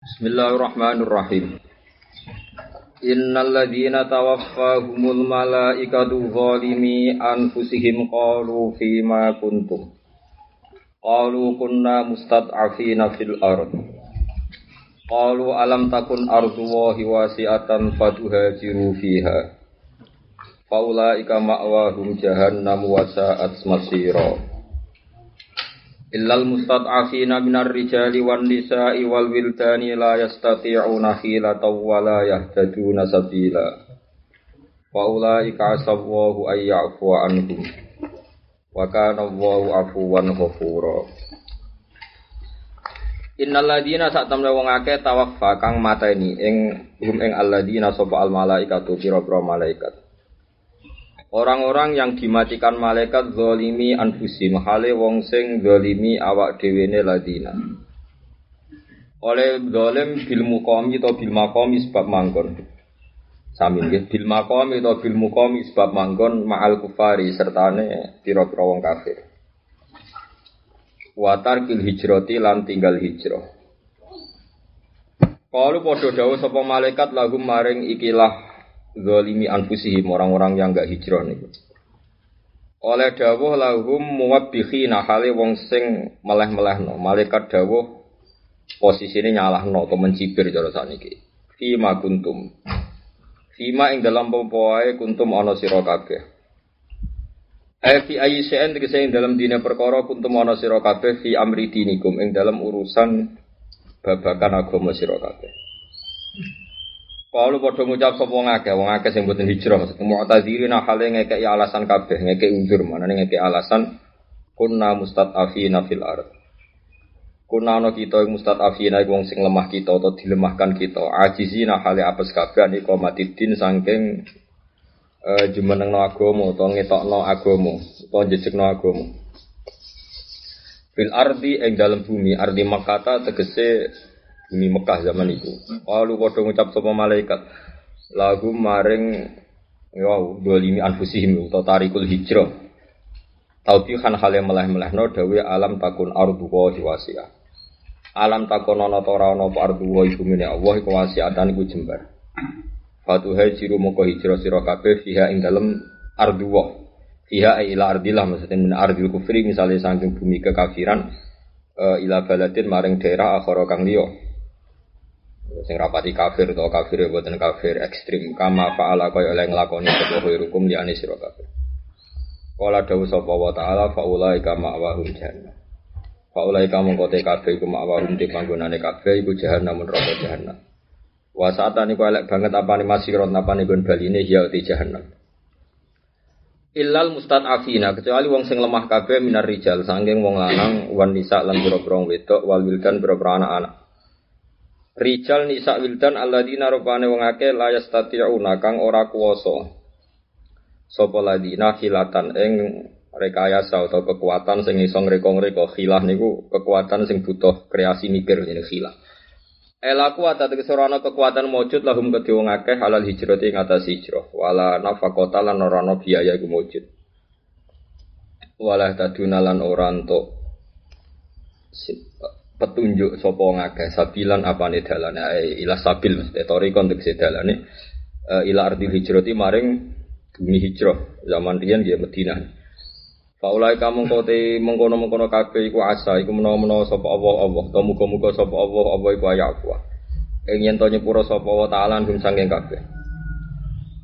Bismillahirrahmanirrahim. Innal ladzina tawaffahumul malaikatu zalimi anfusihim qalu fima kuntum. Qalu kunna mustad'afina fil ard. Qalu alam takun ardullahi wasi'atan fatuhajiru fiha. Faulaika ma'wahum jahannam wa sa'at masira. Illal mustad'afina minar rijali wan nisa'i wal wildani la yastati'una hilatan wa la yahtaduna sabila. Wa ulaika asawwahu ay ya'fu anhum. Wa kana Allahu afuwan ghafura. Innal ladina sak temne wong akeh tawaffa kang mateni ing hum ing alladina sapa al malaikatu pira-pira malaikat. Orang-orang yang dimatikan malaikat zolimi anfusim hale wong sing zolimi awak dhewene ladina. Oleh zalim bil muqami atau bil maqami sebab manggon. Sami nggih bil maqami atau bil muqami sebab manggon ma'al kufari sertane pira-pira wong kafir. Wa tarkil hijrati lan tinggal hijrah. Kalau padha dawuh sapa malaikat lagu maring ikilah zalimi anfusihim orang-orang yang enggak hijrah niku. Oleh dawuh lahum muwabbikhina hale wong sing meleh-melehno. Malaikat dawuh posisine nyalahno atau mencibir cara saniki. Fima kuntum. Fima ing dalam popoe kuntum ana sira kabeh. Eh fi ayi tegese ing dalam dina perkara kuntum ana sira kabeh fi amri dinikum ing dalam urusan babakan agama sira kabeh. Kalau padha ngucap sapa wong wong akeh sing mboten hijrah, maksud mu'tadzirina hale ngekeki alasan kabeh, ngekeki uzur, manane ngekeki alasan kunna mustad'afina fil ard. Kunna ana kita ing mustad'afina iku wong sing lemah kita atau dilemahkan kita. Ajizina hale apes kabeh niku matidin saking uh, jumenengno agama utawa ngetokno agama, utawa njejekno agama. Fil ardi ing dalam bumi, ardi Makkah tegese bumi Mekah zaman itu. Lalu padha ngucap sapa malaikat lagu maring wow dolimi anfusihim atau tarikul hijrah. Taubihan hal yang meleh-melehno dawe alam takun ardu wa wasi'ah. Alam takun ana ta ora ana apa ardu wa iku mene Allah iku wasi'atan iku jembar. Fatu hajiru moko hijrah sira kabeh fiha ing dalem ardu wa. Fiha ila ardillah maksudnya min ardil kufri misalnya saking bumi kekafiran uh, ila baladin maring daerah akhara kang liya sing rapati kafir atau kafir buatan kafir ekstrim. Kama faala kaya oleh nglakoni sapa hukum ane sira kafir. Kala dawuh sapa wa taala faulai kama awahum jannah Faulai kamu kote kafir iku ma'wahum di panggonane kafir iku jahannam neraka jahannam. Wa saatan iku elek banget apane masirot apane gon baline ya di jahannam. Illal mustad'afina kecuali wong sing lemah kabeh minar rijal sangking wong lanang wan lan pira-pira wedok wal wildan anak-anak Rijal nisa wildan alladzina rupane wong akeh la yastati'una kang ora kuwasa. Sapa ladina hilatan ing rekayasa atau kekuatan sing iso ngreka-ngreka khilah niku kekuatan sing butuh kreasi mikir jenenge khilah. Elaku ata tegese ora kekuatan mujud lahum kedhe wong akeh halal hijrah ing atas hijrah wala nafaqata lan ora ana biaya iku mujud. Wala taduna ora entuk petunjuk sapa ngakeh sabilan apane dalane? Ae ila sabil mesti tori konteks dalane. Uh, ila arti hijrati maring bumi hijrah zaman riyen dia Madinah. Faulai kamu kote mengkono-mengkono kabeh iku asa iku menawa-menawa sapa Allah Allah. To muga-muga sapa Allah Allah iku ya aku ing yen to nyepuro sapa wa taala gum sanging kabeh.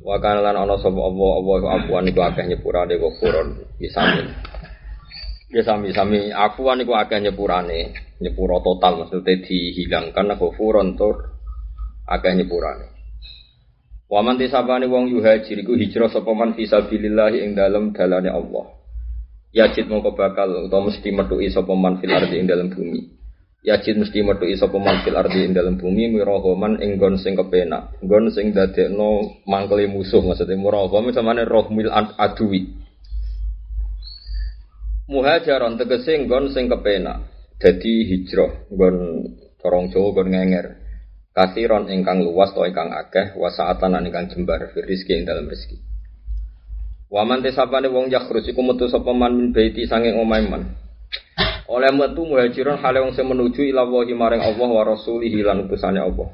Wa kana sapa Allah Allah iku afuan iku akeh nyepurane kok furon bisa Ya sami-sami akuan iku akeh nyepurane, nyepuro total maksudnya dihilangkan furon tur akeh nyepurane. Wa man tisabani wong yuhajir iku hijrah sapa man fisabilillah ing dalem dalane Allah. Yajid mongko bakal utawa mesti metuki sapa man fil ardi ing dalem bumi. Yajid mesti metuki sapa man fil ardi ing dalem bumi mirahoman ing gon sing kepenak. Gon sing dadekno mangkele musuh maksudnya murahom samane rohmil adui muhajaron tegese nggon sing kepenak dadi hijrah nggon corong Jawa nggon ngenger kasiron ingkang luas to ingkang akeh wasaatan ingkang jembar fi rizki ing dalam rezeki Waman tesapane wong yakhrus iku metu sapa man min baiti sanging omahe man Oleh metu muhajirun hale wong sing menuju ila wahi maring Allah wa rasulih lan utusane Allah.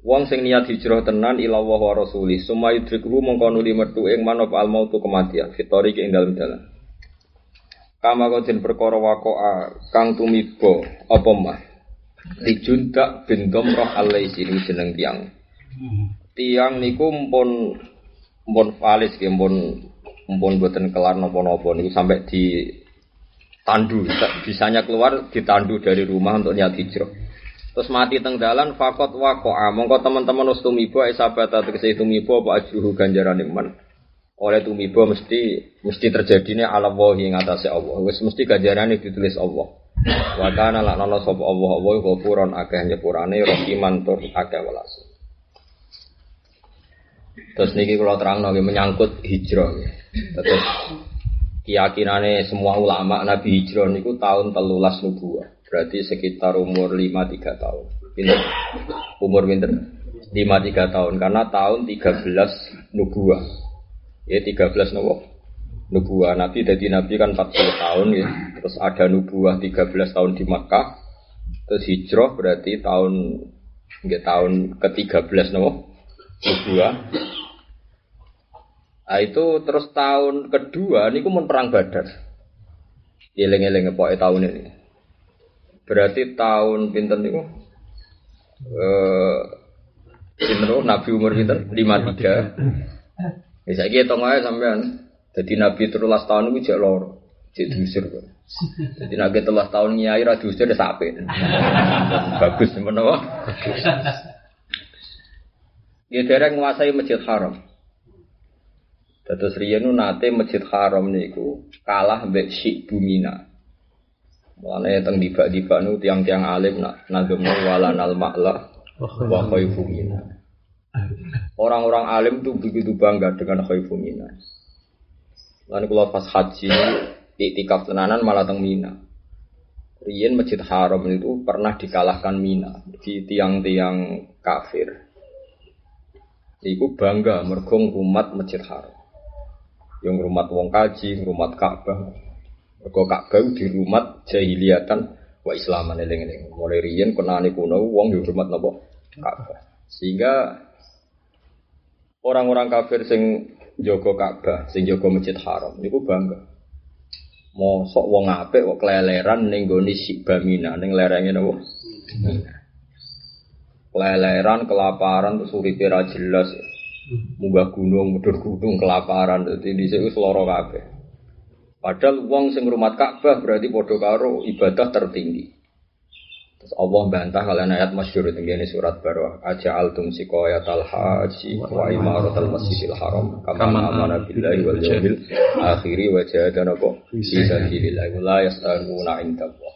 Wong sing niat hijrah tenan ila Allah wa rasulih, summa yudrikuhu mongko nuli metu ing manop al mautu kematian, fitori ing dalem dalan. Kama kodin perkara wakoa kang tumibo apa mah. Dijuntak bin Domroh alaisi ini jeneng tiang. Tiang niku mpun mpun valis ya mpun mpun boten kelar napa-napa niku sampai di tandu bisanya keluar ditandu dari rumah untuk niat hijrah. Terus mati teng dalan fakot wakoa. Mongko teman-teman wis tumiba isabata tegese tumiba apa ajruhu ganjaran iman oleh tumiba mesti mesti terjadinya ala wahi ing atase Allah wis mesti ganjarane ditulis Allah wa kana laknana sapa Allah Allah ghafuron akeh nyepurane rahiman tur akeh welas terus niki kula terangno menyangkut hijrah terus keyakinannya semua ulama Nabi Hijrah niku tahun telulas nubuah. Berarti sekitar umur 5-3 tahun. Pinter. Umur pinter. 5-3 tahun. Karena tahun 13 nubuah. Ya 13 nubuah. Nubuah Nabi jadi Nabi kan 40 tahun ya. Terus ada nubuah 13 tahun di Makkah. Terus hijrah berarti tahun enggak tahun ke-13 nubuah. Nubuah Nah itu terus tahun kedua ini mun perang Badar. Eling-eling pokoke tahun ini. Berarti tahun pinten niku? Eh Nabi umur pinten? 53. Bisa saiki hitung ae sampean. Jadi Nabi terulas tahun itu jek loro. Jek diusir. Jadi Nabi terulas tahun nyai ra diusir ya sape. Bagus menapa? Ya dereng nguasai Masjid Haram. Terus Rianu nate Masjid Haram niku kalah mbek Syekh Bumina. Mulane teng dibak-dibak nu tiang-tiang alim nak nagem walanal ma'la wa khaifu mina. Orang-orang alim tuh begitu bangga dengan khaifu mina. Lalu kalau pas haji iktikaf tenanan malah teng Mina. Rien Masjid Haram itu pernah dikalahkan Mina di tiang-tiang kafir. Iku bangga mergong umat Masjid Haram yang rumah wong kaji, rumah Ka'bah. Mergo Ka'bah di rumah jahiliyatan wa islaman eling-eling. Mulai riyen kenane kuno wong yo rumah napa Ka'bah. Sehingga orang-orang kafir sing jaga Ka'bah, sing jaga Masjid Haram niku bangga. Mosok wong apik kok keleleran ning gone Sibamina ning lerenge napa? Keleleran, kelaparan, terus uripe ra jelas. munggah gunung, mudur gunung, kelaparan, jadi di sini seloro kabeh. Padahal wong sing rumat Ka'bah berarti podo karo ibadah tertinggi. Terus Allah bantah kalian ayat masyhur itu ini surat baru. Aja altum sikoyat al haji wa imarat al masjidil haram. Kama amana billahi wal yawmil akhiri wa jahadana kok bisa. sabilillah la yastaguna indallah.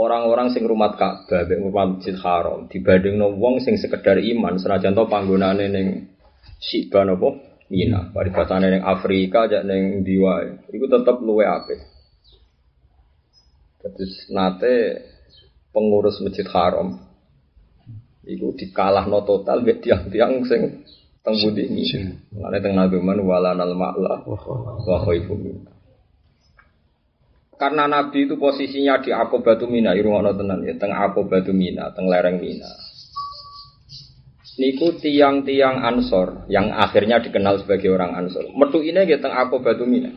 Orang-orang sing rumat Ka'bah mek Masjid Haram dibandingno wong sing sekedar iman senajan to panggonane ning Siba napa? Mina, paribasane ning Afrika aja ning Diwa. Iku tetep luwe apik. Terus nate pengurus Masjid Haram iku dikalahno total mek tiang-tiang sing teng budi ini. Mulane teng naduman walanal ma'la wa khaifu minna. Karena Nabi itu posisinya di Akobatu Mina, irungono tenan ya, teng Akobatu Mina, teng lereng Mina. Niku tiang-tiang Ansor yang akhirnya dikenal sebagai orang Ansor. Metu ini ya teng Akobatu Mina.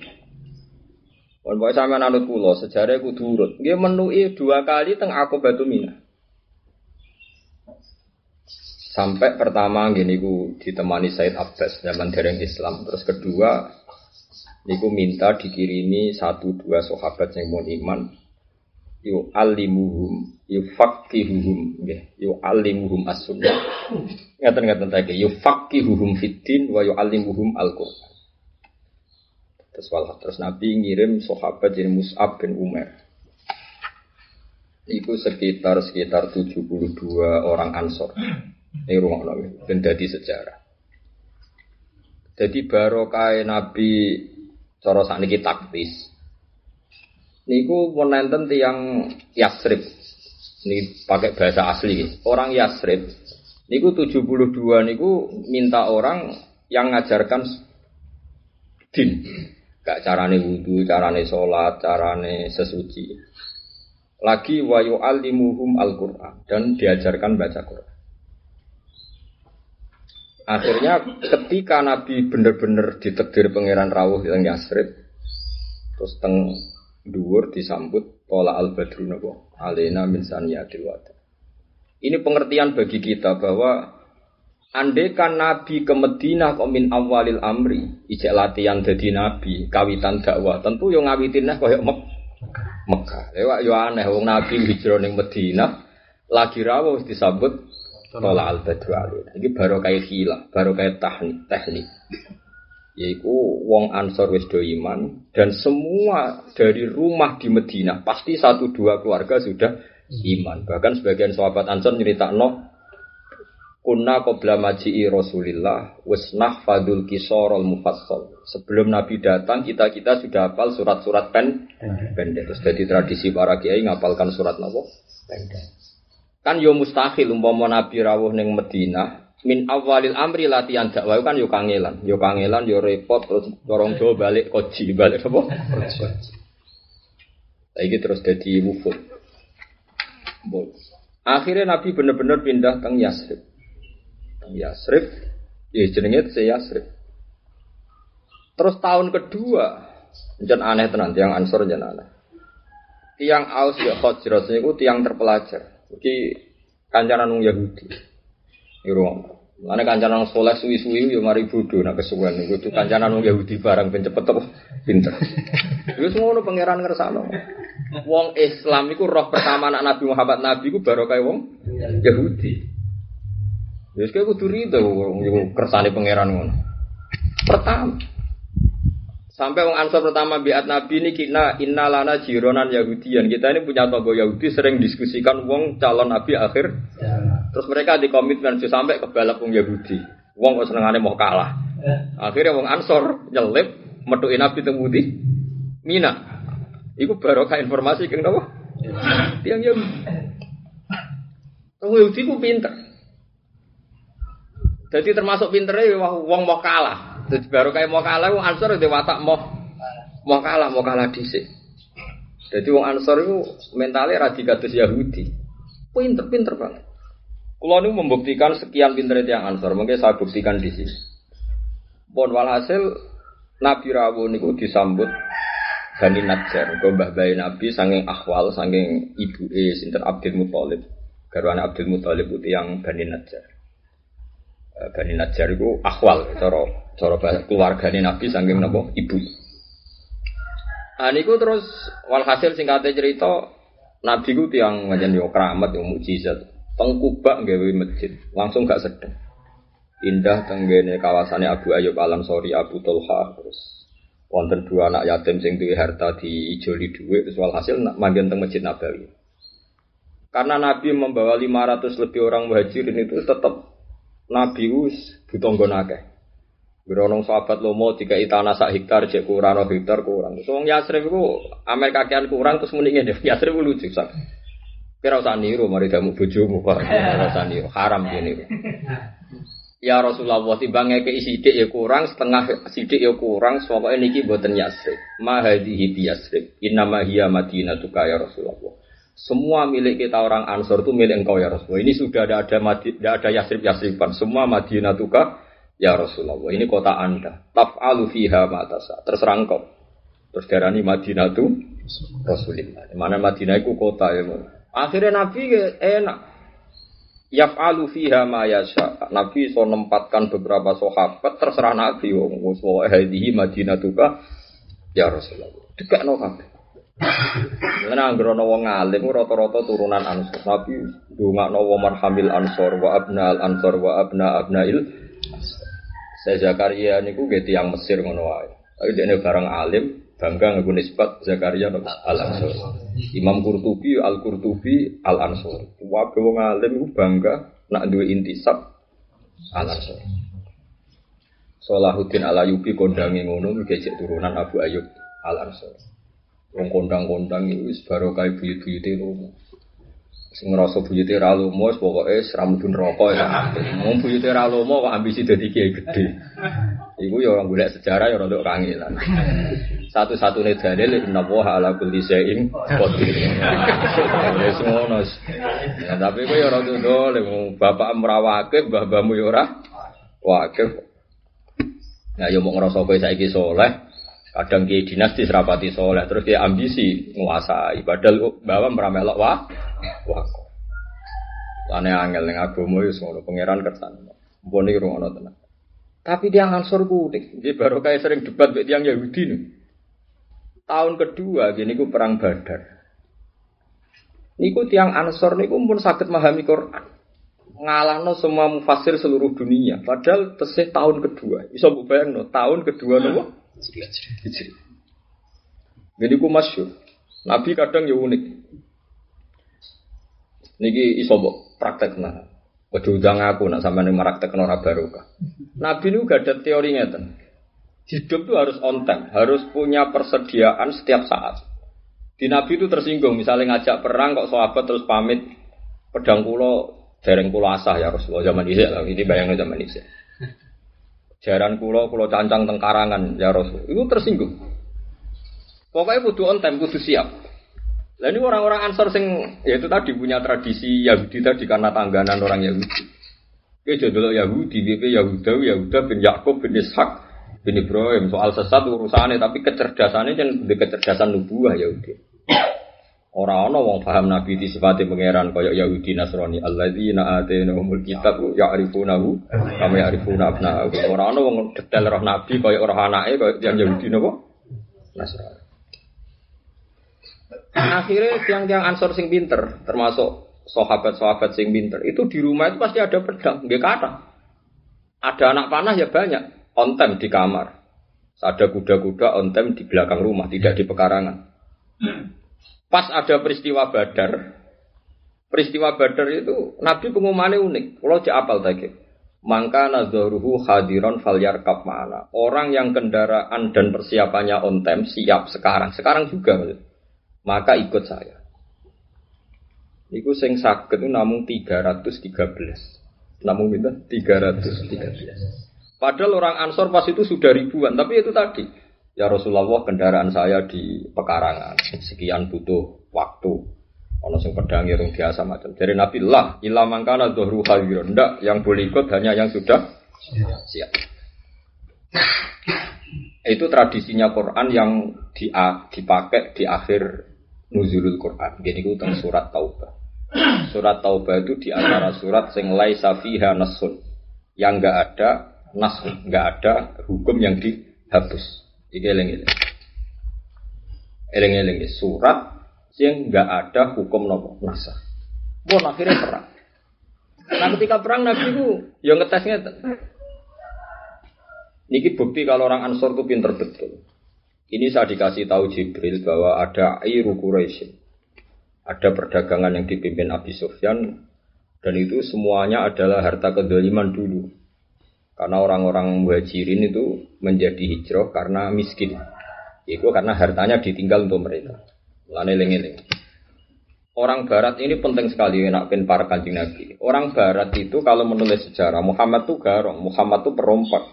Wong pokoke sampean anut kula, sejarah kudu urut. Nggih menuki dua kali teng Akobatu Mina. Sampai pertama gini ku ditemani Said Abbas zaman dereng Islam. Terus kedua niku minta dikirimi satu dua sahabat yang mau iman yu alimuhum yu fakihuhum yu alimuhum as-sunnah ngaten ngaten tadi yu fakihuhum fitin wa yu alimuhum al-Qur'an terus terus Nabi ngirim sahabat jadi Mus'ab bin Umar itu sekitar sekitar 72 orang ansor ini rumah Nabi dan jadi sejarah jadi barokah Nabi cara sakniki taktis. Niku wonten tiang Yasrib. Ini pakai bahasa asli. Orang Yasrib niku 72 niku minta orang yang ngajarkan din. Gak carane wudhu, carane sholat, carane sesuci. Lagi wayu alimuhum al-Quran dan diajarkan baca Quran. Akhirnya ketika Nabi benar-benar ditekdir pangeran rawuh yang Yasrib, terus teng dhuwur disambut pola al badru napa alena min saniyatil wada. Ini pengertian bagi kita bahwa Andekan Nabi ke Medina kok min awalil amri, ijek latihan jadi Nabi, kawitan dakwah, tentu yang ngawitin nah koyok Mek Mekah. Lewat yo aneh, wong Nabi hijrah ning Medina, lagi rawuh disambut Tola al alina. Ini baru kayak hilah, baru kayak teknik, teknik. Yaitu wong ansor wis iman dan semua dari rumah di Medina pasti satu dua keluarga sudah iman. Bahkan sebagian sahabat ansor cerita no kunna qabla maji'i Rasulillah wasnah fadul kisorol mufassal. Sebelum Nabi datang kita kita sudah hafal surat-surat pen pendek. Terus jadi tradisi para kiai ngapalkan surat nopo pendek. Kan yo mustahil umpama Nabi rawuh ning Madinah min awalil amri latihan dakwah kan yo kangelan, yo kangelan yo repot terus dorong do balik koji balik apa? Lagi terus jadi wufud. Akhirnya Nabi benar-benar pindah ke Yasrib. Yasrib, ya jenenge se Yasrib. Terus tahun kedua, jen aneh tenan, tiang Ansor jen aneh. Tiang Aus ya Khosros itu tiang terpelajar. Iki kancanan wong Yahudi. Iku Mana kancanan soleh suwi-suwi yo mari bodho nak kesuwen iku tuh kancanan wong Yahudi barang ben cepet apa pinter. Wis ngono pangeran ngersano. Wong Islam iku roh pertama anak Nabi Muhammad Nabi iku baru kayak wong Yahudi. Wis kaya kudu rido kersane pangeran ngono. Pertama Sampai wong Ansor pertama biat Nabi ini kita innalana jironan Yahudian. Kita ini punya tonggo Yahudi sering diskusikan wong calon Nabi akhir. Ya. Terus mereka di komitmen sampai ke balap wong Yahudi. Wong kok senengane mau kalah. Ya. Akhirnya wong Ansor nyelip metuin Nabi temudi Mina. Iku barokah informasi keng napa? Ya. Tiang Yahudi. Wong Yahudi ku pinter. Jadi termasuk pinternya wong mau kalah. Jadi baru kayak mau kalah, wong Ansor itu watak mau mau kalah, mau kalah dhisik. Jadi wong Ansor itu mentalnya radikatus Yahudi. Pinter, pinter banget. Kalau ini membuktikan sekian pinter yang Ansor, mungkin saya buktikan di sini. Bon walhasil Nabi Rawu niku disambut Bani Najjar, mbah bayi Nabi sanging akhwal, sanging ibu e sinten Abdul Muthalib. Garwane Abdul Muthalib itu yang Bani Najjar. Eh, Bani Najjar itu akhwal, cara cara keluargane Nabi saking napa ibu. Ah niku terus walhasil singkatnya cerita Nabi ku tiang ngajen yo keramat yo mukjizat. Tengkubak gawe masjid, langsung gak sedeng. Indah tenggene kawasannya Abu Ayub Alam Sori Abu Tulha terus wonten dua anak yatim sing duwe harta di ijoli duwe terus walhasil manggen teng Masjid Nabawi. Karena Nabi membawa 500 lebih orang muhajirin itu tetap Nabi us butonggo akeh. Beronong sahabat lomo tiga itana sak hektar cek kurang no hektar kurang. So wong Yasrib iku amer kakean kurang terus muni ngene Yasrib lucu sak. Kira usah niru mari kamu bojomu Pak. Kira usah niru haram gini. Ya Rasulullah timbang ngeke sidik ya kurang setengah sidik ya kurang pokoke niki boten Yasrib. Ma hadhihi bi Yasrib. Innama hiya Madinatuka ya Rasulullah. Semua milik kita orang Ansor itu milik engkau ya Rasulullah. Ini sudah ada ada tidak ada Yasrib Yasriban. Semua Madinatuka Ya Rasulullah, ini kota Anda. Taf'alu fiha matasa. Terserah engkau. Terus darani Madinah itu Rasulullah. Mana Madinah itu kota ya. Akhirnya Nabi enak. Yaf'alu fiha ma yasha. Nabi so nempatkan beberapa sahabat terserah Nabi wong wa hadhihi Madinatuka ya Rasulullah. Dekak no kabeh. Karena anggar ana wong alim rata-rata turunan Ansor. Nabi ndongakno wa marhamil Ansor wa abnal Ansor wa abna abnail saya Zakaria niku gitu yang Mesir ngono wae. Tapi dia barang alim, bangga ngaku nisbat Zakaria al Ansor. Imam Qurtubi al Qurtubi al Ansor. Wae wong alim iku bangga nak duwe intisab al Ansor. Salahuddin al Ayyubi kondangi ngono ngejek turunan Abu Ayyub al Ansor. Wong kondang-kondang itu wis barokah buyut-buyute romo. Sing ngerasa buyute ra lomo pokoke serambu neraka ya. Wong buyute ra lomo ambisi dadi kiai gede. Iku ya orang golek sejarah ya rada kangelan. Satu-satunya dalil inna wa ala kulli syai'in qadir. Wis ngono. Ya tapi kok ya rada dole bapak merawake, mbah-mbahmu ya ora wakil. Nah, ya mau ngerasa kowe saiki soleh, kadang kiai dinasti serapati soleh, terus dia ambisi nguasai, padahal bawa meramelok wah, wah. Lane angel ning agama wis ngono pangeran kersan. Iki ngono tenan. Tapi dia Ansor ku unik. Jadi baru kayak sering debat dengan tiang Yahudi nih. Tahun kedua gini ku perang Badar. Niku tiang Ansor niku pun sakit memahami Quran. Ngalahno semua mufasir seluruh dunia. Padahal tesih tahun kedua. Bisa bu no tahun kedua nopo? Gini ku masyur. Nabi kadang ya unik. Niki iso praktek nah. Udang aku nak sama nih marak tekno barokah. Nabi ini gak ada teori ngeten. Hidup itu harus on time, harus punya persediaan setiap saat. Di Nabi itu tersinggung, misalnya ngajak perang kok sahabat terus pamit pedang kulo dereng kulo asah ya Rasulullah zaman isya lah, ini bayangin zaman isya. Jaran kulo kulo cancang tengkarangan ya Rasul, itu tersinggung. Pokoknya butuh on time, butuh siap. Nah ini orang-orang Ansor sing ya itu tadi punya tradisi Yahudi tadi karena tangganan orang Yahudi. Oke jadi Yahudi, BP Yahuda, Yahuda bin Yakub bin Ishak bin Ibrahim soal sesat urusannya tapi kecerdasannya kan kecerdasan nubuah Yahudi. Orang orang wong paham Nabi di sifati pangeran kaya Yahudi Nasrani alladzina atainahumul kitab ya'rifunahu kama ya'rifuna abna'ahum. Orang orang wong detail roh Nabi kaya orang anake kaya yang Yahudi napa? Nasrani. Akhirnya tiang-tiang ansor sing pinter, termasuk sahabat-sahabat sing pinter, itu di rumah itu pasti ada pedang, nggak kata. Ada anak panah ya banyak, on time di kamar. Ada kuda-kuda on time di belakang rumah, tidak di pekarangan. Pas ada peristiwa Badar, peristiwa Badar itu Nabi pengumumannya unik. Kalau apal tadi, maka nazaruhu hadiron falyar mana. Orang yang kendaraan dan persiapannya on time siap sekarang, sekarang juga maka ikut saya. Iku sing sakit itu namun 313. Namun itu 313. Padahal orang Ansor pas itu sudah ribuan, tapi itu tadi. Ya Rasulullah kendaraan saya di pekarangan, sekian butuh waktu. Ono sing pedang irung biasa macam. Jadi Nabi lah, ilah mangkana dohru khairun. Ndak, yang boleh ikut hanya yang sudah siap. Itu tradisinya Quran yang di, dipakai di akhir nuzulul Quran. Gini ku tentang surat Taubah. Surat Taubah itu di antara surat sing laisa fiha nasun. Yang enggak ada nasun, enggak ada hukum yang dihapus. Iki eling-eling. Eling-eling surat yang enggak ada hukum nopo nasa. Bon akhirnya perang. Nah ketika perang Nabi itu yang ngetesnya Niki bukti kalau orang Ansor itu pinter betul. Ini saya dikasih tahu Jibril bahwa ada Airu Quraisy. Ada perdagangan yang dipimpin Abi Sufyan dan itu semuanya adalah harta kedoliman dulu. Karena orang-orang muhajirin itu menjadi hijrah karena miskin. Itu karena hartanya ditinggal untuk mereka. Lane lengi Orang Barat ini penting sekali nak pin para kanjeng Nabi. Orang Barat itu kalau menulis sejarah Muhammad itu garong, Muhammad itu perompak.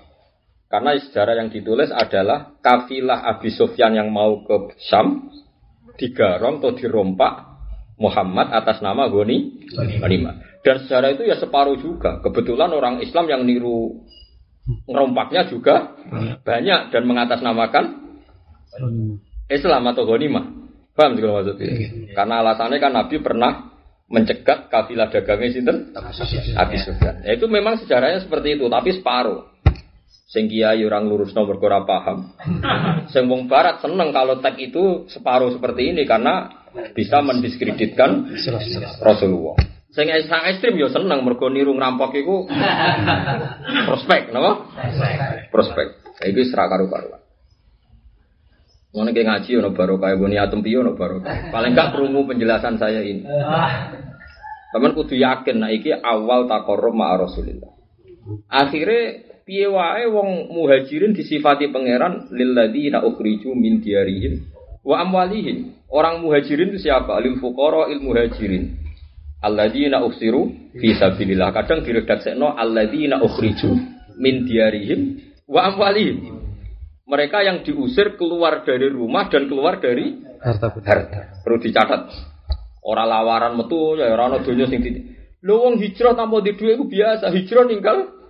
Karena sejarah yang ditulis adalah kafilah Abi Sufyan yang mau ke Syam digarong atau dirompak Muhammad atas nama Goni Ghanimah. Dan sejarah itu ya separuh juga. Kebetulan orang Islam yang niru ngerompaknya juga banyak dan mengatasnamakan Islam atau Ghanimah. Paham sih maksudnya? Karena alasannya kan Nabi pernah mencegat kafilah dagangnya sinten Abi Sufyan. Ya, itu memang sejarahnya seperti itu, tapi separuh. Sing kiai orang lurus nomor ora paham. Sing wong barat seneng kalau tag itu separuh seperti ini karena bisa mendiskreditkan Rasulullah. Sing sang ekstrim yo seneng mergo niru ngerampok iku prospek, napa? Prospek. Iku serak karo karuan. Ngono ki ngaji ono barokah, boni atom piye ono barokah. Paling gak krungu penjelasan saya ini. Teman kudu yakin nah iki awal takorum ma Rasulillah. Akhirnya piye wae wong muhajirin disifati pangeran lilladzina ukhriju min diarihim wa amwalihim. Orang muhajirin itu siapa? Lil fuqara il muhajirin. Alladzina ukhsiru fi sabilillah. Kadang diredaksekno alladzina ukhriju min diarihim wa amwalihim. Mereka yang diusir keluar dari rumah dan keluar dari Harta harta. Perlu dicatat. Orang lawaran metu ya ora ana donya sing di Lho wong hijrah tanpa di itu biasa, hijrah ninggal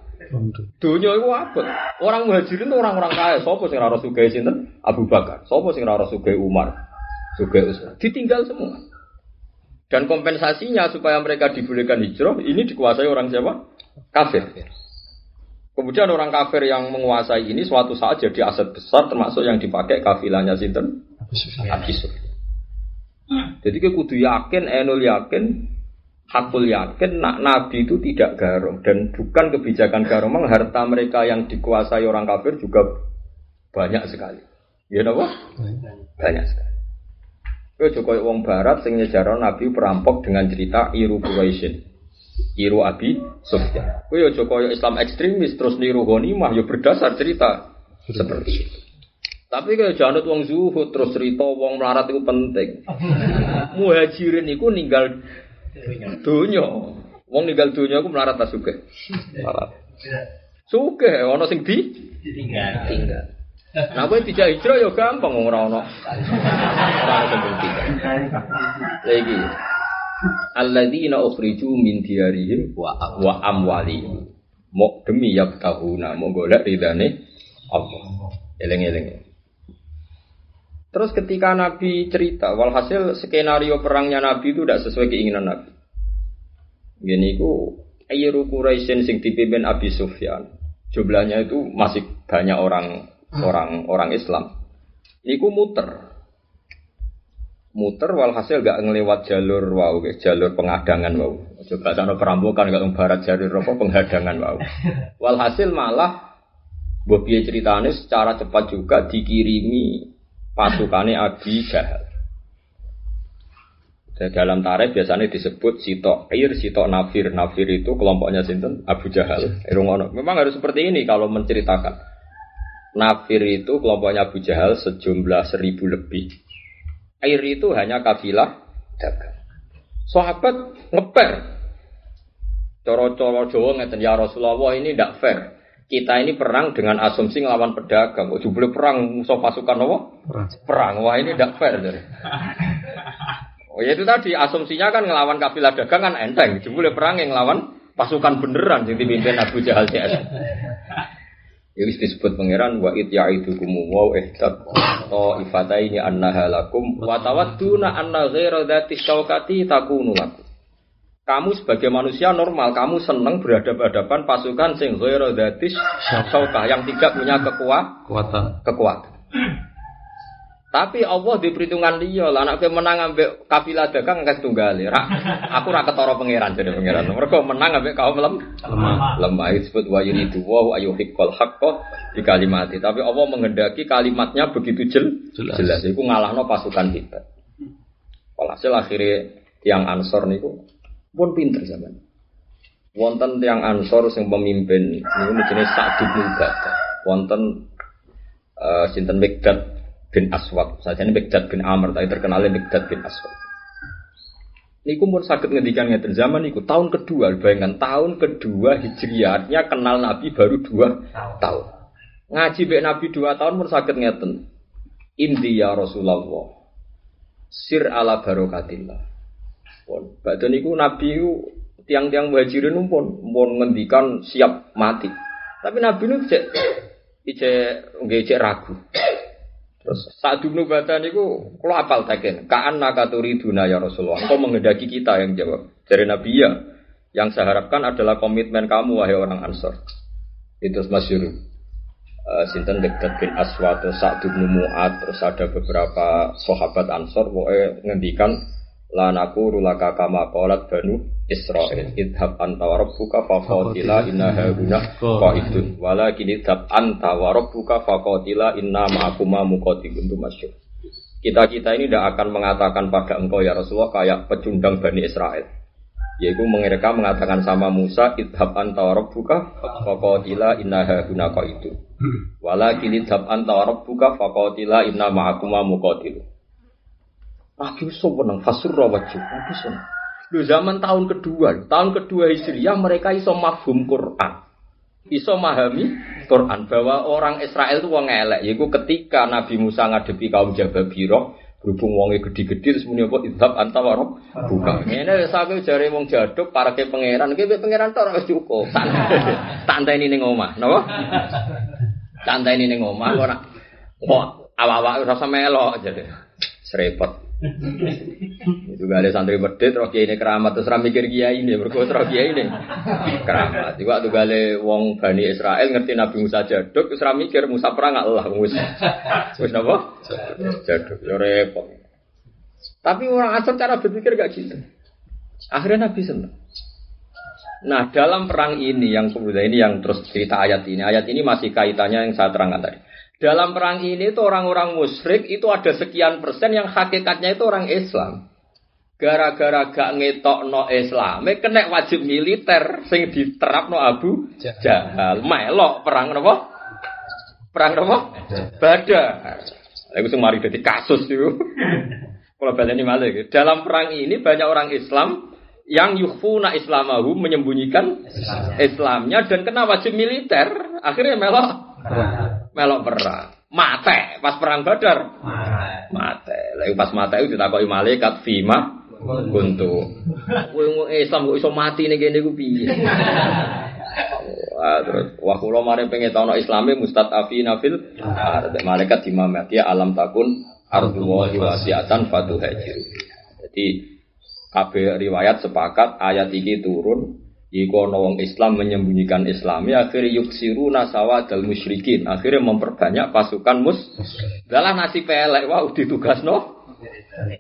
Dunia itu apa? Orang muhajirin itu orang-orang kaya. Sopo sing ora sugih sinten? Abu Bakar. Sopo sing ora sugih Umar? Sugih Utsman. Ditinggal semua. Dan kompensasinya supaya mereka dibolehkan hijrah ini dikuasai orang siapa? Kafir. Kemudian orang kafir yang menguasai ini suatu saat jadi aset besar termasuk yang dipakai kafilahnya sinten? Abi Sufyan. Jadi kita kudu yakin, enul yakin, hakul yakin nak nabi itu tidak garong dan bukan kebijakan garong memang harta mereka yang dikuasai orang kafir juga banyak sekali ya apa banyak sekali Kau Jokowi wong barat sing nyejarah nabi perampok dengan cerita iru Quraisyin iru Abi Sufyan Kau Jokowi Islam ekstremis terus niru ghanimah ya berdasar cerita seperti itu tapi kalau jangan wong zuhud terus cerita wong melarat itu penting. Muhajirin itu ninggal Dunya. Wong ninggal dunya aku melarat ta sugih. Melarat. Sugih ana sing di Ditinggal. tinggal. Kowe dijak hijrah ya gampang wong ora ana. Ora tinggal. Lagi. Alladzina ukhriju min diyarihim wa wa amwalihim. Mau demi yabtahuna, mau golek ridane Allah. Eleng-eleng. Terus ketika Nabi cerita, walhasil skenario perangnya Nabi itu tidak sesuai keinginan Nabi. Gini ku Ayru Quraisyin sing dipimpin Abi Sufyan. Jumlahnya itu masih banyak orang orang orang Islam. Niku muter. Muter walhasil gak ngelewat jalur wow, jalur pengadangan wow. Coba sana perampokan gak barat jalur apa penghadangan wow. Walhasil malah Bobi ceritanya secara cepat juga dikirimi pasukannya Abi Jahal. Dalam tarikh biasanya disebut sitok air, sitok nafir. Nafir itu kelompoknya sinten Abu Jahal. Irungono. Memang harus seperti ini kalau menceritakan. Nafir itu kelompoknya Abu Jahal sejumlah seribu lebih. Air itu hanya kafilah dagang. Sahabat ngeper. Coro-coro Jawa ngeten ya Rasulullah ini tidak fair kita ini perang dengan asumsi ngelawan pedagang. Kok jubli perang musuh pasukan apa? Perang. Wah ini tidak fair. Jadi. Oh ya itu tadi asumsinya kan ngelawan kafilah dagang kan enteng. Jubli perang yang ngelawan pasukan beneran yang dipimpin Abu Jahal CS. Ya wis disebut pangeran wa it ya'idukum wa ihtab ifataini annaha lakum wa tawadduna anna ghaira dzati syaukati takunu lakum kamu sebagai manusia normal, kamu senang berhadapan-hadapan pasukan sing ghairu dzatis syaukah yang tidak punya kekuatan, Kekuatan. Tapi Allah di perhitungan dia lah, anak menang ambek kafilah dagang nggak tunggal Ra, aku ra ketara pangeran jadi pangeran. Mereka menang ambek kaum lem, Lemah. lemah disebut wa yuridu wa ayuhiqqal haqqo di kalimati. Tapi Allah menghendaki kalimatnya begitu jel, Jelas. jelas. Iku ngalahno pasukan kita. Walhasil akhirnya yang ansor niku pun pinter zaman. Wonten tiang ansor sing pemimpin niku jenis Sa'd bin Ubadah. Wonten eh sinten Mikdad bin Aswad. Sajane Mikdad bin Amr tapi terkenalnya Mikdad bin Aswad. Niku pun sakit ngendikan ngeten zaman niku tahun kedua bayangkan tahun kedua Hijriah artinya kenal Nabi baru dua tahun. Ngaji bek Nabi dua tahun pun sakit ngeten. Indi ya Rasulullah. Sir ala barokatillah. Pun badhe niku Nabi niku tiang-tiang muhajirin pun pun ngendikan siap mati. Tapi Nabi niku cek nggih cek ragu. Terus saat dulu baca niku kalau apal taken, kaan nakaturi duna ya Rasulullah. Engkau menghendaki kita yang jawab. Dari Nabi ya, yang saya harapkan adalah komitmen kamu wahai orang Ansor. Itu masyur. Uh, Sinten dekat bin Aswad, terus Sa'd bin Mu'ad, terus ada beberapa sahabat Ansor, pokoknya ngendikan la naku rulaka kama qalat banu Israil. Idhab anta wa rabbuka faqatila inna hauna qaidun. Walakin idhab anta wa rabbuka faqatila inna ma'akuma muqatilun. Itu masyhur kita-kita ini tidak akan mengatakan pada engkau ya Rasulullah kayak pecundang Bani Israel yaitu mereka mengatakan sama Musa idhab anta wa rabbuka faqatila inna hauna qaidun. Walakin idhab anta wa rabbuka faqatila inna ma'akuma muqatilun Nabi seneng fasurra wajib. Nabi seneng. Lu zaman tahun kedua, tahun kedua Hijriah mereka iso mafhum Quran. Iso memahami Quran bahwa orang Israel itu wong elek. Yaitu ketika Nabi Musa ngadepi kaum Jababiro, berhubung wonge gede-gede terus muni apa idhab anta warok buka. Ngene sampe jare wong jaduk para ke pangeran, ki pangeran tok ora cukup. Santai ini ning omah, napa? Santai ini ning omah ora. Kok awak-awak ora melok jadi. Serepot. Itu gak ada santri medit, roh kiai ini keramat, terus mikir kiai ini, berkuat roh kiai ini keramat. Itu waktu gale wong Bani Israel ngerti Nabi Musa jaduk, terus mikir Musa perang gak Allah, Musa. Terus apa? Jaduk, ya repot. Tapi orang asal cara berpikir gak gitu. Akhirnya Nabi senang. Nah dalam perang ini yang kemudian ini yang terus cerita ayat ini, ayat ini masih kaitannya yang saya terangkan tadi. Dalam perang ini itu orang-orang musyrik itu ada sekian persen yang hakikatnya itu orang Islam. Gara-gara gak ngetok no Islam, kena wajib militer sing diterap no Abu Jahal. Melok perang nopo? Perang nopo? Badar. Aku sing mari dadi kasus itu. Kalau baleni malah Dalam perang ini banyak orang Islam yang yukhfuna islamahu menyembunyikan Islamnya dan kena wajib militer. Akhirnya melok melok perang. Mate pas perang Badar. Mate. Lagi pas mate itu ditakoki malaikat fima kuntu. Kowe Islam kok iso mati ning kene ku piye? Terus wah kula mari pengen tahu Islame mustadafina fil ada malaikat dimamati alam takun ardullahi wasiatan fatuhajiru. Jadi kabeh riwayat sepakat ayat ini turun Iku wong Islam menyembunyikan Islami akhirnya yuksiru nasawa dal musyrikin akhirnya memperbanyak pasukan mus. Dalam nasi pelek wah ditugas no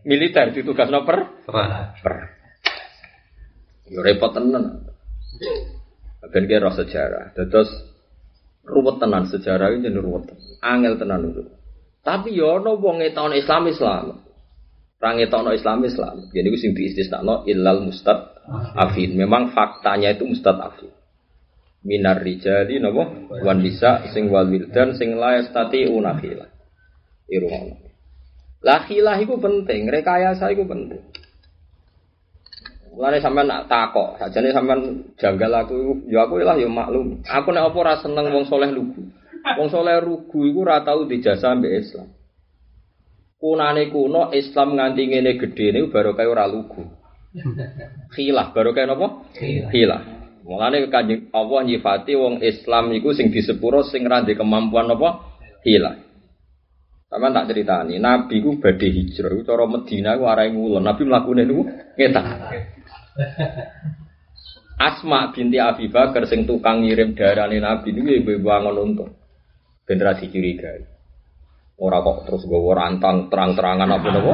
militer ditugas no per per. Yo repot tenan. Ben kira sejarah. Terus ruwet tenan sejarah ini ruwet. Angel tenan itu. Tapi yo no wong tahun Islam Islam. Rangi tahun Islam Islam. Jadi itu sing diistisnakno ilal mustad afid. Memang faktanya itu mustad afid. Minar rijali napa wan bisa sing wal wildan sing la yastati unafila. Irungono. Lah khilah penting, rekayasa iku penting. Mulane sampean nak takok, sajane sampean janggal aku ya aku lah ya maklum. Aku nek apa ora seneng wong soleh lugu. Wong soleh rugu iku ora tau dijasa mbek Islam kunane kuno Islam nganti ngene gedhe niku baru kaya ora lugu. Khilah baru kaya napa? Khilah. Mulane kanjeng Allah nyifati wong Islam iku sing disepuro sing ra kemampuan napa? Khilah. Sama tak ceritani, Nabi ku badhe hijrah, iku cara Medina ku arahe ngulon. Nabi mlakune niku ngetak. Asma binti Abi Bakar sing tukang ngirim darane Nabi niku ibu-ibu angon untung. Generasi curiga. Ora kok terus gue rantang terang-terangan apa nopo.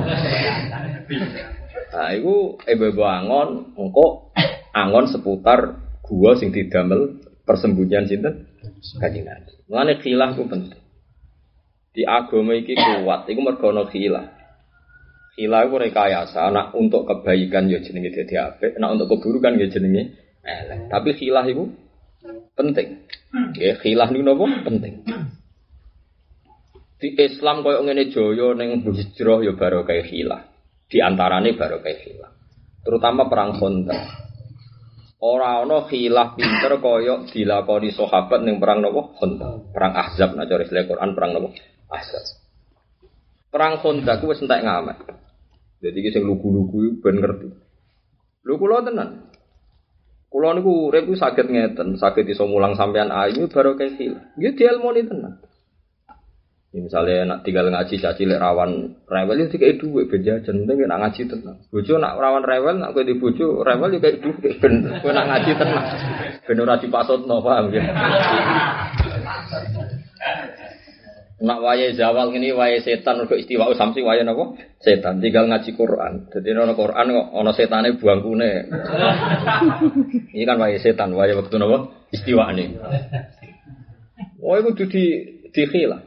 Nah, itu ibu angon, engko angon seputar gua sing didamel persembunyian sinten kanjeng Nabi. Mulane khilah ku penting. Di agama iki kuat, iku mergo ana khilah. Khilah rekayasa, anak untuk kebaikan ya jenenge dadi apik, anak untuk keburukan ya jenenge elek. Tapi khilah iku penting. Ya, khilah niku napa? Penting di Islam koyo ngene joyo neng hijrah ya baru kayak hilah. Di baru kayak hilah. Terutama perang Khandaq. Ora ana khilaf pinter koyo dilakoni sahabat ning perang nopo Khandaq. Perang Ahzab cara istilah Quran perang nopo Ahzab. Perang Khandaq wis entek ngamet. Jadi sing lugu-lugu ben ngerti. Lho kula tenan. Kula niku urip saged ngeten, saged iso mulang sampean ayu baru kayak hilah. Nggih dielmoni tenan. Ya, misalnya nak tinggal ngaji caci lek rawan rewel itu kayak duit ben jajan penting nak ngaji tenang. Bojo nak rawan rewel nak kowe di bojo rewel itu kayak duit ben kowe nak ngaji tenang. Ben ora dipasutno paham ya. Nak wayahe zawal ngene wayahe setan kok istiwa samsi wayahe napa? Setan tinggal ngaji Quran. Jadi ana Quran kok ana setane buangkune. Ini kan wayahe setan, wayahe waktu napa? Istiwane. Oh, itu di dikhilah.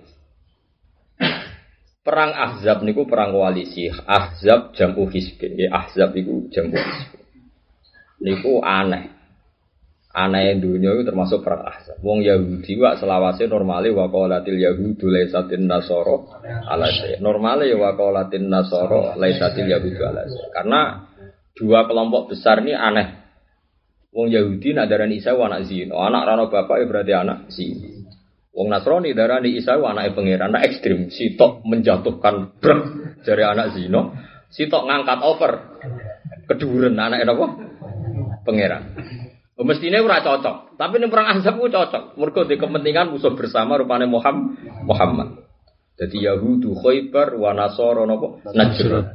Perang Ahzab niku perang koalisi. Ahzab jamu hisbin. Ya Ahzab niku jamu hisbin. Niku aneh. Aneh dunia itu termasuk perang Ahzab. Wong Yahudi wa selawase normale wa qalatil yahudu laisatin nasoro ala Normale ya wa qalatin nasoro laisatil yahudu ala Karena dua kelompok besar ini aneh. Wong Yahudi nak darani Isa anak zino, anak rano bapak ya berarti anak zino. Wong Nasrani darani Isa anak pangeran, anak ekstrim, sitok menjatuhkan brek dari anak zino, sitok ngangkat over keduren anak apa? Pangeran. Oh, mestinya ora cocok, tapi ini perang Ahzab ku cocok. Mergo di kepentingan musuh bersama rupane Muhammad. Muhammad. Jadi Yahudu Khaybar wa Nasara napa?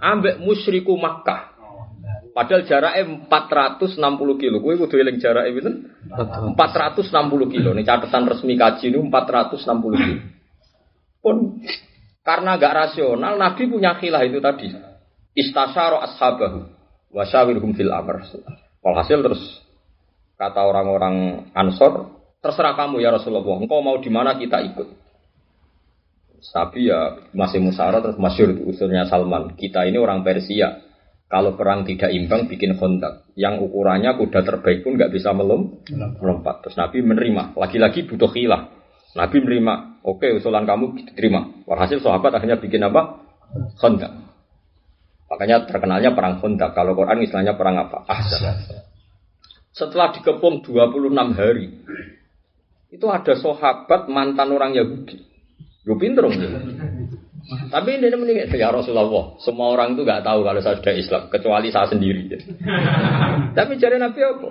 Ambek musyriku Makkah. Padahal jaraknya 460 kilo. Gue kudu eling jaraknya itu 460 kilo. Ini catatan resmi kaji ini 460 kilo. Pun karena gak rasional, Nabi punya khilah itu tadi. Istasyaro ashabahu wasyawirhum fil amr. Walhasil terus kata orang-orang Ansor, terserah kamu ya Rasulullah. Engkau mau di mana kita ikut. Tapi ya masih musara terus masyur usulnya Salman. Kita ini orang Persia kalau perang tidak imbang bikin kontak. Yang ukurannya kuda terbaik pun nggak bisa melom, melompat. Terus Nabi menerima. Lagi-lagi butuh khilah. Nabi menerima. Oke usulan kamu diterima. Walhasil sahabat akhirnya bikin apa? Kontak. Makanya terkenalnya perang kontak. Kalau Quran istilahnya perang apa? Ahzab. Setelah dikepung 26 hari. Itu ada sahabat mantan orang Yahudi. Gue pinter. Tapi ini mending ya Rasulullah. Semua orang itu nggak tahu kalau saya sudah Islam kecuali saya sendiri. Tapi cari Nabi apa?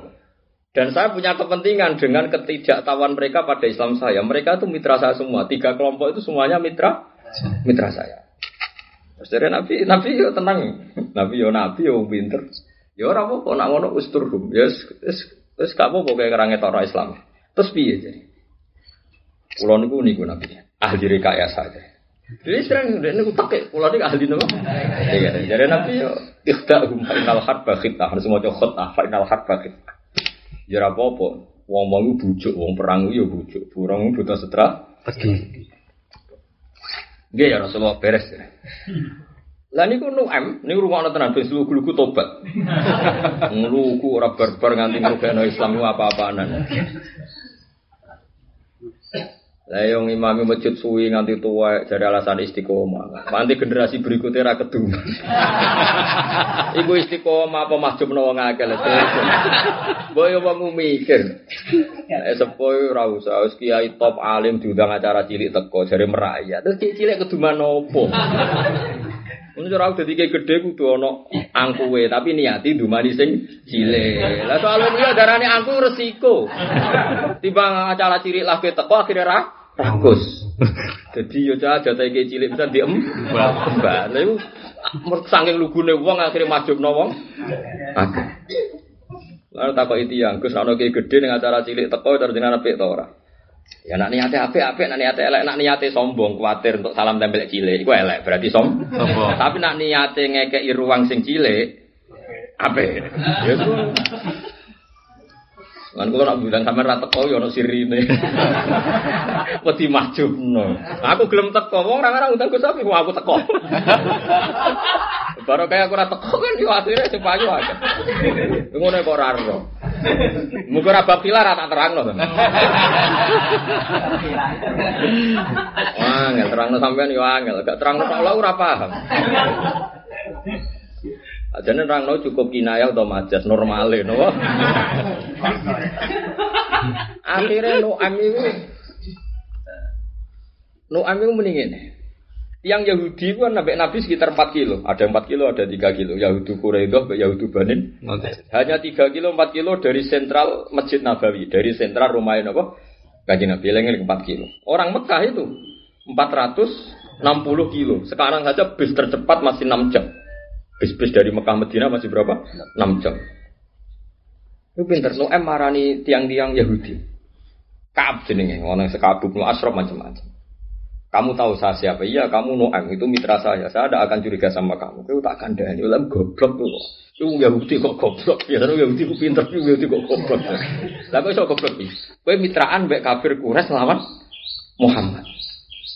Dan saya punya kepentingan dengan ketidaktahuan mereka pada Islam saya. Mereka itu mitra saya semua. Tiga kelompok itu semuanya mitra mitra saya. Terus dari Nabi, Nabi yo tenang. Nabi yo Nabi yo pinter. Ya ora apa nak ngono usturhum. Ya wis wis gak apa-apa kaya kerange Islam. Terus piye jadi? Kulo niku niku Nabi. Ahli rekayasa saja. Jadi sering ini utak ya, pulau ini ahli nama. Iya, jadi nabi yo ikhtahum final harba khitah, harus mau coba final harba khitah. Ya apa apa, wong mau bujuk, wong perang yo bujuk, burung butuh setra. Gak ya Rasulullah beres ya. Lah niku nu'am, niku rumah tenan ben lugu-lugu tobat. Ngluku ora barbar nganti ngrugekno Islam apa-apaanan. Lah yang imam masjid suwi nganti tua jadi alasan istiqomah. Nanti generasi berikutnya ra kedung. Iku istiqomah apa mahjub wong akeh lho. Boyo wong mikir. Eh sepo ora usah wis kiai top alim diundang acara cilik teko jare merayat. Terus cilik keduman opo? Mun ora dadi gede kudu ana angkuwe, tapi niati dumani sing cilik. Lah soal dia darane angku resiko. Timbang acara cilik lah teko akhirnya ra rakus. Jadi yo cah jatah iki cilik bisa diem. Mbak, lha iku saking lugune wong akhire majubno wong. Akeh. Lalu takok itu yang Gus ana ki gede ning acara cilik teko terus jenengan apik to ora? Ya nak niate apik apik nak niate elek nak niate sombong kuatir untuk salam tempel cilik iku elek berarti som. Sombong. Tapi nak niate ngekeki ruang sing cilik apik. Ya Kan kula nak bilang sampean ra teko ya ono sirine. Wedi mahjubno. Aku gelem teko, wong ora ora undang Gus Sapi, aku teko. Baru kayak aku ora teko kan yo akhire sing payu akeh. Ngono kok ora ro. Muga ora bab pilar tak terangno. Wah, nggak terangno sampean yo angel, gak terangno tok ora paham. Ajane orang no cukup kinayah atau majas normale no. Akhirnya no itu no itu mendingin. Yang Yahudi kan nabi Nabi sekitar 4 kilo. Ada 4 kilo, ada 3 kilo. Yahudi Quraidah, Yahudi Banin. Hanya 3 kilo, 4 kilo dari sentral Masjid Nabawi. Dari sentral rumah apa? Kaji Nabi, lengin 4 kilo. Orang Mekah itu 460 kilo. Sekarang saja bis tercepat masih 6 jam. Bis-bis dari Mekah Medina masih berapa? 6 jam. Itu pinter. Noem marani tiang-tiang Yahudi. Kaab jenenge, orang sekabuk no asrof macam-macam. Kamu tahu saya siapa? Iya, kamu Noem itu mitra saya. Saya tidak akan curiga sama kamu. Kau tak akan dani. Ulam goblok tuh. Itu Yahudi kok goblok. Biasanya Yahudi kok pinter, Yahudi kok goblok. Tapi kok goblok sih? Kau mitraan baik kafir kures lawan Muhammad.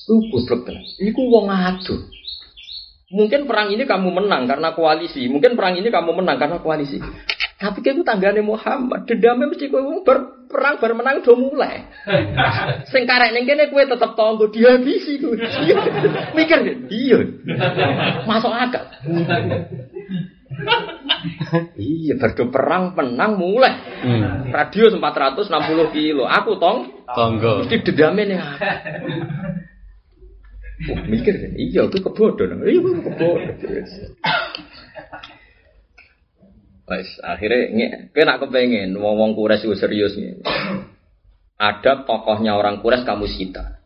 Itu goblok tenan. Iku wong adu. Mungkin perang ini kamu menang karena koalisi. Mungkin perang ini kamu menang karena koalisi. Tapi kayak tanggane Muhammad, dendamnya mesti kowe ber, perang bar menang do mulai. Sing karek ning kene kowe tetep tonggo dihabisi kowe. Mikir iya. Masuk akal. iya, berdo perang menang mulai. Hmm. Radio 460 kilo. Aku tong Tonggo. mesti dedame nih. Wah, mikir iya aku kebodohan. Iya aku kebodohan. Wes akhirnya nge, kena kepengen wong-wong kures itu serius nih. Ada tokohnya orang kures kamu sita.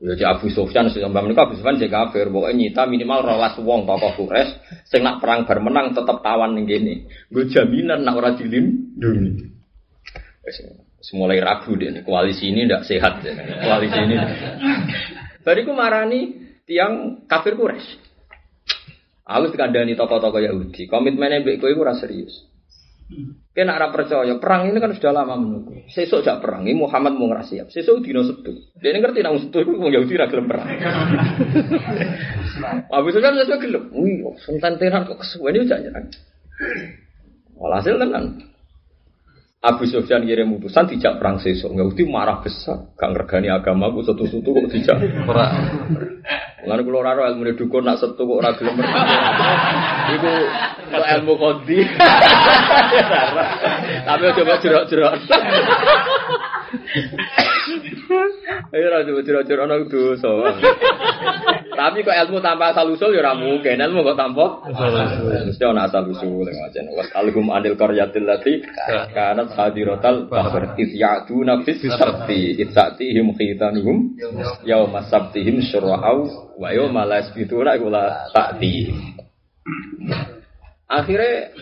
Ya si Abu Sufyan sing mbak menika Abu Sufyan sing kafir, pokoke nyita minimal rolas wong tokoh kures sing nak perang bar menang tetep tawan ning kene. Nggo jaminan nak ora dilindungi. Wes semulai ragu deh koalisi ini tidak sehat koalisi ini. Bariku marani tiang kafir Quraisy. Aku dikandani tokoh-tokoh Yahudi, komitmennya mbek kowe ora serius. Kena ora percaya, perang ini kan sudah lama menunggu. Sesuk jak perang, ini Muhammad mau ngerasa siap. Sesuk dino setu. Dia ini ngerti nang setu itu wong Yahudi ra gelem perang. Abu Sufyan sesuk gelem. Wih, sententenan kok kesuwen iki jak nyerang. Walhasil tenan. Abu Sufyan kirim utusan dijak perang sesuk. Yahudi marah besar, gak ngergani agamaku setu-setu kok dijak. Ora. Mulane kula ora ilmu dukun nak setu kok ora gelem perang. Iku kok ilmu kondi. Tapi coba jerok-jerok. Ayo coba jerok-jerok ana dosa. Tapi kok ilmu tanpa asal usul ya ora mungkin. Ilmu kok tanpa mesti ana asal usul yang macam wasalhum anil qaryatil lati kanat hadiratal bahr iz ya'tuna fis sabti iz ta'tihim khitanuhum yauma sabtihim syura'au wa yauma la yasbituna iku la ta'tihim akhirnya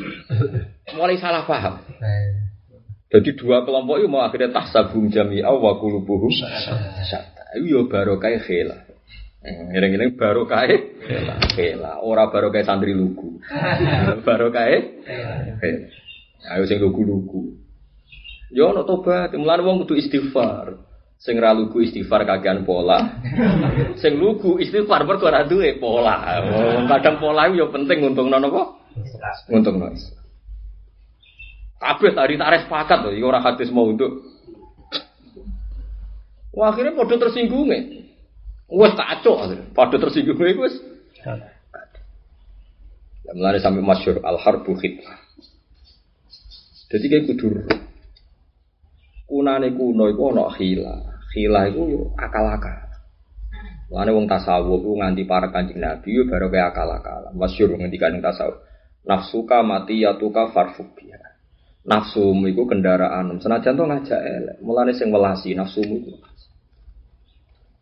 mulai salah paham jadi dua kelompok itu mau akhirnya tahsabum jami'a wa qulubuhum. Syatta itu ya barokah khila Ngiring-ngiring barokah khila ora barokah santri lugu. Barokah khila ayo sing lugu-lugu. Yo ono tobat. Mulane wong kudu istighfar. Sing ra lugu istighfar kakean pola. Sing lugu istighfar mergo ora duwe pola. Kadang pola ya penting untungno napa? Untungno kabeh tadi tarik sepakat loh, iki ora hadis mau untuk Wah, akhirnya podo tersinggung Wes kacau akhirnya. Podo tersinggung iku wis. Ya, Mulane sampai masyur al harbu khidmah. Jadi kayak kudur kunane kuno iku ana khila. Khila yo akal-akal. Lane wong tasawuf ku nganti para Kanjeng Nabi baru kayak akal-akal. Masyhur ngendikan ing tasawuf. Nafsuka mati yatuka farfuk biha. Nafsumu iku kendaraan. Senajan to ngajak elek. Mulane sing welasi nafsumu iku.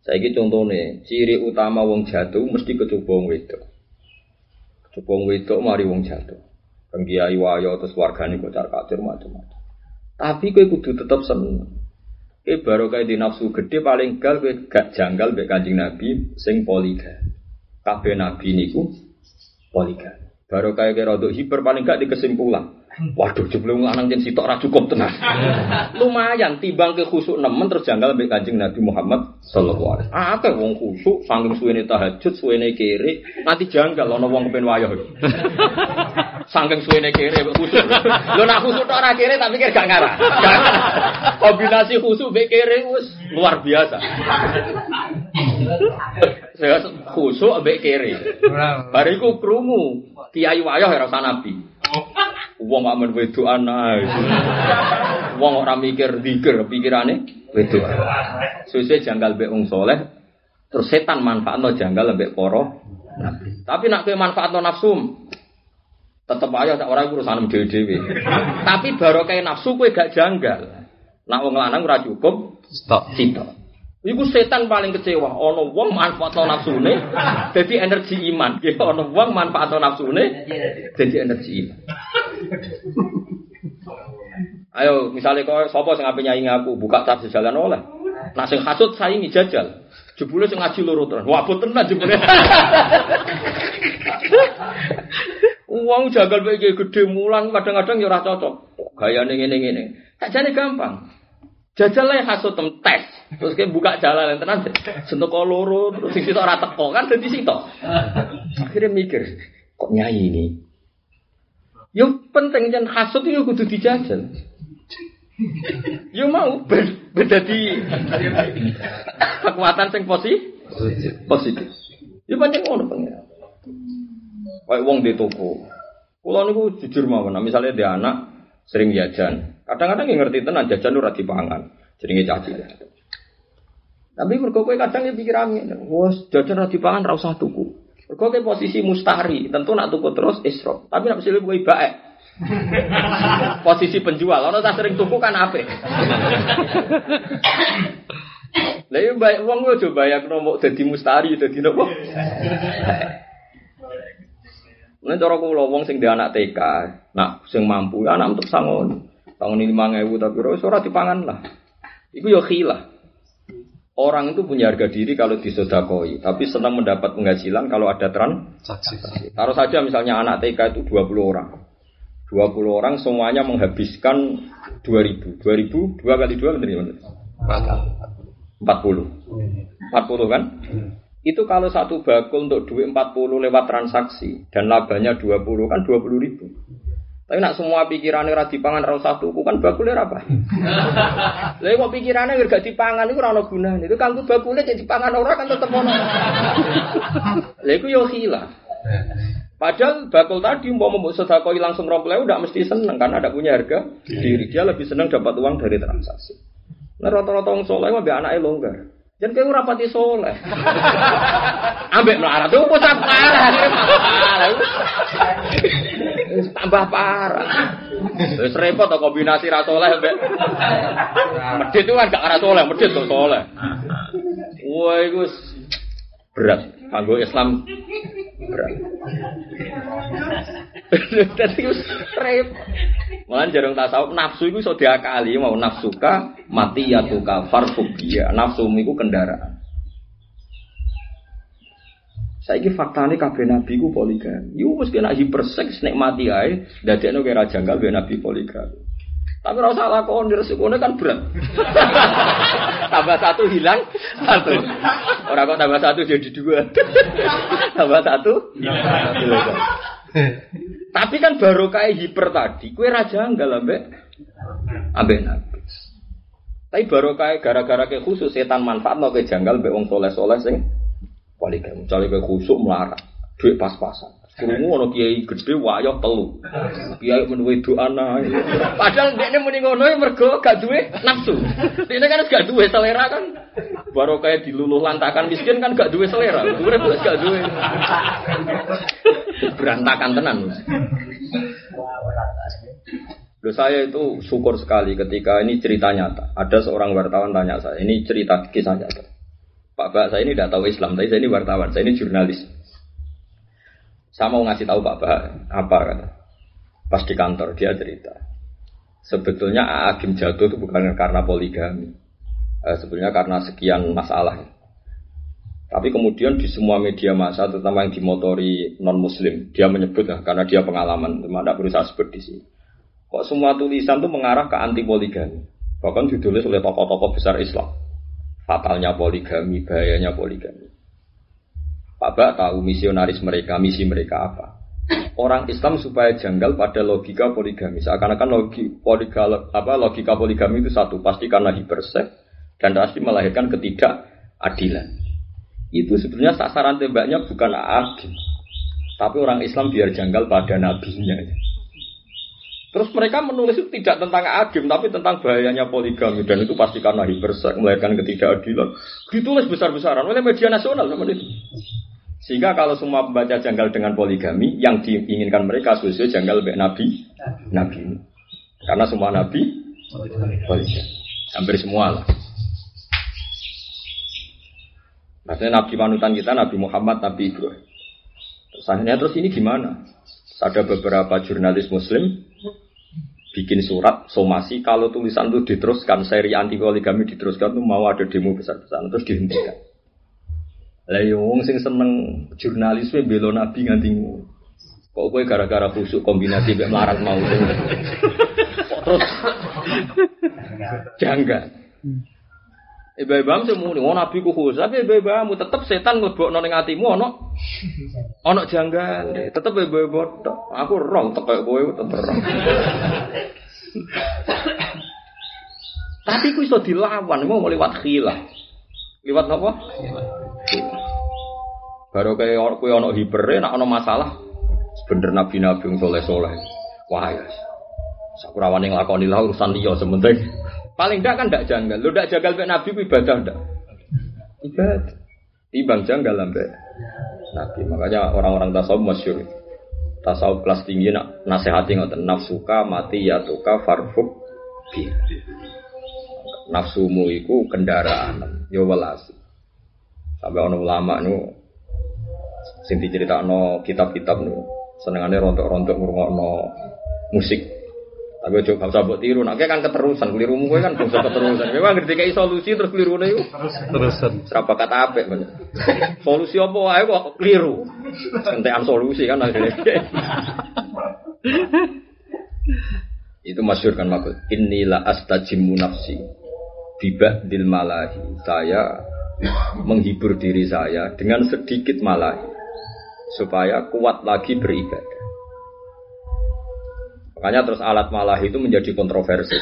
Saiki contone, ciri utama wong jatuh mesti kecoba wong wedok. Wong wedok mari wong jatuh. Pengkiai wayo terus wargane kocar kacir macam-macam. Tapi kowe kudu tetep seneng. Kowe baru kayak di nafsu gede paling gal kowe gak janggal mbek Kanjeng Nabi sing poliga. Kabeh nabi niku poliga. Baru kayak kira rodok hiper paling gak di kesimpulan. Waduh, jebule wong lanang jen sitok ra cukup tenan. Lumayan timbang ke khusuk nemen terus janggal mbek Kanjeng Nabi Muhammad sallallahu alaihi wasallam. Akeh wong khusuk saking suwene tahajud, suwene kiri, nanti janggal ana wong kepen wayah. Saking suwene kiri mbek khusuk. Lho nak khusuk tok ora kiri tak pikir gak ngarah. Kombinasi khusuk mbek kiri wis luar biasa. Saya khusuk mbek kiri. Bariku krungu kiai wayah ora usah nabi. Wong amen wedoan ae. Wong ora mikir zikir, pikirane wedoan. Suwe janggal mbek wong saleh, terus setan manfaatno janggal mbek para nabi. Tapi nak kowe manfaatno nafsu, tetep aja tak ora urusan dhewe-dhewe. Tapi barokah nafsu kowe gak janggal. Nak wong lanang ora cukup Stop. sitok. Iku setan paling kecewa. Ono wong manfaatno nafsune dadi energi iman. Ono wong manfaatno nafsune dadi energi iman. Ayo, misalnya kau sopo sing ape nyai ngaku buka tab jalan oleh. Nah sing hasud saingi jajal. Jebule sing ngaji loro tenan. Wah, boten tenan jebule. Uang jagal bae gede mulang kadang-kadang ya ora cocok. Gayane ngene-ngene. Sakjane gampang. Jajal lah hasud tem tes. Terus kayak buka jalan yang tenan. Sentuh kok loro terus sing sitok ora teko kan dadi sitok. Akhirnya mikir, kok nyai ini? Yo penting jan hasud itu kudu dijajal. Yo mau beda di kekuatan sing positif. Positif. Yo pancen ngono pengen. Kayak wong di toko. Kulo niku jujur mawon, nah, misalnya dia anak sering jajan. Kadang-kadang yang ngerti tenan jajan ora dipangan. Jenenge caci. Tapi mergo kowe kadang ya pikir amin, wes jajan ora dipangan ra usah tuku. Mergo kowe posisi mustari, tentu nak tuku terus isra. Tapi nak silih kowe baik. posisi penjual, orang tak sering tuku kan apa? Lah yo baik wong yo coba ya mau dadi mustari dadi nopo? Nek cara kula wong sing di anak TK, nak sing mampu ya anak untuk sangon. Sangon ini ewu tapi ora dipangan lah. Iku yo khilah. Orang itu punya harga diri kalau disodakoi, tapi senang mendapat penghasilan kalau ada transaksi. Taruh saja misalnya anak TK itu 20 orang. 20 orang semuanya menghabiskan 2000. 2000, 2 kali 2 berarti 40. 40 kan? Hmm. Itu kalau satu bakul untuk duit 40 lewat transaksi dan labanya 20 kan 20 ribu. Tapi nak semua pikirannya ra dipangan ra satu kan bakulnya apa? Lah kok pikirannya gak dipangan iku ora ono gunane. Itu kanggo bakulnya jadi dipangan orang kan tetep ono. Lah iku yo hilang. Padahal bakul tadi mau mau sedekah langsung rompel udah mesti seneng karena ada punya harga diri. Dia lebih senang dapat uang dari transaksi. Nah rata-rata orang soleh mah anaknya longgar. Jangan kayak rapati soleh. Ambek melarat itu bocah parah. Tambah parah. Terus repot atau kombinasi ra soleh ambek. Medit itu kan gak ra soleh, medit tuh soleh. Wah, itu berat. Kanggo Islam berat. Dadi repot. Malah jarang tasawuf nafsu itu sudah diakali mau nafsuka mati ya tuka farfobia nafsu itu kendaraan. Saya ini fakta ini kabeh nabi ku poligami. Yuk mesti kena hiperseks nek mati ae, dadekno kira janggal be nabi poligami. Tapi rasa salah kau resikonya kan berat. tambah satu hilang satu. Orang kok tambah satu jadi dua. tambah satu hilang. Tapi kan baru kayak hiper tadi, kue raja enggak lah mbak, ambek nabi. Tapi baru kayak gara-gara kayak khusus setan manfaat no kayak janggal mbak wong soleh soleh sing poligami. Misalnya kayak khusus melarang, duit pas-pasan. Kurungu ono kiai gede wayo telu. Kiai menuwe doa Padahal dia ini mending ngono ya mergo gak duwe nafsu. Dia kan gak duwe selera kan. Baru kayak diluluh lantakan miskin kan gak duwe selera. Urip gak duwe. Berantakan tenan. Loh, saya itu syukur sekali ketika ini cerita nyata. Ada seorang wartawan tanya saya, ini cerita kisah nyata. Pak Pak, saya ini tidak tahu Islam, tapi saya ini wartawan, saya ini jurnalis. Saya mau ngasih tahu Pak Bah apa kata. Pas di kantor dia cerita. Sebetulnya Agim jatuh itu bukan karena poligami. Eh, sebetulnya karena sekian masalah. Tapi kemudian di semua media massa, terutama yang dimotori non Muslim, dia menyebut lah karena dia pengalaman, teman tidak perlu saya sebut di sini. Kok semua tulisan itu mengarah ke anti poligami, bahkan ditulis oleh tokoh-tokoh besar Islam. Fatalnya poligami, bahayanya poligami. Pak Bak tahu misionaris mereka, misi mereka apa. Orang Islam supaya janggal pada logika poligami. Seakan-akan logi, poliga, apa, logika poligami itu satu, pasti karena hipersek dan pasti melahirkan ketidakadilan. Itu sebenarnya sasaran tembaknya bukan adil. Tapi orang Islam biar janggal pada nabinya. Terus mereka menulis itu tidak tentang agim, tapi tentang bahayanya poligami dan itu pasti karena hipersek melahirkan ketidakadilan. Ditulis besar-besaran oleh media nasional sama itu. Sehingga kalau semua membaca janggal dengan poligami, yang diinginkan mereka sesuai janggal baik nabi, nabi. Karena semua nabi poligami. Hampir semua lah. Maksudnya nabi panutan kita Nabi Muhammad, Nabi Ibrahim. Terus akhirnya terus ini gimana? Ada beberapa jurnalis Muslim bikin surat somasi kalau tulisan itu diteruskan seri anti poligami diteruskan tuh mau ada demo besar-besaran terus dihentikan. Lah yo wong sing seneng jurnalisme belo nabi nganti kok kowe gara-gara khusuk kombinasi mek melarat mau terus janggal. Ibu-ibu semua nih, oh nabi ku khusus, tapi ibu-ibu tetap setan ngelebok noning hatimu, ono, ono janggal, tetap ibu-ibu aku rong, tetap kowe tetap rong. tapi ku iso dilawan, mau lewat khilah, lewat apa? Baru kayak kowe ono hiper, nak ono masalah, bener nabi-nabi yang soleh-soleh. Wah ya. Sakurawan yang lakoni lah urusan dia sementing. Paling enggak kan enggak janggal. Lu enggak janggal mek nabi ibadah enggak? Ibadah. Timbang janggal lambe. Nabi. Makanya orang-orang tasawuf masyhur. Tasawuf kelas tinggi nak nasihati ngoten nafsuka mati ya tuka farfuk bir. Nafsumu iku kendaraan, yo welasi. Sampai ono ulama nu sing diceritakno kitab-kitab nu senengane rontok-rontok ngrungokno musik. Tapi ojo gak usah mbok tiru, nek kan keterusan kelirumu kowe kan bisa keterusan. Memang ngerti kayak solusi terus kelirune iku. Terusan. Serapa kata apik bener. Solusi apa wae kok keliru. Entekan solusi kan akhirnya. Itu masyhur kan makul. Inilah astajimu nafsi. Bibah dil malahi. Saya menghibur diri saya dengan sedikit malahi supaya kuat lagi beribadah. Makanya terus alat malahi itu menjadi kontroversi.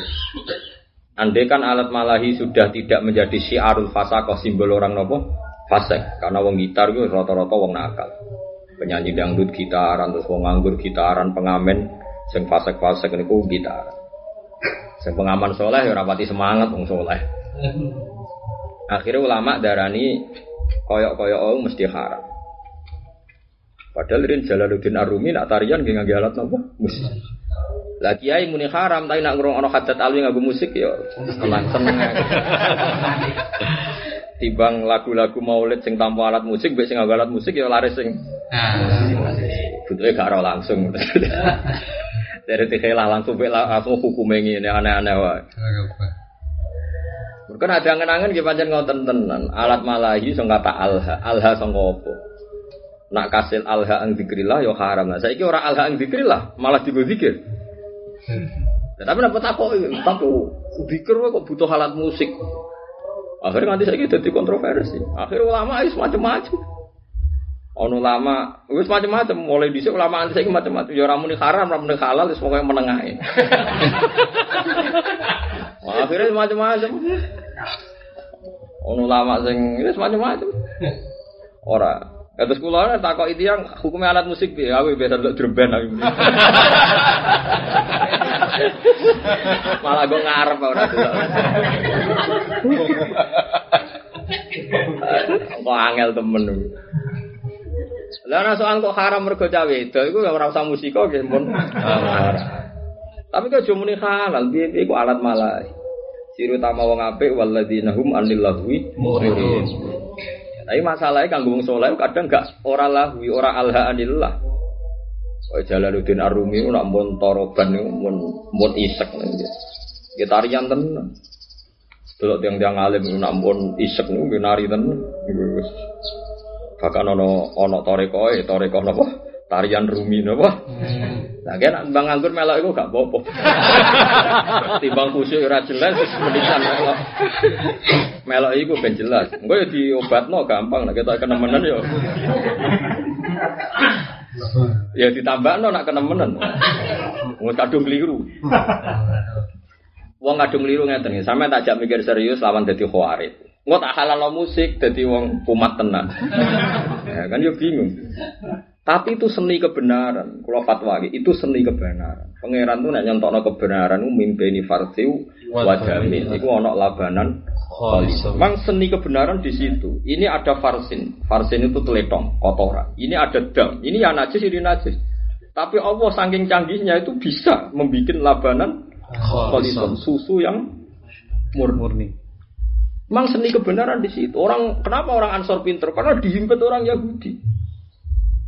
Andai kan alat malahi sudah tidak menjadi syiarul fasakoh simbol orang nopo fasek karena wong gitar itu rata-rata wong nakal. Penyanyi dangdut gitaran terus wong nganggur gitaran pengamen sing fasek-fasek niku gitaran sing pengaman soleh ya rapati semangat wong soleh. Akhirnya ulama darani koyok-koyok oh mesti haram. Padahal Rin Jalaluddin Arumi nak tarian ngangge alat napa musik lah kiai muni haram tapi nak ngrungokno hadat alwi nganggo musik ya tenang seneng Tibang lagu-lagu maulid sing tanpa alat musik mbek sing alat musik ya laris sing Butuhnya gak ora langsung. Dari tikailah langsung bela langsung hukum ini aneh-aneh wae. Mungkin ada angen-angen nggih pancen ngoten tenan. Alat malahi sing kata alha, alha sing apa? Nak kasil alha ang zikrillah ya haram. Nah, saiki ora alha ang zikrillah, malah digo zikir. Nah, tapi napa takok tapi zikir kok butuh alat musik. Akhirnya nanti saya jadi kontroversi. Akhirnya ulama itu macam-macam. Ono ulama, wis macam-macam. Mulai dhisik ulama anti saiki macam-macam. Ya ora muni haram, ora muni halal, wis pokoke menengah. Wah, akhirnya macam-macam. Ono ulama sing wis macam-macam. Ora. Terus kula takok itu yang hukumnya alat musik piye? Aku biasa ndelok drum band aku. Malah gue ngarep ora Kok angel temen. Lah ana soal kok haram mergo cawe itu iku ora usah musika nggih pun. Tapi kok cuma muni halal, piye iku alat malah. Siru tama wong apik walladzina hum anil lahwi. Tapi masalahnya kanggo wong saleh kadang gak ora lahwi, ora alha anillah. Kaya Jalaluddin Arumi nak mun toroban niku mun mun isek niku. Ya tarian tenan. Delok tiang-tiang alim nak mun isek niku nari tenan. Bahkan ono ono toreko e toreko napa? Tarian Rumi napa? Nah, kan bang anggur melok iku gak apa-apa. Timbang khusyuk ora jelas menisan melok. Melok iku ben jelas. Engko ya diobatno gampang nek ketok kenemenan ya. Ya ditambahno nak kenemenan. Wong kadung keliru. Wong kadung keliru ngeten iki. Sampe tak jak mikir serius lawan dadi khawarit. Engko tak halal musik dadi wong kumat tenan. Ya kan yo bingung. Tapi itu seni kebenaran. Kalau fatwa itu seni kebenaran. Pangeran tuh nek nyontokno kebenaran ku mimpeni farsiu wadamin. Iku ana labanan kholis. Mang seni kebenaran di situ. Ini ada farsin. Farsin itu teletong, kotoran. Ini ada dam. Ini ya najis, ini najis. Tapi Allah saking canggihnya itu bisa membuat labanan kholisun. Susu yang murni. Mang seni kebenaran di situ. Orang kenapa orang Ansor pinter? Karena dihimpit orang Yahudi.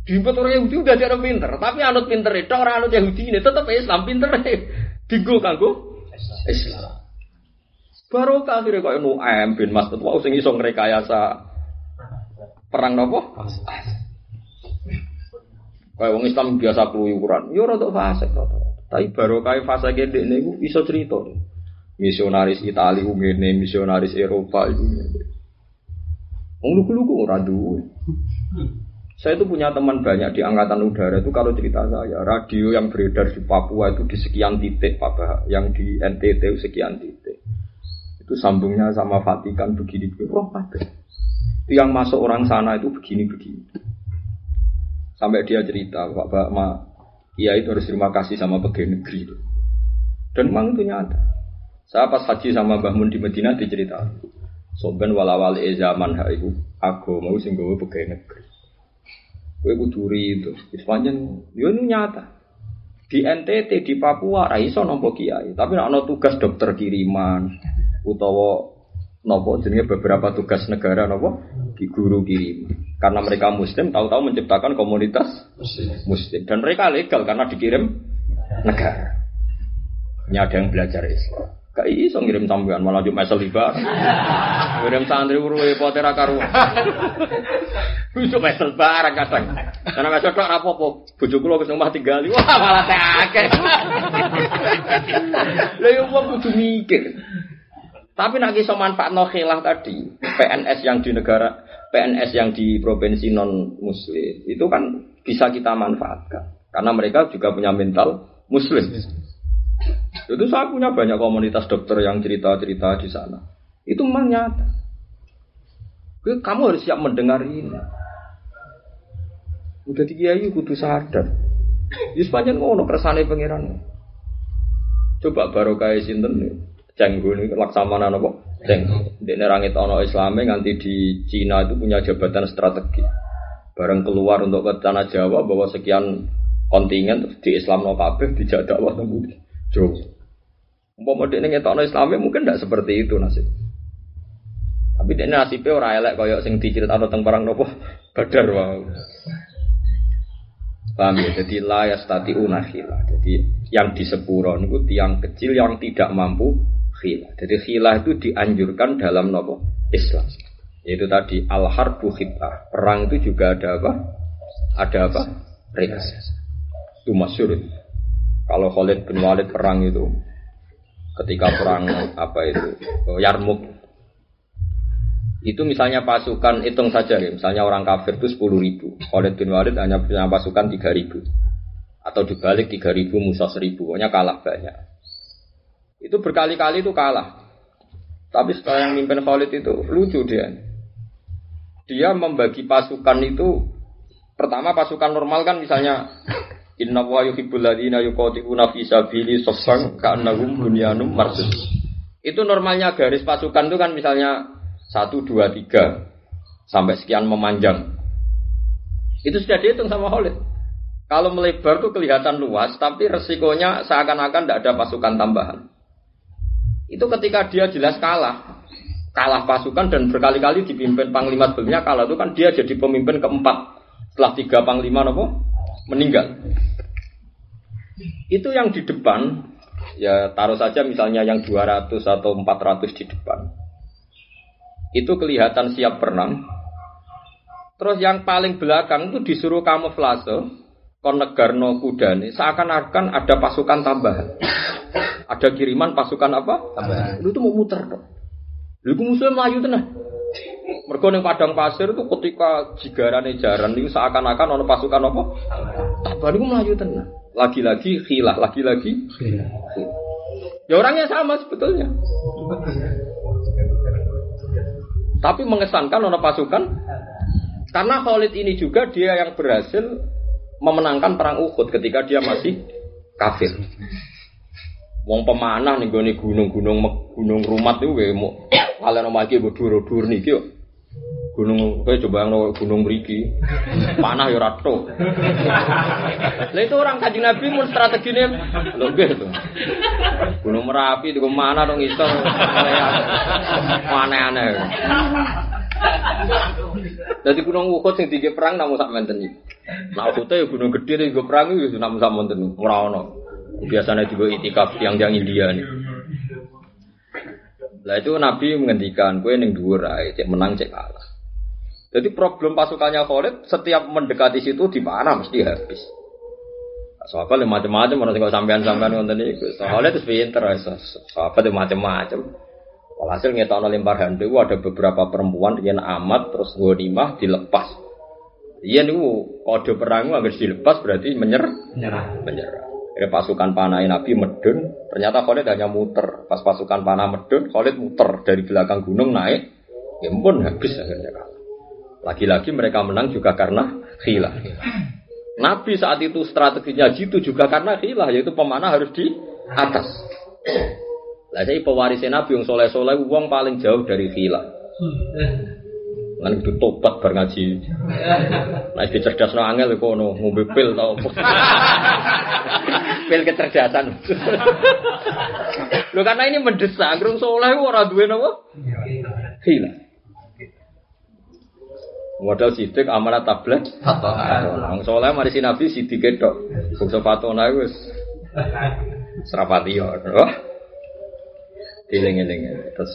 Dihimpit orang Yahudi udah jadi pinter, tapi anut pinter itu orang anut Yahudi ini tetap Islam pinter Digo kanggo Islam. Baru akhirnya kok Nuaim bin Mas'ud wau sing iso ngrekayasa perang nopo? Kayak wong Islam biasa keluyuran, yo fasik rada. Tapi baru kayak fase gede niku iso cerita. Misionaris ku ngene, misionaris Eropa iku ngene. Wong lugu-lugu ora. Saya itu punya teman banyak di angkatan udara itu kalau cerita saya radio yang beredar di Papua itu di sekian titik Pak Bah, yang di NTT sekian titik itu sambungnya sama Vatikan begini begini roh itu yang masuk orang sana itu begini begini sampai dia cerita Pak bah, ma, Iya itu harus terima kasih sama pegawai negeri itu. Dan memang itu nyata. Saya pas haji sama Mbah Mun di Medina diceritakan. Soben walawali e zaman ha iku aku mau sing gawe pegawai negeri. Kowe kudu itu. Wis pancen yo nyata. Di NTT di Papua ra iso nampa kiai, tapi ana tugas dokter kiriman utawa nopo jenenge beberapa tugas negara nopo di guru kirim karena mereka muslim tahu-tahu menciptakan komunitas muslim. Dan mereka legal karena dikirim negara. Ini ada yang belajar Islam Kayak iso ngirim sampean malah cuma mesel liba. Ngirim santri urwe potera karu. Iso mesel barang kadang. Karena mesel tok apa-apa. Bojo kula wis omah tinggali. Wah malah akeh. Lah yo wong kudu mikir. Tapi nak iso manfaatno khilaf tadi, PNS yang di negara PNS yang di provinsi non muslim itu kan bisa kita manfaatkan karena mereka juga punya mental muslim. Itu saya punya banyak komunitas dokter yang cerita-cerita di sana. Itu memang nyata. Kamu harus siap mendengar ini. Udah tiga kiai kudu sadar. Di sepanjang ngono kersane pangeran. Coba baru kayak sinten. Cenggu ini laksamana nopo. Ceng. Di nerangit ono Islame nganti di Cina itu punya jabatan strategi. Bareng keluar untuk ke tanah Jawa bahwa sekian kontingen di Islam no kabeh dijak dakwah tembudi. Jauh. Umpama dia ngetokno Islami mungkin tidak seperti itu nasib. Tapi dia nasibnya orang elek kaya sing atau tentang barang nopo badar wow. Paham ya? Jadi layas tati unahila. Jadi yang di sepuro itu tiang kecil yang tidak mampu khilah. Jadi khilah itu dianjurkan dalam nopo Islam. Yaitu tadi al harbu khitah. Perang itu juga ada apa? Ada apa? Rekas. Itu. Kalau Khalid bin Walid perang itu ketika perang apa itu oh, Yarmuk itu misalnya pasukan hitung saja ya misalnya orang kafir itu sepuluh ribu. Khalid bin Walid hanya punya pasukan tiga ribu. Atau dibalik tiga ribu Musa seribu. Pokoknya kalah banyak. Itu berkali-kali itu kalah. Tapi setelah yang mimpin Khalid itu lucu dia. Dia membagi pasukan itu pertama pasukan normal kan misalnya Inna wa yuhibbul ladina yuqatiluna fi sabili saffan ka'annahum bunyanum marsus. Itu normalnya garis pasukan itu kan misalnya 1 2 3 sampai sekian memanjang. Itu sudah dihitung sama Khalid. Kalau melebar tuh kelihatan luas, tapi resikonya seakan-akan tidak ada pasukan tambahan. Itu ketika dia jelas kalah, kalah pasukan dan berkali-kali dipimpin panglima sebelumnya kalah itu kan dia jadi pemimpin keempat setelah tiga panglima nopo meninggal. Itu yang di depan, ya taruh saja misalnya yang 200 atau 400 di depan. Itu kelihatan siap berenang. Terus yang paling belakang itu disuruh kamuflase, konegarno kudane, seakan-akan ada pasukan tambahan. Ada kiriman pasukan apa? Tambahan. Lu itu mau muter dong. Lu musuhnya melayu tenang. Mereka ning padang pasir itu ketika jigarane jaran itu seakan-akan ono pasukan apa? Tambah niku melayu tenang. Lagi-lagi khilah, lagi-lagi khilah. Ya orangnya sama sebetulnya. Tapi mengesankan ono pasukan karena Khalid ini juga dia yang berhasil memenangkan perang Uhud ketika dia masih kafir. Wong pemanah nih gue gunung-gunung gunung rumat itu gue mau kalian lagi gue dur-dur nih Gunung kowe coba yang gunung mriki. Panah ya rato. Lah itu orang kaji Nabi mun strategine lho nggih to. Gunung Merapi di mana dong iso. Aneh-aneh. Jadi gunung Uhud sing dige perang namun sak menten. Nah Uhud ya gunung gede ning perang itu namun sak menten ora ono. Biasanya juga itikaf yang yang India nih. Lah itu Nabi menghentikan kue neng dhuwur ae, cek menang cek kalah. Jadi problem pasukannya Khalid setiap mendekati situ di mana mesti habis. Sahabat yang macam-macam, mana tinggal sampean-sampean ngonten itu. Khalid itu pinter, sahabat yang macam-macam. Walhasil ngetokno lempar handu ada beberapa perempuan yang amat terus ghanimah dilepas. Iya nih kode perang harus dilepas berarti menyer menyerah. Menyerah. Ini pasukan panah Nabi medun, ternyata Khalid hanya muter. Pas pasukan panah medun, Khalid muter dari belakang gunung naik, ya pun habis akhirnya kalah. Lagi-lagi mereka menang juga karena khilaf. Nabi saat itu strateginya gitu juga karena khilah yaitu pemanah harus di atas. Lah saya pewarisnya Nabi yang soleh soleh uang paling jauh dari khilah. Lan itu tobat bar ngaji. Nah, iki cerdas no angel kok ono ngombe pil tau apa. pil kecerdasan. Lho karena ini mendesak, grung soleh ora duwe napa? Hilang. Modal sidik amalat tablet. Wong soleh mari si Nabi sidik tok. Bungsu fatona wis serapati yo. Diling-eling terus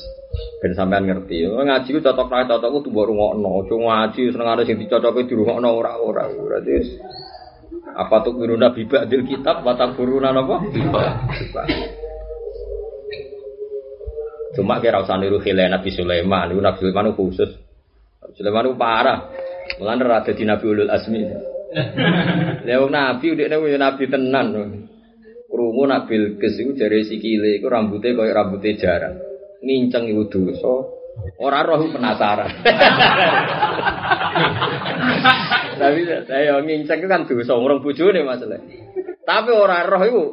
ben sampean ngerti. Oh, ngaji ku cocok ra cocok ku tumbuk rungokno. Aja ngaji senengane sing dicocoke dirungokno ora-ora. Berarti apa tuh guru nabi ba'dil kitab mata guru apa? Cuma kira usah niru khilai Nabi Sulaiman, itu Nabi Sulaiman khusus. Nabi Sulaiman parah. Mulane rada di Nabi Ulul Azmi. Lha Nabi udah nabi Nabi tenan. Krungu nak Bilqis iku jare sikile iku rambutnya koyo rambutnya jarang. Nginceng iku dosa. Ora roh penasaran. Tapi saya nginceng kan dosa ngurung bojone masalah. Tapi ora roh iku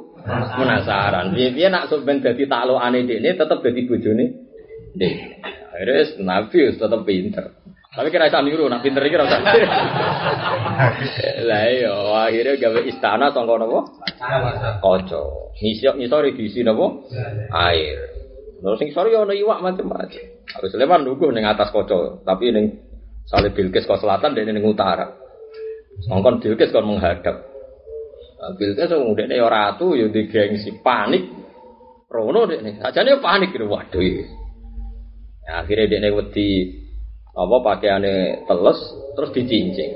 penasaran. Piye-piye nak sok ben dadi taklukane dekne tetep dadi bojone. Dek. Akhirnya Nabi tetep pinter. Tapi kira iso niru, nak pinter iki ora usah. Lah iya, akhirnya gawe istana sangka napa? Kaca. Ngisok ngisore diisi napa? Air. Terus sing sore ono iwak macam-macam. Harus Sulaiman nunggu ning atas kaca, tapi ning Salib Bilqis ke selatan dan ning utara. Mongkon Bilqis kon menghadap. Nah, Bilqis dekne ya ratu ya di gengsi panik. Rono dekne. Sajane panik gitu. Waduh. Ya, akhirnya dekne wedi apa pakaiannya teles terus dicincing.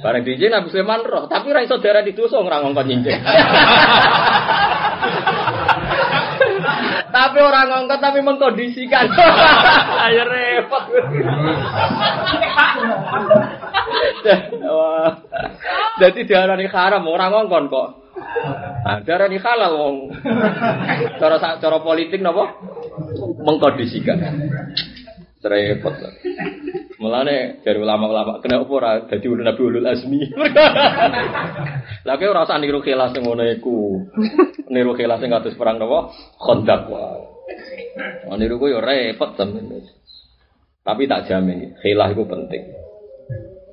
Barang dicincing Nabi Sulaiman roh, tapi ra iso darah didosa ora ngongkon cincing. tapi orang ngongkon tapi mengkondisikan. Ayo repot. Jadi diarani haram orang ngongkon kok. Nah, diarani halal wong. Cara politik napa? Mengkondisikan. Repot. Mulane dari ulama-ulama kena apa ora dadi ulun Nabi ulul azmi. Lah kowe ora usah niru khilas sing ngono iku. Niru khilas sing kados perang napa? Khandaq wae. Oh, niru yo repot sampeyan. Tapi tak jamin khilah iku penting.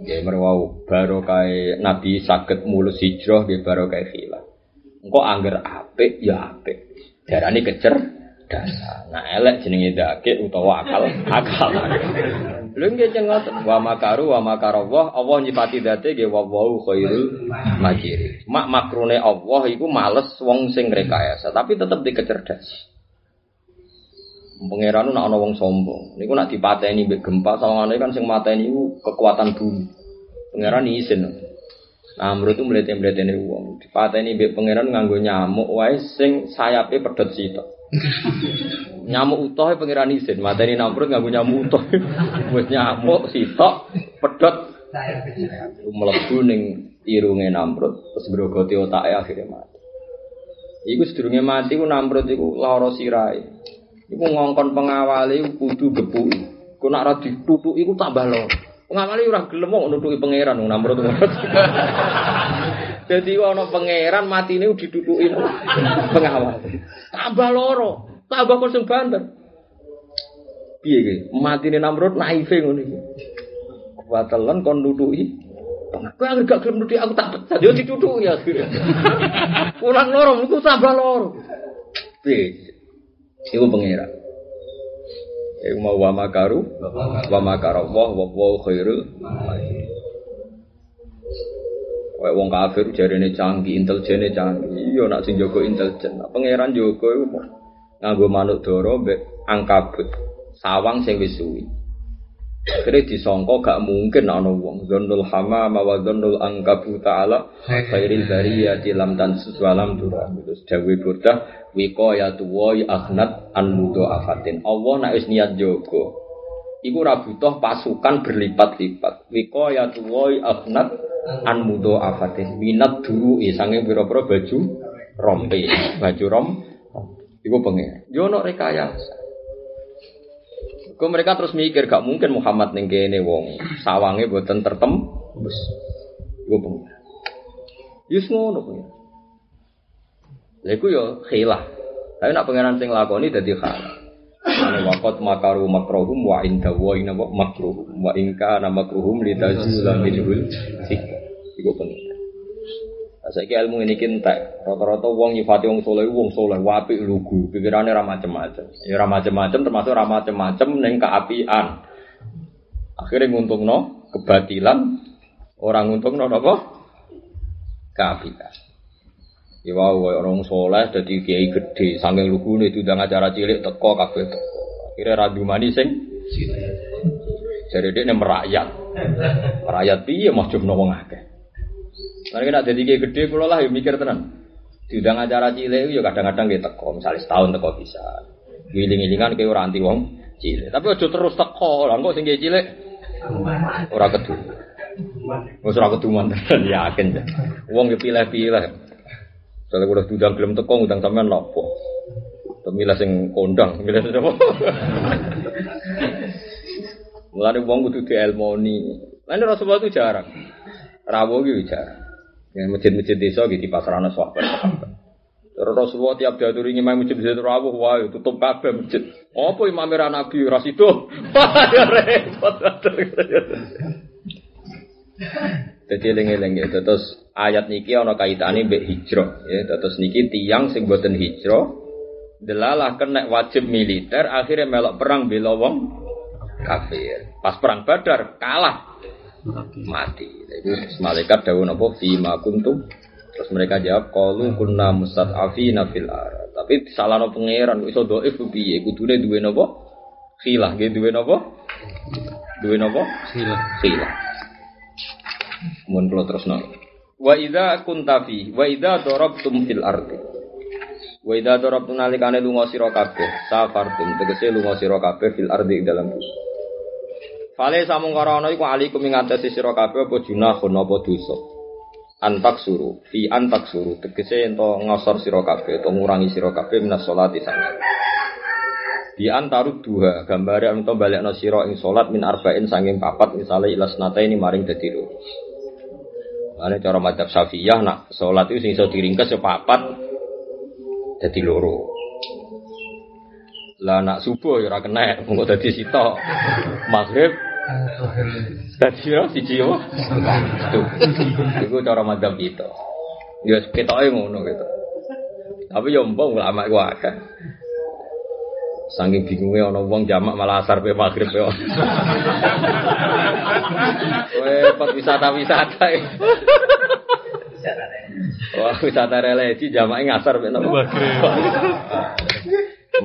Nggih merwau baru kae Nabi saged mulus hijrah baru kae khilah. Engko angger apik ya apik. Darane kecer dasar. Nah elek jenenge dake utawa akal akal. Lha nggih jeneng wa makaru wa makarallah Allah nyipati date nggih wa wau khairul makiri. Mak makrune Allah iku males wong sing rekayasa tapi tetep dikecerdas. Pangeran nak ana wong sombong. Niku nak dipateni mbek gempa sawangane kan sing mateni iku kekuatan bumi. Pangeran izin. Menurut itu melihat-melihat ini uang. Dipateni mbek pangeran nganggo nyamuk wae sing sayape pedot sitok. nyamuk utuh pangeran izin, mateni namrud nganggo nyamuk utuh. Wis nyamuk sitok pedot mlebu ning irunge namrud terus grogoti otake akhirnya mati. Iku sedurunge mati ku namrud iku lara sirahe. Iku ngongkon pengawali kudu gepuki. Ku nak ora ditutuki ku tambah loro. Pengawali ora gelem nutuki pangeran namrud. Jadi ana pangeran matine diduduki pengawal. Tambah loro, tambah kon sing banter. Piye iki? Matine Namrud naife ngono iki. Kuwatelen kon nutuki. Kowe anggere gak gelem aku tak pecat yo ditutuki ya akhirnya. Ulang loro iku tambah loro. Piye? Iku pangeran. Iku mau wa makaru, wa makara Allah khairul Kayak wong kafir jarene canggih, intelijene canggih. Iya nak sing jaga intelijen. Nah, pangeran jaga iku nganggo manuk dara mbek angkabut. Sawang sing wis suwi. Akhirnya disangka gak mungkin ana wong Zonnul hama wa zonnul angkabu ta'ala khairil bariyati lam tan walam dura terus dawe burdah wiqayatu wa akhnat an afatin Allah nek wis niat iku ora butuh pasukan berlipat-lipat wiqayatu wa akhnat an afatin minat duru sange pira-pira baju rompe baju rom iku pengen yo ono rekayasa Kau mereka terus mikir gak mungkin Muhammad ning kene wong sawange boten tertem. Iku pengen. Yus ngono pengiran. Lha yo khilah. Tapi nak pengiran sing lakoni dadi khalah. Ane wakot makaru makrohum wa inda wa ina wa makruhum wa inka na makruhum li tazula minhul sika. Iku pengiran. Nah, saiki ilmu ini kintek. Rata-rata wong nyifati wong soleh, wong soleh, wapi lugu, pikirannya ra macem-macem. Ya ra macem-macem termasuk ra macem-macem ning keapian. Akhirnya nguntungno kebatilan, orang nguntungno apa? Keapian. Ya wow, orang soleh jadi kiai gede, saking lugu itu udah acara cilik teko kabeh teko. Akhirnya radu mani sing jadi dia merakyat, merakyat piye mau coba wong akeh. Karena kita jadi kiai gede, kalau lah ya mikir tenan. Diundang acara cilik ya kadang-kadang kita teko, misalnya setahun teko bisa. Giling-gilingan kayak orang anti wong cilik. Tapi aja terus teko, lah kok sing cilik ora kedu. Wes ora kedu mantan yakin. Wong ya pilih-pilih. Kalau udah tudang gelem teko ngundang sampean lapo. Pemilah sing kondang, milih sing apa? Mulane wong kudu dielmoni. Lan Rasulullah itu jarang. Rawo gitu jarang. Yang masjid-masjid desa gitu di pasarana sahabat. Terus Rasulullah tiap diaturi ngimai masjid masjid rawuh, wah tutup kabeh masjid. Apa imam Nabi rasido? Wah ya repot. Jadi eling-eling ya. Terus ayat niki ana kaitane mbek hijrah ya. Terus niki tiang sing boten hijrah delalah kena wajib militer akhirnya melok perang bela wong kafir. Pas perang Badar kalah mati. Jadi malaikat dawuh napa fi ma kuntum Terus mereka jawab qalu kunna mustad'afina fil ar. Tapi salahno pangeran iso dhaif piye? Kudune duwe napa? Khilah, nggih duwe napa? Duwe napa? Khilah. Khilah. Mun kula terusno. Wa idza kunta fi wa idza darabtum fil ardi. Wa idza darabtum nalikane lunga sira kabeh, safartum tegese lunga sira kabeh fil ing dalam bumi. Fale samung karana iku alikum ing atase sira kabeh apa junahun apa dosa. Antak suru, fi antak suru, tegese ento ngosor sira kabeh, ento ngurangi sira kabeh minas sholati sangat. Di antaru dua gambare ento balekno sira ing salat min arba'in sanging papat misale ilas nata ini maring loro. Ane cara madzhab Syafi'iyah nak salat itu sing iso diringkes ya papat dadi loro. Lah nak subuh ya ora kena, mengko dadi. Maghrib dadi yo siji yo. Tuh. Iku cara madzhab itu. Ya ketoke ngono gitu. Tapi yo mbok ulama iku akeh. Saking bingungnya ono wong jamak malah asar pe maghrib pe. Repot wisata-wisata. Wah, wisata religi jamaknya ngasar pe nopo.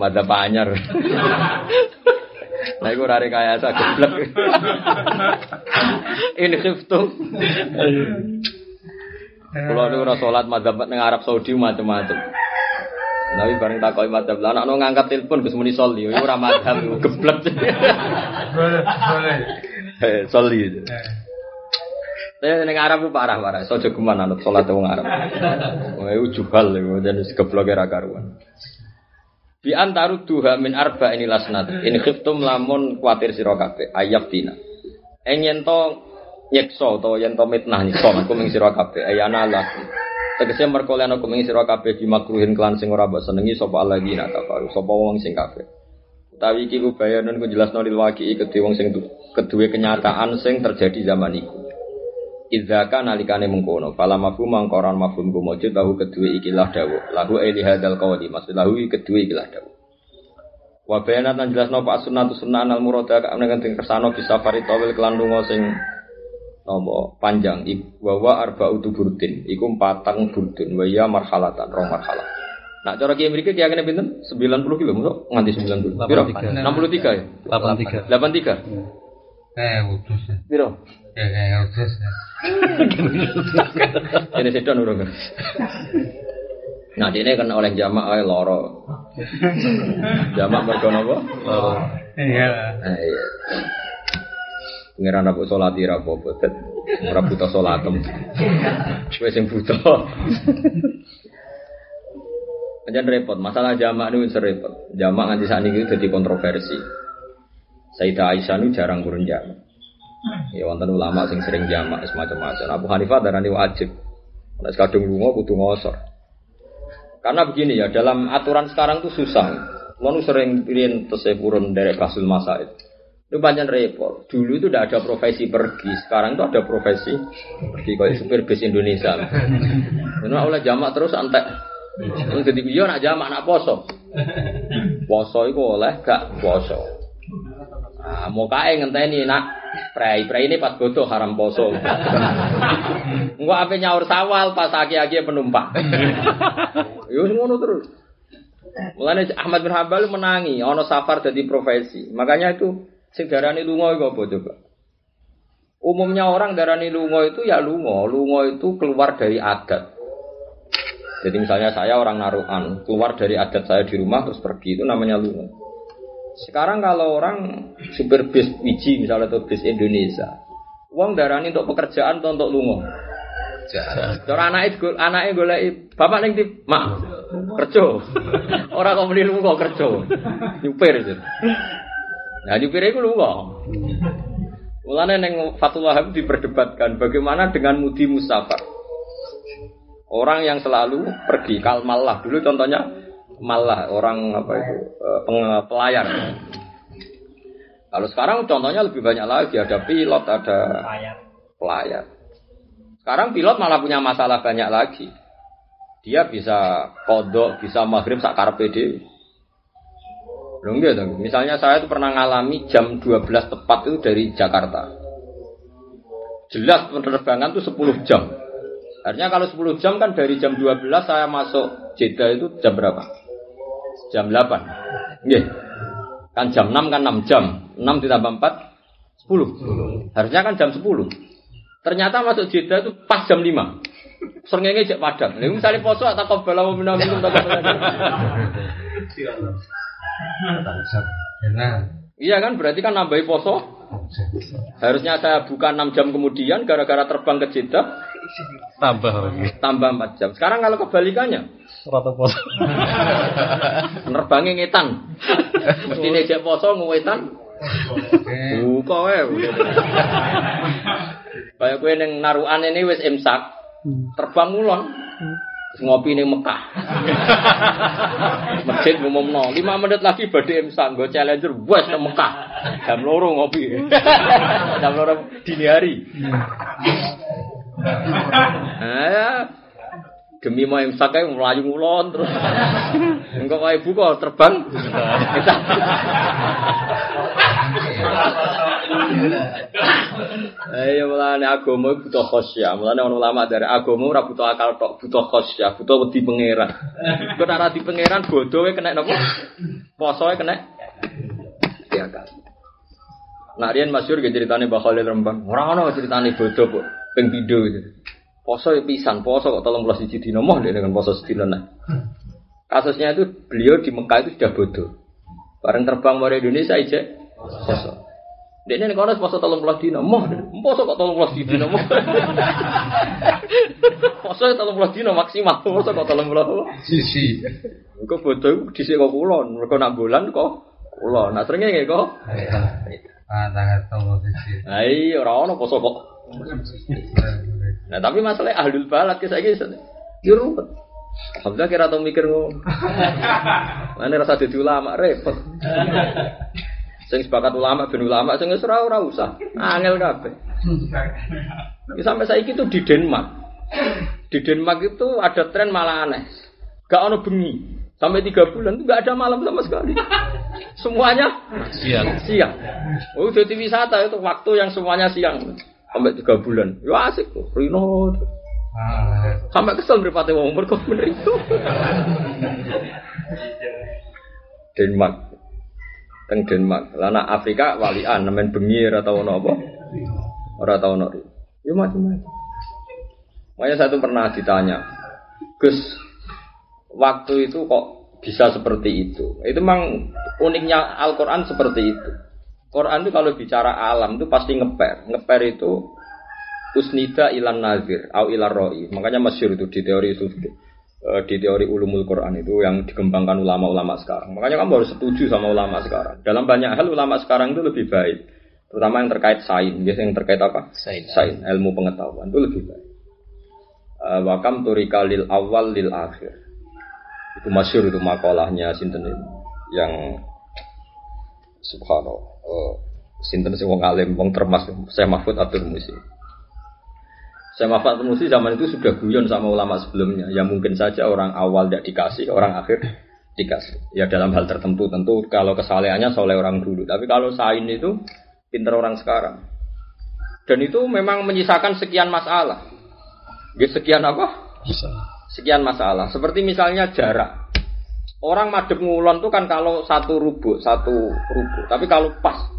Mada panyar. Nah, iku rare kaya sa geblek. Ini khiftum. Kalau nu ora salat madzhab ning Arab Saudi macam-macam. Tapi bareng takoi madzhab lah anak ngangkat telepon Gus muni soli, iku ora madzhab iku geblek. Boleh, boleh. Eh, soli. Saya ning Arab ku parah-parah, sojo geman anut salat wong Arab. Wah, iku jubal iku dan geblok ra karuan. Bi antaru duha min arba ini lasnat. In khiftum lamun kuatir sira kabeh ayab dina. Eng yen to nyekso to yen to mitnah nyekso aku ming sira kabeh ayana lakum. Tegese merko lan aku ming sira kabeh di makruhin kelan sing ora mbok senengi sapa alladzina kafaru sapa wong sing kafir. Utawi iki ku bayanun ku jelasno lil waqi kedhe wong sing kedue kenyataan sing terjadi zaman iku. Idzaka nalikane mengkono, fala mafhum mangkoran mafhum ku mujud lahu kedue ikilah dawuh. Lahu eli hadal qawli, maksud lahu kedue ikilah dawuh. Wa lan jelasno pak sunnatu sunnah al ka menawa teng kersano bisa fari tawil lunga sing nopo panjang wa wa arba'u burdin iku patang burdun wa ya marhalatan rong marhalah. Nah, cara kiai mriki kiai kene pinten? 90 kilo, mosok nganti 90. Piro? 63 ya? 83. 83. Eh, utus. Piro? Ya, ya, utus. Ini sedon urung. Nah, ini kan oleh jamak ae loro. Jamak mergo napa? Loro. Iya. Nah, iya. Pengiran aku sholat ira apa-apa, Tet. ora buta sholatem. Kowe sing buta. Panjen repot, masalah jamak ini repot. Jamak nganti saat ini jadi kontroversi. Sayyidah Aisyah ini jarang kurun jamak. Ya wonten ulama sing sering jamak semacam macam Abu Hanifah darani wajib. Nek kadung lunga kudu ngosor. Karena begini ya, dalam aturan sekarang tuh susah. Lalu sering pilih tesih purun dari Basul Masaid. Itu banyak repot. Dulu itu tidak ada profesi pergi, sekarang itu ada profesi pergi kayak supir bis Indonesia. Karena oleh jamak terus antek. Jadi dia nak jamak nak poso. Poso itu oleh gak poso. Nah, mau kae ngenteni nak prei prei ini pas bodoh haram poso. Enggak apa nyaur sawal pas aki-aki penumpang. Yo ngono terus. Mulane Ahmad bin Hambal menangi ana safar jadi profesi. Makanya itu sing darani lunga iku apa coba? Umumnya orang darani lunga itu ya lunga. Lunga itu keluar dari adat. Jadi misalnya saya orang naruhan, keluar dari adat saya di rumah terus pergi itu namanya lunga. Sekarang kalau orang supir bis biji misalnya atau bis Indonesia, uang darani untuk pekerjaan atau untuk lunga. Cara anak itu anaknya golek bapak ning di mak kerja. Orang kok muni lunga kerja. Nyupir itu. Nah nyupir itu lunga. Mulane neng Fatul Wahab diperdebatkan bagaimana dengan mudi musafar. Orang yang selalu pergi kal malah dulu contohnya malah orang apa itu eh, peng- pelayar. Kalau sekarang contohnya lebih banyak lagi ada pilot ada pelayar. Sekarang pilot malah punya masalah banyak lagi. Dia bisa kodok, bisa maghrib sak karepe enggak dong. Misalnya saya itu pernah ngalami jam 12 tepat itu dari Jakarta. Jelas penerbangan itu 10 jam. Artinya kalau 10 jam kan dari jam 12 saya masuk Jeddah itu jam berapa? Jam 8. Nggih. Kan jam 6 kan 6 jam. 6 ditambah 4 10. Harusnya kan jam 10. Ternyata masuk Jeddah itu pas jam 5. Srengenge cek padang. Lha misalnya poso atau qabala wa minna minum tak. Iya kan berarti kan nambahi poso. Harusnya saya buka 6 jam kemudian gara-gara terbang ke Jeddah Tambah lagi. tambah 4 jam. Sekarang kalau kebalikannya Rata pos. Nerbangnya ngetan. Mesti nejak poso ngewetan. Buka wae. Kayak kowe ning narukan ini wis imsak. Terbang ngulon. Ngopi ning Mekah. Masjid ngumumno, 5 menit lagi badhe imsak nggo challenger wes nang Mekah. Jam loro ngopi. Jam loro dini hari. Nah, ya. Demi mau imsak kae mlayu ngulon terus. Engko kae buka terbang. Ayo mulane agama butuh khosyah. Mulane ana ulama dari agama ora butuh akal tok, butuh khosyah, butuh wedi pangeran. Kok ora di pangeran bodoh kena napa? Posoe kena di akal. Nah, Rian Masyur ke ceritanya Mbak Khalil Rembang. Orang ana ceritanya bodoh ping pindho gitu. Poso ya pisan, poso kok tolong belas siji dino dia dengan poso sedina nah. Kasusnya itu beliau di Mekah itu sudah bodoh. Bareng terbang dari Indonesia aja poso. Dia ini kalau poso tolong belas dino moh, poso kok tolong belas dino moh. poso tolong belas dino maksimal, poso kok tolong belas. Sisi. Kok bodoh di sini kok kulon, mereka nak bulan kok kulon. Nah seringnya nggak kok. Ah, tangan tombol sisi. Nah iya orang ono poso kok. Nah tapi masalahnya ahlul balad kisah kisah. Ya ruwet. Alhamdulillah kira tau mikir ngono. Mana rasa jadi ulama repot. Sing sepakat ulama ben ulama sing wis ora ora usah. Angel kabeh. Ya, sampai saiki itu di Denmark. Di Denmark itu ada tren malah aneh. Gak ono bengi. Sampai tiga bulan itu gak ada malam sama sekali. Semuanya Siang. siang. Oh, jadi wisata itu waktu yang semuanya siang. Sampai tiga bulan. Ya asik kok. Rino. Sampai kesel berpati wong mergo bener itu. Denmark. Teng Denmark. Lana Afrika walian nemen bengi ora tau ono apa? Ora tau ono. Ya macam-macam. Makanya tuh pernah ditanya, Gus, waktu itu kok bisa seperti itu? Itu memang uniknya Al-Quran seperti itu. Quran itu kalau bicara alam itu pasti ngeper. Ngeper itu usnida ilan nazir au ilar roi. Makanya masyur itu di teori itu eh, di teori ulumul Quran itu yang dikembangkan ulama-ulama sekarang. Makanya kamu harus setuju sama ulama sekarang. Dalam banyak hal ulama sekarang itu lebih baik. Terutama yang terkait sains, biasanya yang terkait apa? Sains. Sains, ilmu pengetahuan itu lebih baik. Eh, Wakam turika lil awal lil akhir. Itu masyur itu makalahnya sinten itu yang subhanallah. eh, sinten sing wong alim wong termas saya Mahfud Abdul Musi. Saya Abdul Musi zaman itu sudah guyon sama ulama sebelumnya. Ya mungkin saja orang awal tidak dikasih, orang akhir dikasih. Ya dalam hal tertentu tentu kalau kesalehannya soleh orang dulu. Tapi kalau sain itu pinter orang sekarang. Dan itu memang menyisakan sekian masalah. Ya, sekian apa? Sekian masalah. Seperti misalnya jarak. Orang madep ngulon tuh kan kalau satu rubuk, satu rubuk. Tapi kalau pas,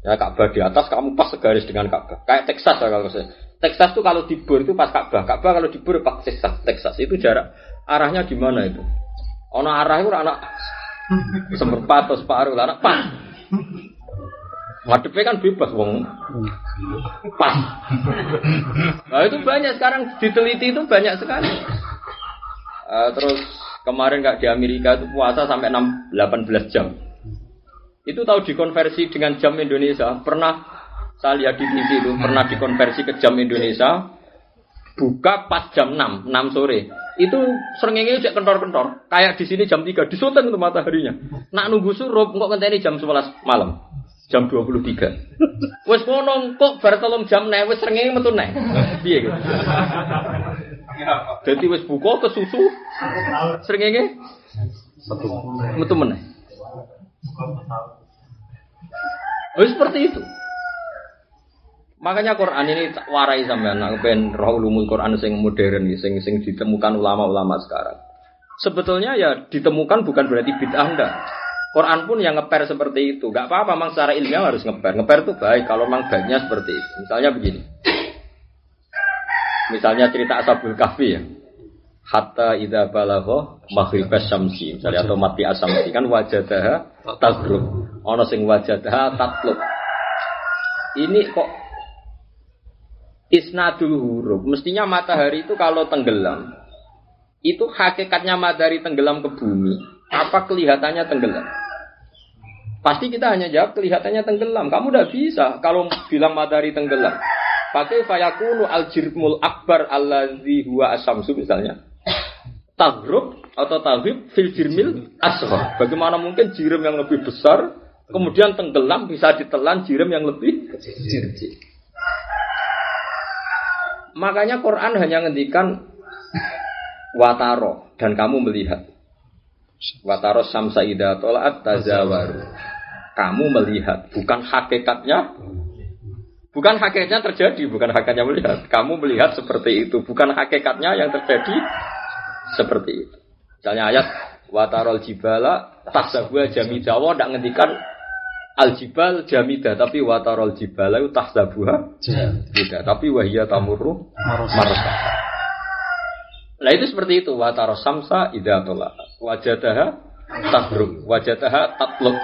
ya Ka'bah di atas, kamu pas segaris dengan Ka'bah. Kayak Texas ya kalau saya. Texas tuh kalau dibur itu pas Ka'bah. Ka'bah kalau dibur pas Texas. Texas itu jarak. Arahnya di mana itu? Ono arah itu anak seperempat atau separuh anak pas. Madepnya kan bebas wong pas. Nah itu banyak sekarang diteliti itu banyak sekali. Eh, terus kemarin nggak di Amerika itu puasa sampai 6, 18 jam. Itu tahu dikonversi dengan jam Indonesia. Pernah saya lihat di TV itu pernah dikonversi ke jam Indonesia. Buka pas jam 6, 6 sore. Itu serengenge cek kentor-kentor. Kayak di sini jam 3 disuteng tuh mataharinya. Nak nunggu surup kok ngenteni jam 11 malam. Jam 23. Wes ngono kok bar telung jam nek wis srengenge metu nek. Piye gitu. Jadi wis buka ke susu srengenge metu meneh. Oh, seperti itu. Makanya Quran ini warai sampean nak ben roh ulumul Quran sing modern sing sing ditemukan ulama-ulama sekarang. Sebetulnya ya ditemukan bukan berarti bid'ah enggak. Quran pun yang ngeper seperti itu. Gak apa-apa, memang secara ilmiah harus ngeper. Ngeper itu baik kalau memang baiknya seperti itu. Misalnya begini. Misalnya cerita Ashabul Kahfi ya. Hatta idza balagha maghribas syamsi. Misalnya atau mati asamsi kan wajadaha tagrub. Ono sing wajadaha tatlub. Ini kok isnadul huruf. Mestinya matahari itu kalau tenggelam itu hakikatnya matahari tenggelam ke bumi. Apa kelihatannya tenggelam? Pasti kita hanya jawab kelihatannya tenggelam. Kamu udah bisa kalau bilang matahari tenggelam. Pakai fayakunu al jirmul akbar allazi huwa asamsu misalnya. Tagrub atau tagrib fil jirmil asghar. Bagaimana mungkin jirim yang lebih besar kemudian tenggelam bisa ditelan jirim yang lebih kecil. Makanya Quran hanya ngendikan wataro dan kamu melihat. Wataro samsa ida tolaat tazawaru. Kamu melihat, bukan hakikatnya. Bukan hakikatnya terjadi, bukan hakikatnya melihat. Kamu melihat seperti itu, bukan hakikatnya yang terjadi seperti itu. Misalnya ayat watarol jibala tahsabuha jamida. Allah tidak ngendikan al jibal jamida, tapi watarol jibala itu tahsabuha jamida. Tapi wahia tamurru marasa. Nah itu seperti itu wataros samsa idatola wajadaha tabruk wajadaha tatlub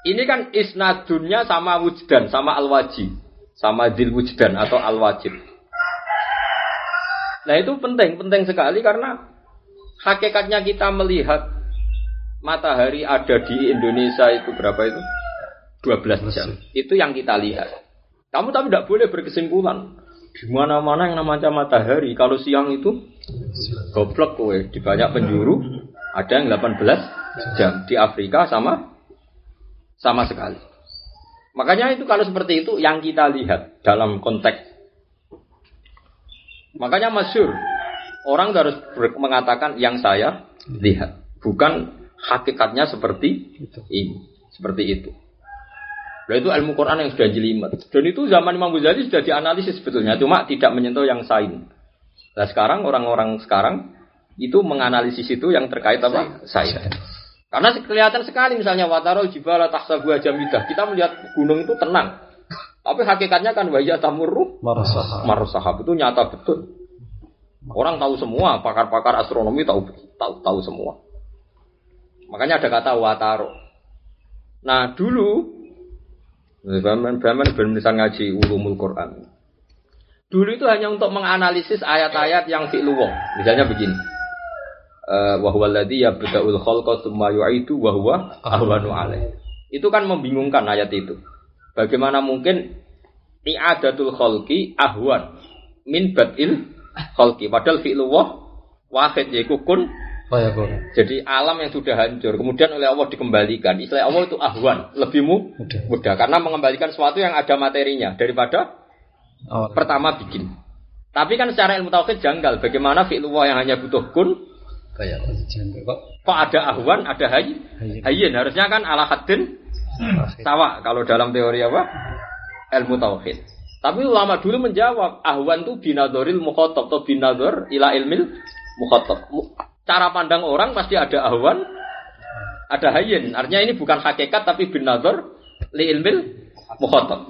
Ini kan isnadunnya sama wujdan, sama al-wajib, sama dil wujdan atau al-wajib. Nah itu penting, penting sekali karena hakikatnya kita melihat matahari ada di Indonesia itu berapa itu? 12 jam. Itu yang kita lihat. Kamu tapi tidak boleh berkesimpulan. Di mana-mana yang namanya matahari, kalau siang itu goblok kowe di banyak penjuru ada yang 18 jam di Afrika sama sama sekali. Makanya itu kalau seperti itu yang kita lihat dalam konteks. Makanya masyur orang harus mengatakan yang saya lihat, bukan hakikatnya seperti ini, seperti itu. Nah itu ilmu Quran yang sudah jelimet. Dan itu zaman Imam Ghazali sudah dianalisis sebetulnya, cuma tidak menyentuh yang sain. Nah sekarang orang-orang sekarang itu menganalisis itu yang terkait apa? Sain. Karena kelihatan sekali misalnya watarol jibala tahsabuha jamidah. Kita melihat gunung itu tenang. Tapi hakikatnya kan wajah tamurru Marasah. marusahab itu nyata betul. Orang tahu semua, pakar-pakar astronomi tahu tahu tahu semua. Makanya ada kata wataro. Nah dulu, Baman Baman ben bisa ngaji ulumul Quran. Dulu itu hanya untuk menganalisis ayat-ayat yang fi'luwah. Misalnya begini. Eh, wa huwa alladhi yabda'ul khalqa tsumma yu'idu wa huwa ahwanu alaih. Itu kan membingungkan ayat itu. Bagaimana mungkin i'adatul khalqi ahwan min bad'il khalqi. Padahal fi'lullah wahid yaiku kun. Jadi alam yang sudah hancur kemudian oleh Allah dikembalikan. Istilah Allah itu ahwan, lebih mu- Mudah. mudah karena mengembalikan sesuatu yang ada materinya daripada Awal. pertama bikin. Tapi kan secara ilmu tauhid janggal. Bagaimana fi'lullah yang hanya butuh kun, Kaya kok jangka kok. kok ada ahwan, ada hay, hayyin. Harusnya kan ala haddin sawa kalau dalam teori apa? Ilmu tauhid. Tapi ulama dulu menjawab ahwan itu binadoril mukhotob atau binador ila ilmil mukhotob. Cara pandang orang pasti ada ahwan, ada hayyin. Artinya ini bukan hakikat tapi binador li ilmil mukhotob.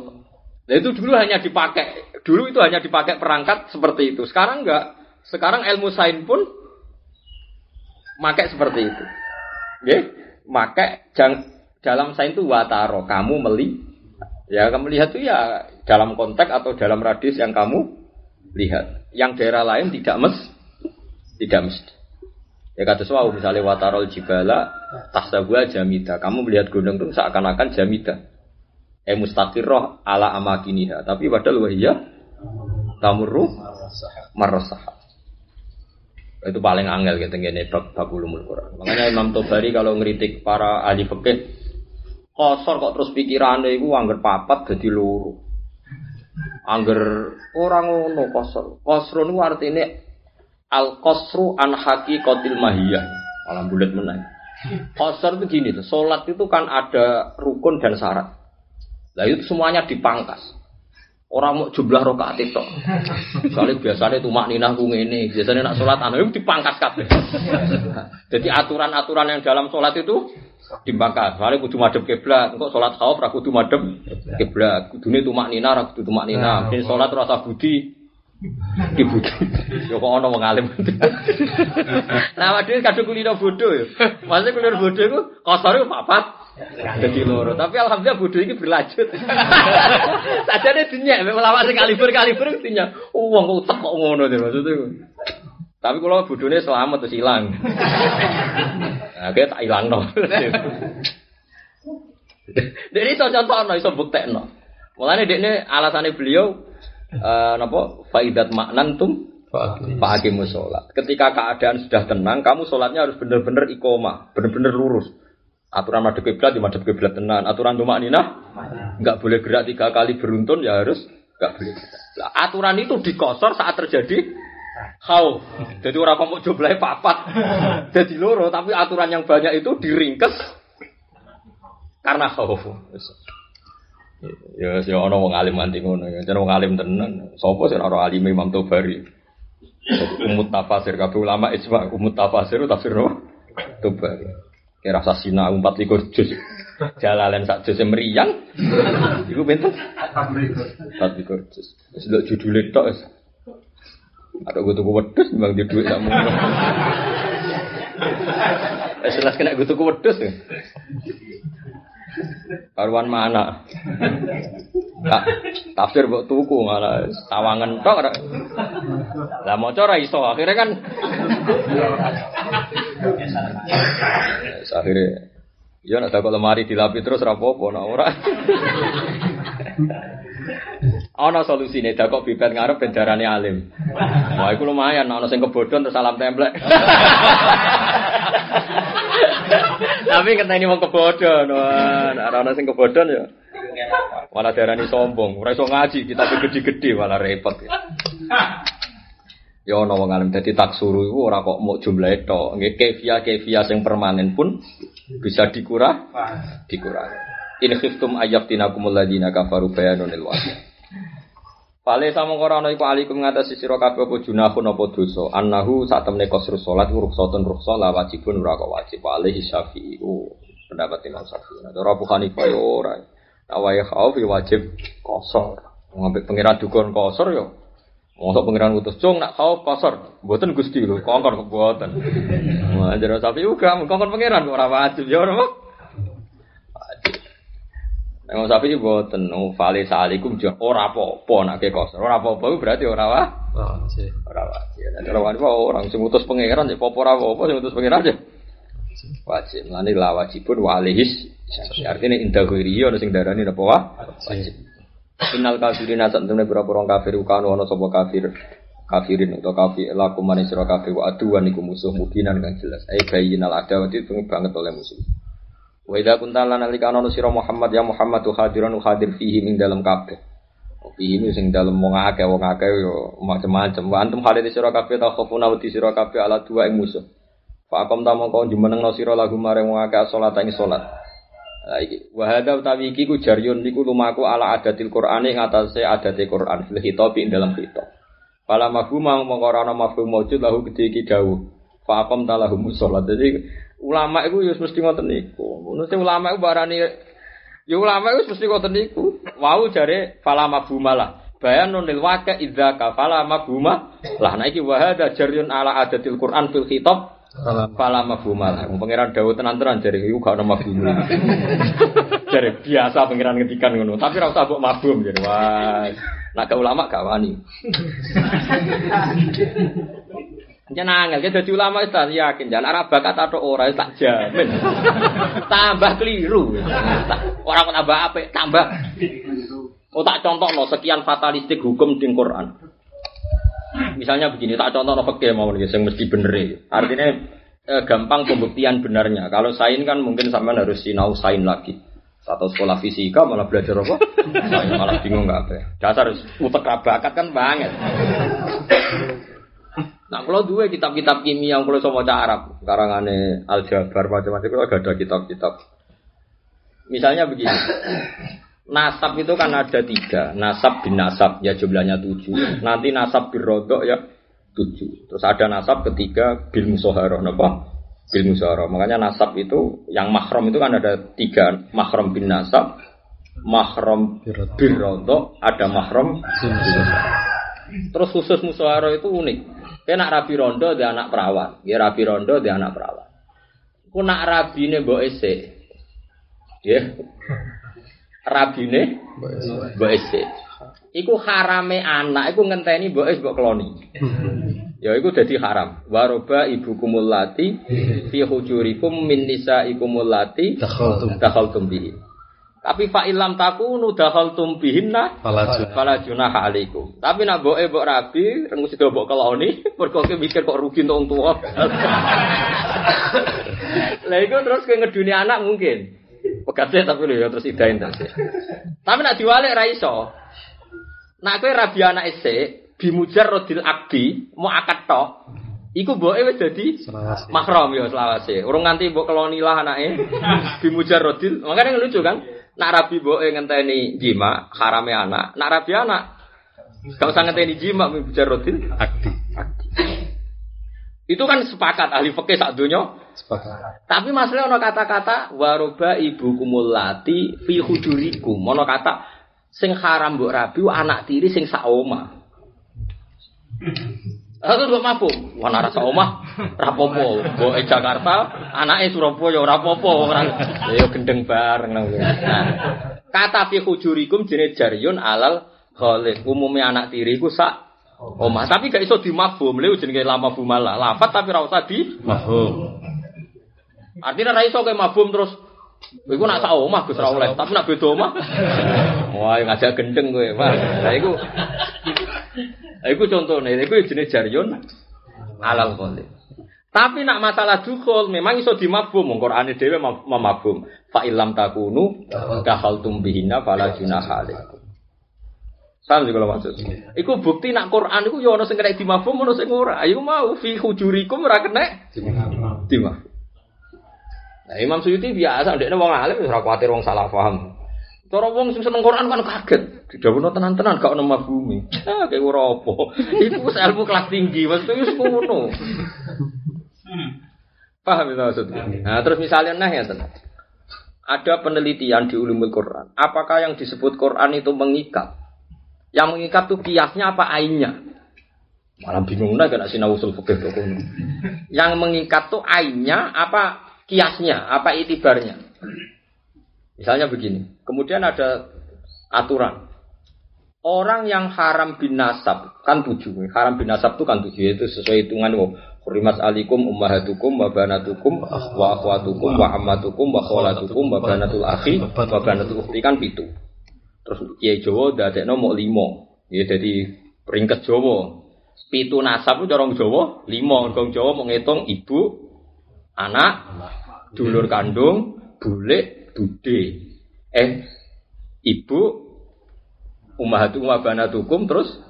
Nah itu dulu hanya dipakai, dulu itu hanya dipakai perangkat seperti itu. Sekarang enggak. Sekarang ilmu sains pun pakai seperti itu. Nggih, pakai jang dalam sains itu wataro, kamu meli ya kamu lihat itu ya dalam konteks atau dalam radius yang kamu lihat. Yang daerah lain tidak mes tidak mesti. Ya kata suau misalnya watarol jibala tahsabuha jamida. Kamu melihat gunung itu seakan-akan jamida. Eh mustaqirroh ala amakiniha. Tapi padahal wahiyah tamurru marasahah. Itu paling angel gitu ngene bab bab Quran. Makanya Imam Tobari kalau ngeritik para ahli fikih kosor kok terus pikirane iku angger papat dadi loro. Angger ora ngono kosor. Kosro niku artine al qasru an haqiqatil mahiyah. Malah bulat menang. Kosor itu gini tuh, sholat itu kan ada rukun dan syarat. Lah itu semuanya dipangkas. Orang mau jumlah rokaat itu. Soalnya biasanya itu makninah ku ngene, biasanya nak sholat anu dipangkas kabeh. Jadi aturan-aturan yang dalam sholat itu dipangkas. Soalnya kudu madhep kiblat, engkau sholat khauf ra kudu madhep kiblat. Kudune itu makninah ra kudu makninah. Ini sholat rasa budi Ki budi. Ya kok ana wong alim. Nah, waduh kadung kulino bodoh ya. Maksudnya kulino bodoh itu kosor itu papat. Jadi loro. Tapi alhamdulillah bodoh ini berlanjut. Sajane dinyak, mek lawak sing kaliber-kaliber dinyak. Oh, wong kok utek kok ngono deh maksudnya. Tapi kalau bodohnya selamat terus hilang. Nah, kayak tak hilang no. Jadi iso contohno, iso buktekno. Mulane dekne alasane beliau eh napa faidat maknan tum Pak. Hakim sholat. Ketika keadaan sudah tenang, kamu sholatnya harus benar-benar ikoma, benar-benar lurus. Aturan madhep kiblat di madhep kiblat tenan. Aturan tumak ninah nggak boleh gerak tiga kali beruntun ya harus nggak boleh. Lah, aturan itu dikosor saat terjadi khauf. Jadi orang kamu jumlahnya papat. Jadi loro, tapi aturan yang banyak itu diringkes karena khauf. Ya, ya ono wong alim anti ngono ya. Jeneng wong alim tenan. Sopo sing ora alim Imam Tobari. Umut tafasir kabeh ulama ijma umut tafasir tafsir no Tobari. Kira rasa sina umpat likur juz. Jalalen sak juz meriang. Iku? Empat likur juz. Wis lho judule tok wis. Ada gue tuku wedhus mbang di duit kamu. Eh jelas kena gue tuku wedhus ya. Karuan mana? Tak tafsir mbok tuku malah tawangan tok. Lah maca ora iso akhirnya kan akhirnya Ya nak kok lemari dilapi terus ra apa-apa nak ora. Ana solusine dakok bibet ngarep ben darane alim. Wah iku lumayan ana sing kebodhon terus salam templek. Tapi ini mau kebodhon. Wah, ana sing kebodhon ya. Malah darani sombong, ora iso ngaji, kita gede-gede malah repot. Ya ana wong alim dadi taksuru iku ora kok mau jumlah tok. Nggih kefia-kefia sing permanen pun bisa dikurang dikurangi. In khiftum ayaftinakumul ladina kafaru bayanunil wahyi. Pale sama ora ana iku alikum ngatasi sira kabeh apa junahun apa dosa. Annahu sak temne qasru salat rukhsatun rukhsah la wajibun ora kok wajib. Pale Syafi'i pendapat Imam Syafi'i. Nah, ora Abu Hanifah ya ora. Awaya khauf ya wajib kosor. Ngambek pangeran dukun kosor ya. Mosok pangeran utus cung nak khauf kosor. Mboten Gusti lho, kongkon kok mboten. Wah, jare Syafi'i uga kongkon pangeran kok ora wajib ya ora. Wajib. Yang sapi boten no fale salikum jo ora apa-apa nak ke kos. Ora apa-apa berarti ora wah. Oh, sih. Ora wajib. Nek ora wajib orang sing utus pangeran ya apa ora apa sing utus pangeran aja. Wajib. Lani la wajibun wa. Artinya indah ghairi ana sing darani apa wah? Wajib. Innal kafirina temne berapa orang kafir ukanu ana sapa kafir kafirin atau kafir lakum manis sira kafir wa aduan iku musuh mubinan kang jelas ai bayyinal adawati banget oleh musuh wa idza kunta lan alika ana sira Muhammad ya Muhammad tu hadiran hadir fihi dalam kabeh. Fihi ini sing dalam wong akeh wong akeh yo macam-macam wa antum hadir sira kabeh ta khofuna wedi sira kabeh ala dua ing musuh. Fa akom ta mongko jumeneng sira lagu maring wong akeh salat ing salat. Iki. Wa hadza utawi iki ku jaryun niku lumaku ala adatil Qur'an ing atase adate Qur'an. Fil khitab ing dalam khitab. Fala mafhum mongko ora ana mafhum maujud lahu gede iki dawuh. Fa aqam talahum sholat. Jadi ulama iku ya mesti ngoten niku. Mesti ulama iku barani ya ulama iku mesti ngoten niku. Wau jare fala mafhum lah. Bayanun lil waqa idza ka fala mafhum lah. Nah iki wa hadza jaryun ala adatil Qur'an fil khitab Fala mafhum lah. Pangeran dawuh tenan-tenan jare iku gak ana mafhum. Jare biasa pangeran ngetikan ngono. Tapi ora usah mbok mafhum jare. Wah. Nak ke ulama gak wani. Jangan angel, kita jadi ulama itu yakin. Jangan arah bakat atau orang tak jamin. tambah keliru. Orang kok tambah apa? Tambah. Oh tak contoh no sekian fatalistik hukum di Quran. Misalnya begini, tak contoh no fakir mau nih, yang mesti bener ya. Artinya eh, gampang pembuktian benarnya. Kalau sain kan mungkin sampean harus sinau sain lagi. Satu sekolah fisika malah belajar apa? Saya malah bingung nggak apa. Dasar utek bakat kan banget. Nah, kalau dua kitab-kitab kimia yang kalau sama Arab, karangane aljabar macam-macam, kalau ada kitab-kitab. Misalnya begini, nasab itu kan ada tiga, nasab bin nasab ya jumlahnya tujuh, nanti nasab bin rodok ya tujuh, terus ada nasab ketiga bil musoharoh, apa? Bil musoharoh. Makanya nasab itu yang mahram itu kan ada tiga, mahram bin nasab, mahram bin rodok, ada bin Terus khusus musoharoh itu unik. Kayak nak rabi rondo dia anak perawan, ya rabi rondo dia anak perawan. Ku nak rabi ne mbok ese, ya rabi ne mbok ese. Iku harame anak, iku ngenteni mbok es mbok keloni. Ya iku dadi haram. Waroba ibu kumulati fi hujurikum min ikumulati Dakhaltum. dakhaltum bihi. Tapi fa ilam takunu dakhaltum bihinna Fala junah. Fala junaha alaikum. Tapi nak boke mbok rabi, rengus sida mbok keloni, mergo mikir kok rugi untuk tuwa. Lah iku terus kowe ngeduni anak mungkin. Pegate tapi lho ya terus idain terus. Tapi nak diwalik ra iso. Nak kowe rabi anak isik, bimujarrodil abdi, mau akad tok. Iku mboke wis dadi mahram ya selawase. Urung nganti mbok keloni lah anake. Bimujarrodil. Makanya lucu kan? Nak rabi mboke ngenteni jima, harame anak. Nak rabi anak Gak usah ngenteni jima bimujarrodil. Akdi. Itu kan sepakat ahli fikih sak donya. Sepakat. Tapi masalah ono kata-kata waroba ibu kumulati fi hujurikum. Ono kata sing haram mbok rabi anak tiri sing sak omah. Aku mbok mabuk, wana rasa omah, rapopo, mbok e Jakarta, anake Surabaya ora apa-apa, ora ya gendeng bareng nang. Nah, kata fi hujurikum jene jaryun alal khalid. Umume anak tiri ku sak omah, tapi gak iso dimafhum, lha jenenge lama bumalah. Lafat tapi ra usah di Mahfum. Artinya ra iso kowe mabum terus Iku nak sak omah Gus ra oleh, tapi nak beda omah. Wah, ngajak gendeng kowe, Mas. Lah iku iku contone, iku jenis jaryun alal qalil. Tapi nak masalah dukul memang iso dimabum, wong Qur'ane dhewe mem- memabum. Fa illam takunu dakhaltum bihinna fala junaha alaikum. Paham kalau maksud? Iku bukti nak Quran iku ya ono sing kena dimabum, ono sing ora. Ayo mau fi hujurikum ora kena. Nah, Imam Suyuti biasa, dia wong alim, ora kuatir wong salah paham. Cara wong sing seneng Quran kan kaget. Didhawuhno tenan-tenan gak ono mafhumi. Ah, kayak ora apa. Iku wis ilmu kelas tinggi, mesti wis ngono. Paham itu maksudnya? Nah, terus misalnya nah ya tenang. Ada penelitian di ulumul Quran. Apakah yang disebut Quran itu mengikat? Yang mengikat tuh kiasnya apa ainnya? Malah bingung nah kena sinau usul fikih. Yang mengikat tuh ainnya apa kiasnya, apa itibarnya? Misalnya begini. Kemudian ada aturan. Orang yang haram bin nasab kan tujuh. Haram bin nasab itu kan tujuh itu sesuai hitungan wong. Hurimat alikum ummahatukum wa banatukum wa akhwatukum wa ammatukum wa kholatukum wa banatul akhi wa banatul ukhti kan pitu. Terus Kiai Jawa dadekno mau limo. Ya jadi peringkat Jawa. Pitu nasab itu orang Jawa, lima orang Jawa mau ngitung ibu, anak, dulur kandung, bule, bude. Eh, ibu, umahatu umah terus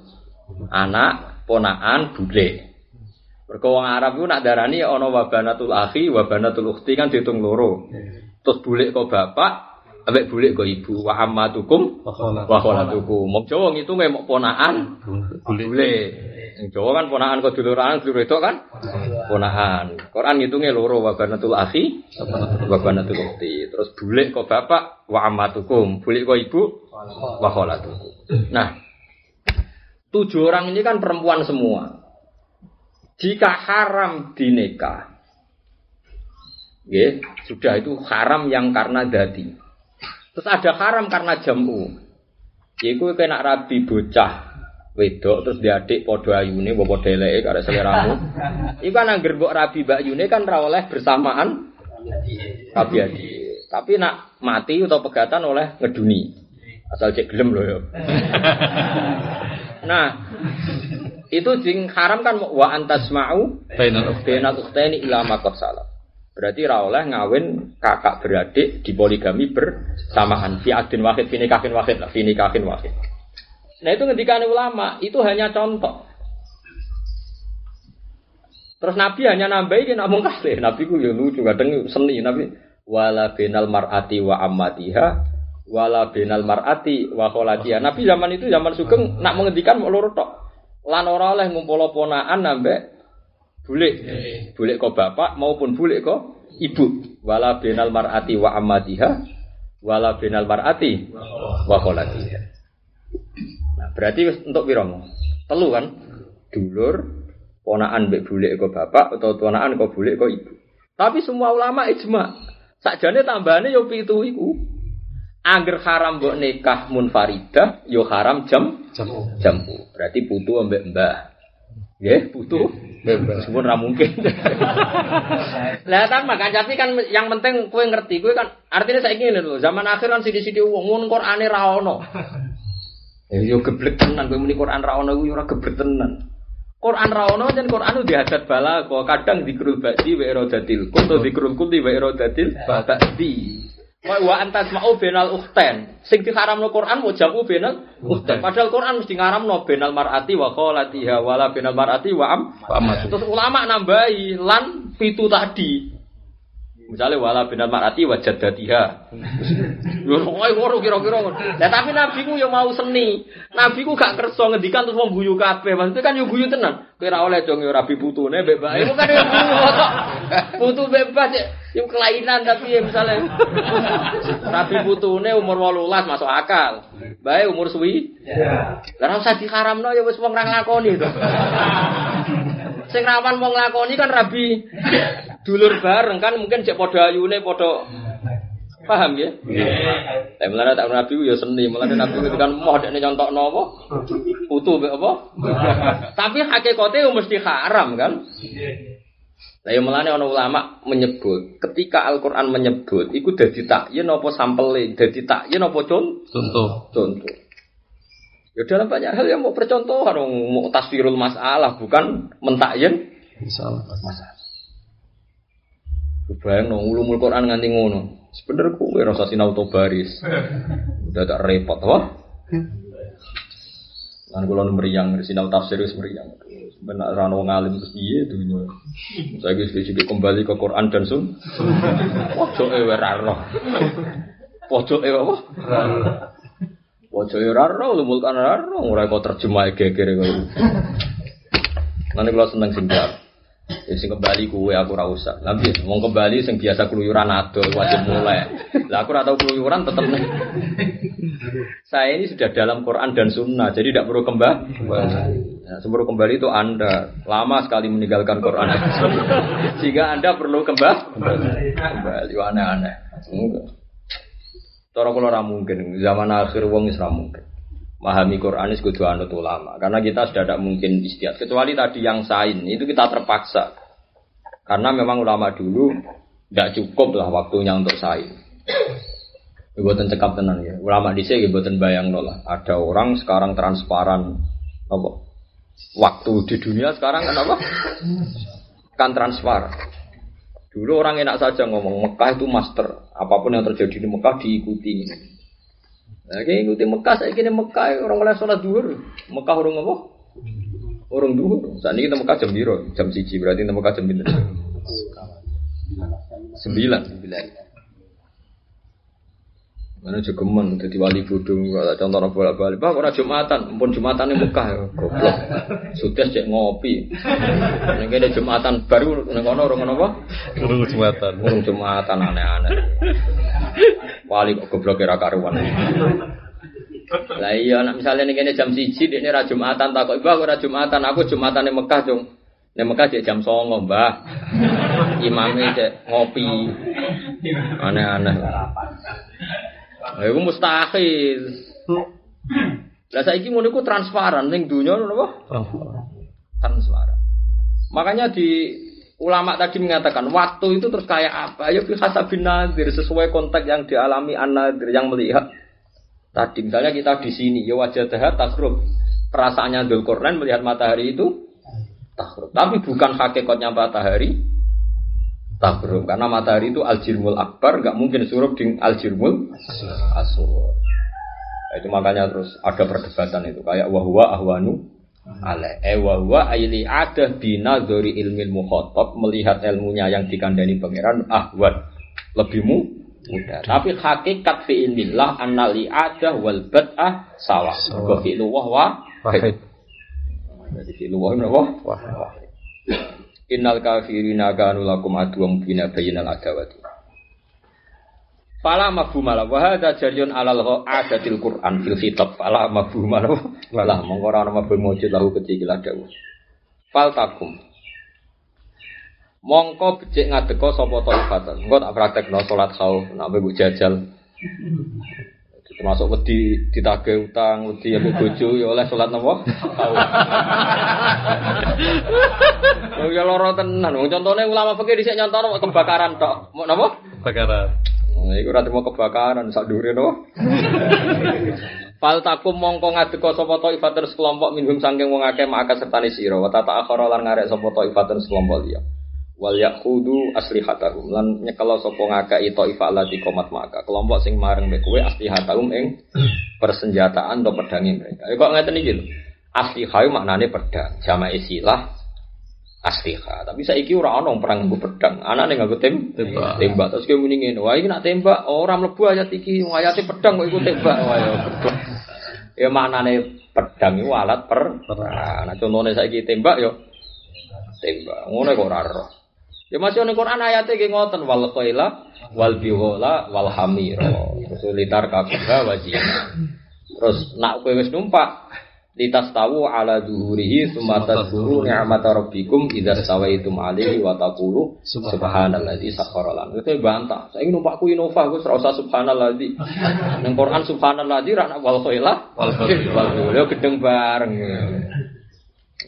anak, ponaan, bule. Mergo wong Arab ku nak darani ana wabanatul akhi, wabanatul ukhti kan dihitung loro. Terus bulik kok bapak, ambek bulik kok ibu, wa ammatukum wa kholatukum. Wong Jawa ngitunge mok ponakan bulik. Sing Jawa kan ponakan kok duluran, dulur itu kan ponakan. Quran ngitungnya loro wabanatul akhi, wabanatul ukhti. Terus bulik kok bapak, wa ammatukum. Bulik kok ibu, wa kholatukum. Nah, tujuh orang ini kan perempuan semua. Jika haram dinikah, ya, sudah itu haram yang karena dadi. Terus ada haram karena jamu. Iku kena rabi bocah wedok terus diadik podo ayune padha eleke karo seleramu. Iku kan angger mbok rabi mbak Yune kan ra oleh bersamaan rabi adi. Tapi nak mati atau pegatan oleh ngeduni. Asal cek gelem loh ya. nah, itu sing haram kan wa antas mau bainal ukhtaini ila ma salah. Berarti ra oleh ngawin kakak beradik di poligami bersamaan fi adin wahid fi nikahin wahid lah fi nikahin wahid. Nah itu ketika ulama itu hanya contoh. Terus Nabi hanya nambahin namun kasih. Nabi ku ya lucu kadang seni Nabi wala binal mar'ati wa ammatiha wala binal mar'ati wa kholatiha. Nabi zaman itu zaman sugeng nak menghentikan mau loro tok. Lan ora oleh ngumpul ponaan nambah bulik. Bulik kok bapak maupun bulik kok ibu. Wala benal mar'ati wa amatiha wala benal mar'ati wa kholatiha. Nah, berarti untuk piromo? Telu kan? Dulur, ponaan mbek bulik kok bapak atau ponaan kok bulik kok ibu. Tapi semua ulama ijma. Sakjane tambahane yo pitu iku. Angger haram mbok nikah munfaridah, yo haram jam jamu. Jamu. Berarti putu ambek mbah. Nggih, putu. Meskipun ra mungkin. Lah kan makan tapi kan yang penting kowe ngerti, kowe kan artinya saya ingin lho, zaman akhir kan sidi-sidi wong ngono Qur'ane ra ono. Ya yo geblek tenan kowe muni Qur'an ra ono kuwi ora geblek tenan. Quran ra ono jan Quran itu dihadat bala kok kadang dikrul ba'di wa iradatil kun to dikrul kulli wa iradatil ba'di. Wa antas mau benal ukhten. Sing diharamno Quran mau jamu benal ukhten. Padahal Quran mesti ngaramno benal mar'ati wa kholatiha wala benal mar'ati wa am. Terus ulama nambahi lan pitu tadi. Misalnya wala binal marati wajad datiha. Yo kowe ngono kira-kira Lah tapi nabi ku yo mau seni. Nabi ku gak kerso ngendikan terus wong guyu kabeh. Maksudnya kan yo guyu tenan. Kowe ora oleh dong yo rabi putune mbek bae. Iku kan yo putu bebas yo kelainan tapi ya misalnya rabi putune umur 18 masuk akal. Bae umur suwi. Lah ora usah diharamno ya wis wong ra nglakoni to. Sing rawan wong nglakoni kan rabi dulur bareng kan mungkin cek podo ayune podo paham ya? Tapi malah tak nabi ya seni, malah nabi itu kan mau ada nyontok nopo, utuh apa? Tapi hakikatnya mesti haram kan? Nah, yang melane ono ulama menyebut ketika Al-Qur'an menyebut iku dadi takyin apa sampele, dadi takyin apa contoh? Contoh. Ya dalam banyak hal yang mau percontohan, mau taswirul masalah bukan mentakyin masalah. masalah. Bayang no, ulumul Quran nganti ngono. Sebenernya kowe rasa sinau to baris. Udah tak repot, wah. Lan kula meriang sinau tafsir wis meriang. Benar rano ngalim terus piye dunya. Saya wis kembali ke Quran dan Sun. Pojoke ora roh. Pojoke apa? Pojoke ora roh, ulumul Quran ora roh, ora kok terjemah geger kok. Nanti kalau seneng sing Ya sing kembali kue aku ora usah. Mau kembali sing biasa keluyuran adol wajib mulai. Lah aku tau keluyuran tetep nih. Saya ini sudah dalam Quran dan Sunnah, jadi tidak perlu kembali. Nah, sebelum kembali itu Anda lama sekali meninggalkan Quran. Sehingga Anda perlu kembali. Kembali aneh-aneh. Kula ora mungkin zaman akhir wong wis mungkin memahami Quran itu kudu anut ulama karena kita sudah tidak mungkin istiad kecuali tadi yang sain itu kita terpaksa karena memang ulama dulu tidak cukup lah waktunya untuk sain buatan cekap tenan ya ulama di sini buatan bayang lah ada orang sekarang transparan apa waktu di dunia sekarang kan apa? Kan transfer. Dulu orang enak saja ngomong Mekah itu master. Apa pun yang terjadi di Mekah diikuti. Nah, kayak ikuti Mekah, saya kira Mekah orang mulai sholat duhur. Mekah orang apa? Orang duhur. Saat ini kita Mekah jam biru, jam siji berarti kita Mekah jam biru. Sembilan. Mana juga men, jadi wali bodong, kalau contoh bolak balik, bah orang jumatan, pun jumatan ini Mekah, ya, goblok. Sudah cek ngopi. Ini ada jumatan baru, ini kono orang apa? Urung jumatan. Orang jumatan aneh-aneh. Wali kok goblok kira karuan. Lah iya, nak misalnya nih kene jam siji, ini ra jumatan, tak kok ibu ora jumatan, aku jumatan di Mekah dong. Di Mekah cek jam songo, mbah. Imamnya cek ngopi. Aneh-aneh. Iku mustahil. Lah saiki ngono iku transparan ning dunya napa? Transparan. Makanya di ulama tadi mengatakan waktu itu terus kayak apa? Ya fi hasabin nadir sesuai konteks yang dialami an-nadir yang melihat. Tadi misalnya kita di sini ya wajah dahat tasruf. Perasaannya Dzulqarnain melihat matahari itu takrub. Tapi bukan hakikatnya matahari takrub karena matahari itu aljirmul akbar nggak mungkin suruh di aljirmul asur. Nah, itu makanya terus ada perdebatan itu. Kayak wahwa ahwanu ale eh wahwa aili ada bina dari ilmu mukhotob melihat ilmunya yang dikandani pangeran ahwan lebih mu mudah. Tapi hakikat fi'ilillah annali ada wal bad'ah sawa wa fi'lu Wahid. jadi fi'lu wahwa apa? Innal kafirina kanu lakum aduwam bina bayinal adawati. Fala mafhumala wa hadza jariyun alal adatil Qur'an fil khitab. Fala mafhumala wala mongko ora ana mafhum wujud lahu kecil dawu. Fal takum. Mongko becik ngadeka sapa taifatan. Engko tak praktekno salat khauf nek mbok jajal. Termasuk wedi ditagih utang, wedi ambek bojo ya oleh salat napa? Oh ya lara tenan. Wong contone ulama fikih dhisik nyontono kebakaran tok. Mau napa? Bakaran. Nah, iku ora mau kebakaran sak dhuwure no. Fal takum mongko ngadeka sapa taifatun sekelompok minhum saking wong akeh maka sertane sira wa tata akhara lan ngarek sapa taifatun sekelompok liya. Wal yaqudu aslihatahum lan nyekelo sapa ngakei taifah lati komat maka kelompok sing mareng mek kowe aslihatahum ing persenjataan atau pedange mereka. Ya kok ngeten iki lho. Aslihah maknane pedang, jamaah silah asliha. Tapi saiki ora ana perang nggo pedang. Anane nganggo tem Tembak. tembak. Terus kowe muni ngene, wah iki nak tembak ora mlebu ayat iki, ayate pedang kok iku tembak. Wah ya. Ya maknane pedang iku alat per perang. Nah contone saiki tembak yo tembak. Ngono kok ora roh. Ya masih ning Quran ayate nggih ngoten wal qaila wal biwala wal hamira. Terus litar wajina. Terus nak kowe wis numpak litas tahu ala duhurihi summa tadhkuru ni'mata rabbikum idza stawaitum alaihi wa taqulu subhanalladzi sakhkhara lana. Itu bantah. Saiki numpakku Innova Gus ora usah subhanalladzi. Ning Quran subhanalladzi ra wal khaila Wal biwala gedeng bareng.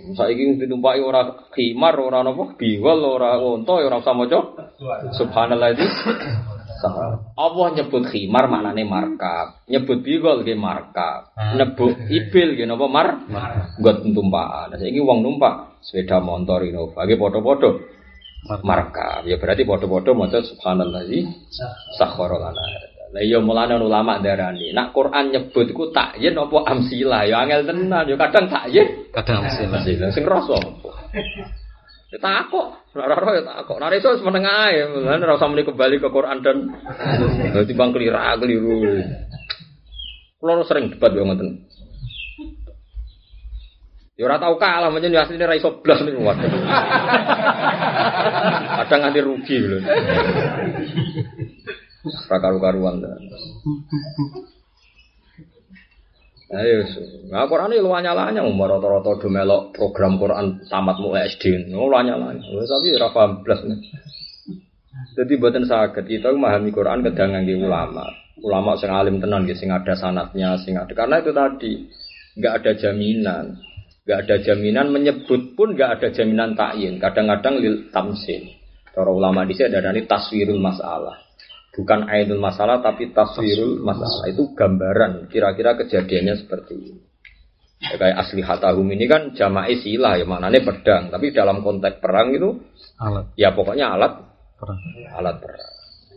Saiki ditumpaki ora khimar ora napa biwal ora unta ya ora usah maca subhanalladzi Allah nyebut khimar maknane markab, nyebut bigol nggih markab, nyebut ibil nggih napa mar? Nggot tumpakan. Saiki wong numpak sepeda motor Innova nggih padha-padha markab. Ya berarti padha-padha maca subhanallazi sakhkhara lana. Lah iya mulane ulama darani, nak Quran nyebut iku takyin apa amsilah ya angel tenan, ya kadang takyin, Kadang amsilah sing rasa apa? Ya takok, ora ora ya takok. Nek iso meneng ae, mulane ora usah muni kembali ke Quran dan dadi bang kelira keliru. Kulo sering debat yo ngoten. Ya ora tau kalah menyen ya asline ra iso blas niku. Kadang nganti rugi lho. Ora karu-karuan. Ayo, nah Quran ini lu nyalanya, umur rata-rata do melok program Quran tamat mu SD, lu nyalanya. Tapi ora paham blas nih. Jadi buatan sakit kita memahami Quran kadang ngangge ulama, ulama sing alim tenan, nggih, sing ada sanatnya, sing ada. Karena itu tadi nggak ada jaminan, nggak ada jaminan menyebut pun nggak ada jaminan takyin. Kadang-kadang lil tamsil. Para ulama di sini ada ini taswirul masalah bukan ainul masalah tapi taswirul masalah itu gambaran kira-kira kejadiannya seperti ini Ya, kayak asli hatahum ini kan jama'i silah ya maknanya pedang, tapi dalam konteks perang itu Alat ya pokoknya alat perang. alat perang.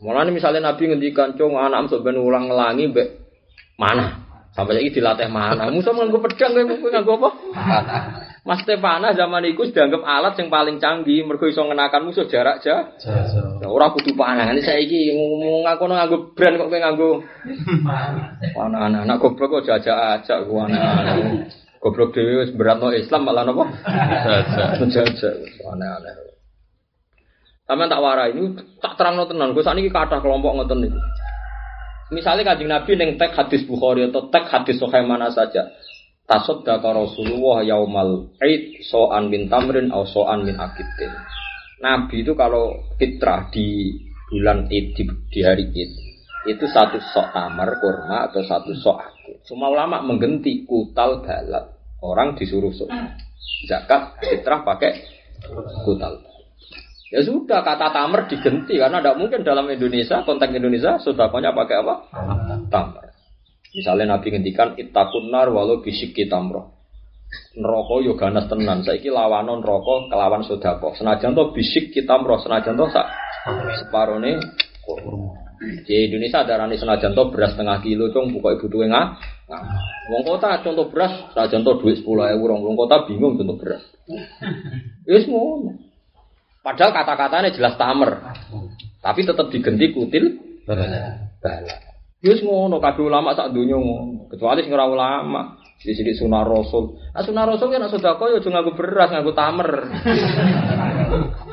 Mulane misalnya Nabi ngendikan cung anak sok ben ulang ngelangi mbek mana? Sampai lagi dilatih mana? Musa nganggo pedang kowe nganggo apa? Mas panah zaman itu dianggap alat yang paling canggih mergo iso ngenakan musuh jarak jauh. Ya ora kudu panah. Ini saiki ngomong ngaku nganggo brand kok kowe nganggo panah anak-anak goblok kok jajak aja ku anak-anak. Goblok dhewe wis beratno Islam malah napa? Jaja. Jajak aneh-aneh. Sampeyan tak warai ini tak terangno tenan. Gue saat ini kathah kelompok ngoten niku. Misalnya kanjeng Nabi neng tek hadis Bukhari atau tek hadis Sahih mana saja. Tasaddaqa Rasulullah yaumal Id so'an min tamrin atau so'an min akidin. Nabi itu kalau fitrah di bulan Id di, di hari Id itu satu sok tamar kurma atau satu sok akid. Semua ulama menggenti kutal balat. Orang disuruh sok zakat fitrah pakai kutal. Ya sudah kata tamer digenti karena tidak mungkin dalam Indonesia konteks Indonesia sodakonya pakai apa? Tamer. Misalnya Nabi ngendikan itakun nar walau bisik tamroh. Neraka yo ganas tenan. Saiki lawanon neraka kelawan sodako. Senajan to bisik kitamroh, senajan to sak separone. Di Indonesia ada rani senajan to beras setengah kilo cung buka ibu tuwe ngah. Wong kota contoh beras senajan to duit sepuluh ewu wong kota bingung contoh beras. Ngono. Padahal kata-katanya jelas tamer. Tapi tetap digenti kutil Bala. Yus ngono kabeh ulama sak donya ngono. Kecuali sing ora ulama, sithik sunah rasul. Nah sunah rasul kan sedekah ya aja nganggo beras, nganggo tamer.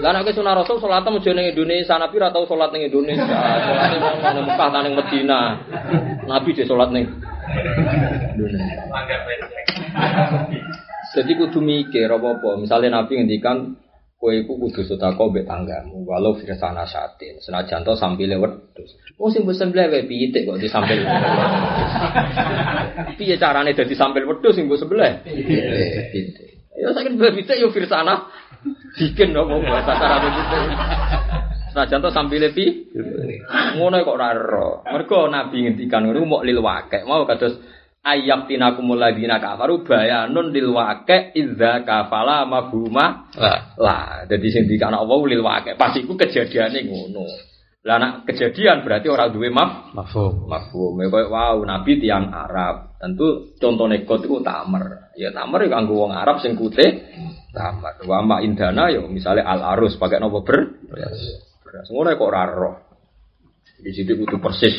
Lah nek sunah rasul salat aja ning Indonesia, Nabi ora tau salat ning Indonesia. Salate ning Mekah ta Medina. Nabi dhe salat ning Indonesia. Jadi kudu mikir apa-apa. Misalnya Nabi ngendikan kowe iku kudu sedekah mbek tanggamu walau firsana satin. Senajan to sampile wedhus. Oh sing sembelih wae pitik kok disampil. Piye carane dadi sampil wedhus sing mbok sembelih? Pitik. Ya saking mbek pitik yo firsana. Bikin apa bahasa carane pitik. Senajan to sampile pi. Ngono kok ora ero. Mergo Nabi ngendikan ngono mok lil wakek. Mau kados ayat tinakumul ladina kafaru bayanun lil waqi idza kafala mafhuma. Lah. lah jadi sing dikana Allah lil waqi. Pas iku kejadiane ngono. Lah nek kejadian berarti orang duwe maf Mafhum. mafhum ya koyo wow nabi tiang Arab. Tentu contohnya kot itu tamer. Ya tamer ya kanggo wong Arab sing kute tamer. Wa ma indana ya misalnya al arus pakai nopo? Ber beras. Ngono kok ora roh. Di situ kudu persis.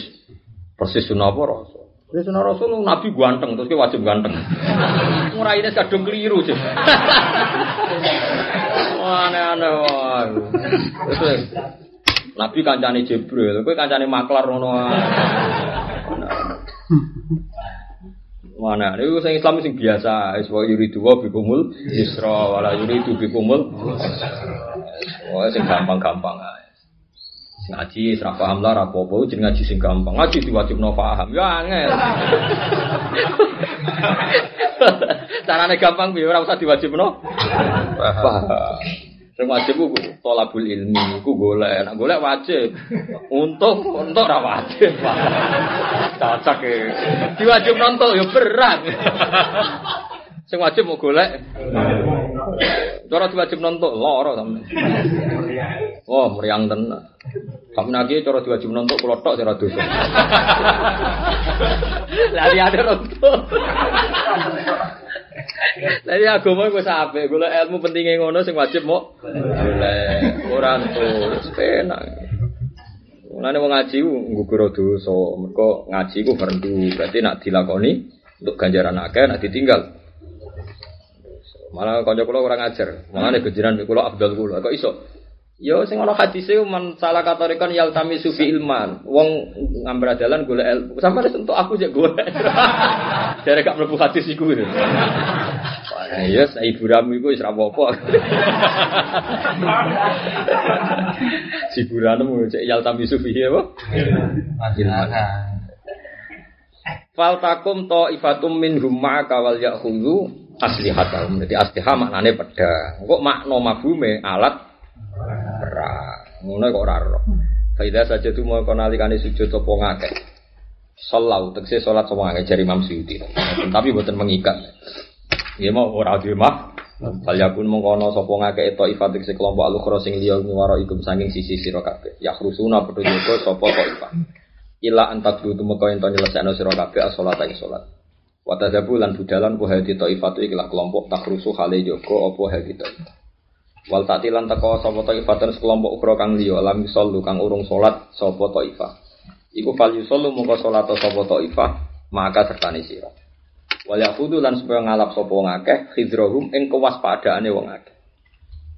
Persis sunah apa Ya sunah rasul nabi ganteng terus ki wajib ganteng nguraine kadung keliru sih aneh-aneh wah. Terus Nabi kancane Jibril, kowe kancane maklar ngono wae. Mana? Ini sing Islam sing biasa, wis wa yuridu wa bikumul yusra wala yuridu bikumul. Wah, sing gampang-gampang ae. Ngaji ora paham lah ora apa-apa, jeneng ngaji sing gampang. Ngaji diwajibno paham. Ya angel. Carane gampang piye ora usah diwajibno. Paham. Sing wajib ku tolabul ilmi, ku golek. Nek golek wajib. Untung, untung ora wajib. Cocok e. Diwajib nonton ya berat. Sing wajib mau golek. Cara diwajib nonton lara sampe. Wah, meriang tenan. Kami nagi cara diwajib nonton kula tok ora dosa. Lah dia ada nonton. Ya agama wis apik, golek ilmu pentinge ngono sing wajib mau golek ora entuk penak. Mulane wong ngaji nggugur dosa, mergo ngaji ku fardu, berarti nak dilakoni untuk ganjaran akeh, nak ditinggal. Malah kanca kula ora ngajar, malah nek ganjaran kula abdal kula, kok iso? Yo sing ana hadise man salah katorikan yal tami sufi ilman. Wong ngambil dalan golek ilmu. Sampai untuk aku jek golek. Jare gak mlebu hadis iku. Wah, ya ibu ramu iku wis ra apa-apa. si buranu cek yal tami sufi apa? Fal takum to ifatum min rumma kawal yakhudhu aslihatahum. Jadi asliha maknane pedang. Kok makna mafhume alat perang. Ngono kok ora ero. Faida saja tu mau kono alikane sujud apa ngakeh. Salau tegese salat sapa ngakeh jari Imam Suyuti. Tapi boten mengikat. Ya mau ora duwe mah. Fal yakun mongkono sapa ngake taifat sing kelompok alukhra sing liya ngwara ikum saking sisi sira kabeh. Ya padha jaga sapa taifat. Ila antak tu meka ento nyelesekno sira kabeh as-salat ing. Wa tadzabu lan budalan ku hadi taifatu ikilah kelompok takrusu hale jaga apa hadi taifat. Wal tatilan teko sapa taifatan sekelompok ukra kang liya lam yusallu kang urung salat sapa taifah. Iku fal yusallu mongko salat sapa taifah maka sertane sira. Wal yaqudu lan supaya ngalap sapa ngakeh khidrohum ing kewaspadaane wong akeh.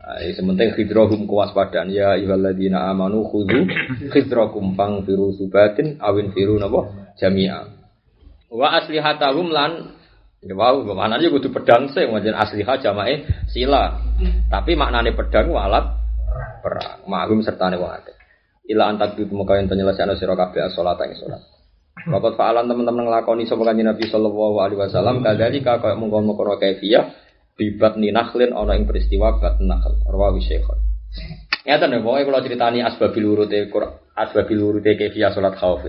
Nah, sementing khidrohum kewaspadaan ya ayyuhalladzina amanu khudhu khidrakum fangfiru subatin awin firu napa jami'a. Wa aslihatahum lan Ya wow, maknanya kudu pedang sih, wajan asliha jamae sila. Tapi maknane pedang walat perang. Ma'hum sertane wong akeh. Ila antak tu muka yang penyelesaian sira kabeh salat ing salat. Bapak fa'alan teman-teman nglakoni sapa kanjeng Nabi sallallahu alaihi wasallam kadali ka kaya mungkon-mungkon kaifiyah bibat ni nakhlin ana ing peristiwa bat nakhl rawahu syekhon. Ngeten ya, pokoke kula critani asbabil urute asbabil urute kaifiyah salat khauf.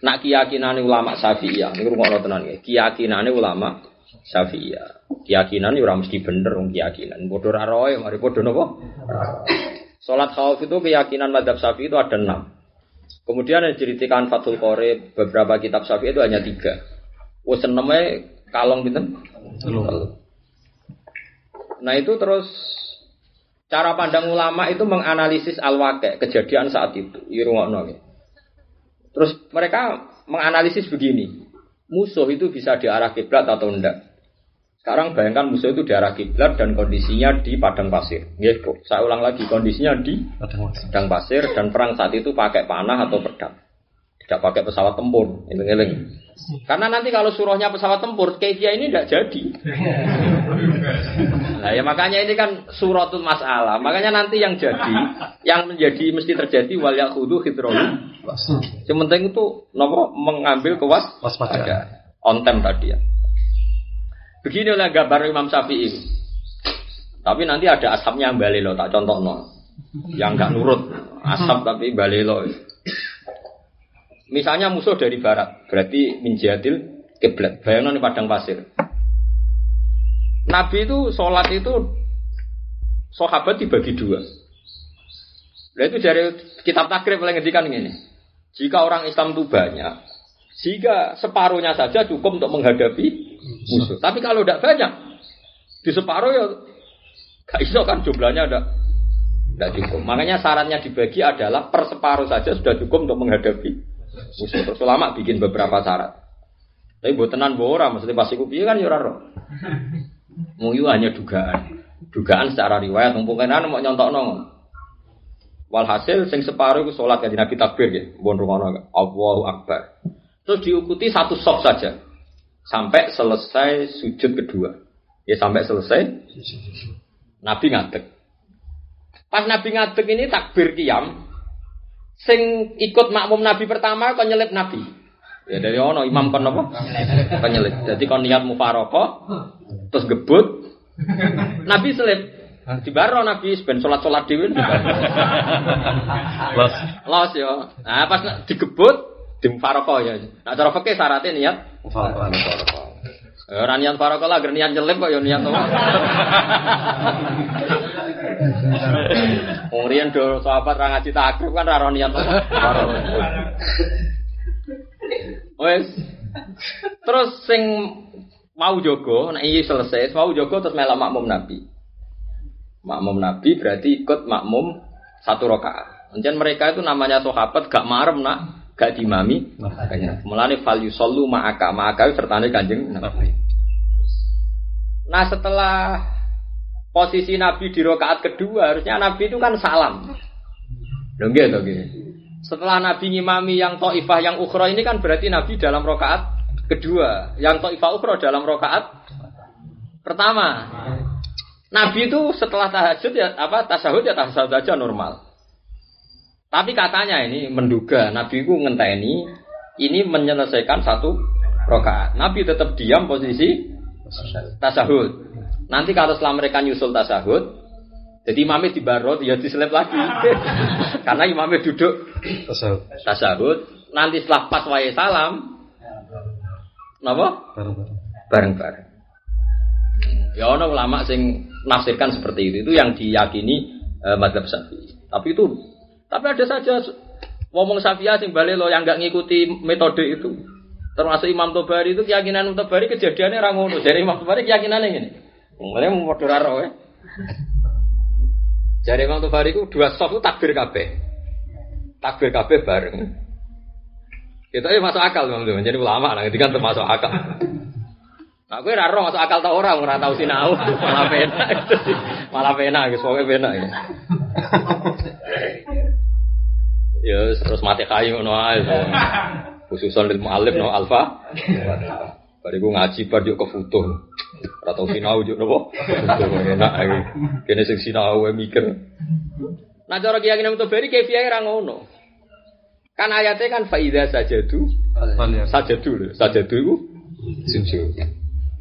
Nak keyakinan ulama Syafi'iyah, niku ngono tenan ya. Keyakinan ulama Syafi'iyah. Keyakinan ora mesti bener wong keyakinan. Padha ra roe, mari padha napa? Salat khauf itu keyakinan madhab Syafi'i itu ada enam. Kemudian yang diceritakan Fathul Qori beberapa kitab Syafi'i itu hanya tiga. Wes eneme kalong pinten? Telu. Nah itu terus cara pandang ulama itu menganalisis al kejadian saat itu. Irungokno ya. Terus mereka menganalisis begini, musuh itu bisa diarah kiblat atau enggak. Sekarang bayangkan musuh itu diarah kiblat dan kondisinya di padang pasir. Gitu. Saya ulang lagi, kondisinya di padang pasir dan perang saat itu pakai panah atau pedang. Tidak pakai pesawat tempur, eling-eling. Karena nanti kalau suruhnya pesawat tempur, Kevia ini tidak jadi. Nah ya makanya ini kan suratul masalah. Makanya nanti yang jadi, yang menjadi mesti terjadi wal yahudu hidrolu. Yang penting itu nopo mengambil kewas waspada. On time tadi ya. Begini oleh gambar Imam Syafi'i. Tapi nanti ada asapnya yang balelo, tak contoh no. Yang nggak nurut, asap tapi balelo. Misalnya musuh dari barat, berarti minjadil kiblat. Bayangkan di padang pasir. Nabi itu sholat itu sahabat dibagi dua. Nah itu dari kitab takrib paling ngedikan ini. Jika orang Islam itu banyak, jika separuhnya saja cukup untuk menghadapi musuh. Tapi kalau tidak banyak, di separuh ya gak iso kan jumlahnya ada tidak cukup. Makanya syaratnya dibagi adalah per separuh saja sudah cukup untuk menghadapi terus ulama bikin beberapa syarat. Tapi buat tenan bora, maksudnya pasti kupi kan ya roh. Muyu hanya dugaan. Dugaan secara riwayat mumpung kan mau nyontok nong. Walhasil sing separuh itu sholat ya Nabi takbir ya, bon rumono Allahu Akbar. Terus diikuti satu sok saja sampai selesai sujud kedua. Ya sampai selesai Nabi ngadeg. Pas Nabi ngadeg ini takbir kiam, sing ikut makmum Nabi pertama kon nyelip Nabi. Ya dari ono imam kon apa? Kon nyelip. Jadi kon niat mufarokoh terus gebut Nabi selip. Di baro Nabi ben salat salat dhewe. Los. Los yo. Nah pas digebut di mufarokoh ya. Nah cara fikih syaratnya niat mufarokoh. Ora niat farokoh lah, niat nyelip kok ya niat apa? Wong riyen do sahabat ra ngaji takrib kan ra niat Wes. Terus sing mau jogo, nek iki selesai, mau jogo terus melok makmum Nabi. Makmum Nabi berarti ikut makmum satu rakaat. Kemudian mereka itu namanya sahabat gak marem nak, gak dimami. Mulane fal yusallu ma'aka, ma'aka sertane Kanjeng Nabi. Nah, setelah posisi Nabi di rokaat kedua harusnya Nabi itu kan salam. Gitu, gitu. Setelah Nabi ngimami yang to'ifah yang ukhra ini kan berarti Nabi dalam rokaat kedua. Yang to'ifah ukhra dalam rokaat pertama. Nabi itu setelah tahajud ya apa tasahud ya tasahud aja normal. Tapi katanya ini menduga Nabi itu ngenteni ini menyelesaikan satu rokaat. Nabi tetap diam posisi tasahud. Nanti kalau setelah mereka nyusul tasahud, jadi imamnya di barot ya diselip lagi. Karena imamnya duduk tasahud. tasahud. Nanti setelah pas wae salam, napa? Bareng-bareng. Ya ono ulama sing nafsirkan seperti itu. Itu yang diyakini eh, madzhab Syafi'i. Tapi itu tapi ada saja ngomong Syafi'i sing balik lo yang nggak ngikuti metode itu. Termasuk Imam Tobari itu keyakinan Imam Tobari kejadiannya orang ngono. Jadi Imam Tobari keyakinannya gini. Mulai mau padha raro ya. Jadi Imam Tobari itu dua soft itu takbir kabeh. Takbir kabeh bareng. Itu ya masuk akal Tobari. Jadi ulama lah, itu kan termasuk akal. Nah, gue raro masuk akal tau orang, ora tau sinau, malah pena, malah pena, gitu, pokoknya pena ya. Ya terus mati kayu ae. Khususan ilmu alif no alfa. Bariku ngaji bar yo ke foto. Ora tau sinau yo nopo. Enak iki. Kene sing sinau wae mikir. Nah cara keyakinan Mutobari kefiahe ra ngono. Kan ayatnya kan faida sajadu. Sajadu lho. Sajadu iku sujud.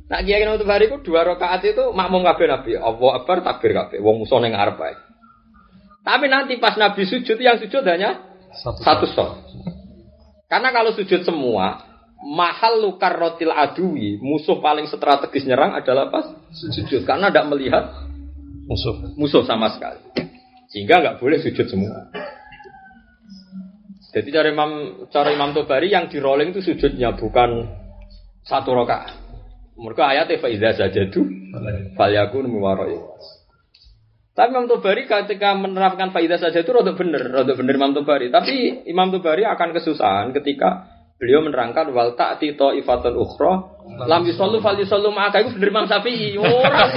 Nah kiai Nabi Bari itu dua rakaat itu makmum kabeh Nabi. Allah Akbar takbir kabeh. Wong musuh ning ngarep ae. Tapi nanti pas Nabi sujud yang sujud hanya Satu, satu. Karena kalau sujud semua, mahal lukar rotil adui, musuh paling strategis nyerang adalah pas sujud. Karena tidak melihat musuh. musuh sama sekali. Sehingga nggak boleh sujud semua. Jadi cara Imam cara Imam Tobari yang di rolling itu sujudnya bukan satu rakaat. Mereka ayatnya faizah saja tuh falyakun muwaroi. Tapi Imam Tobari ketika menerapkan faidah saja itu rodok bener, rodok bener Imam Tobari. Tapi Imam Tobari akan kesusahan ketika beliau menerangkan wal ta'ti ifatun ukhra lam yusallu fal yusallu ma'aka itu bener Imam Syafi'i. Ora.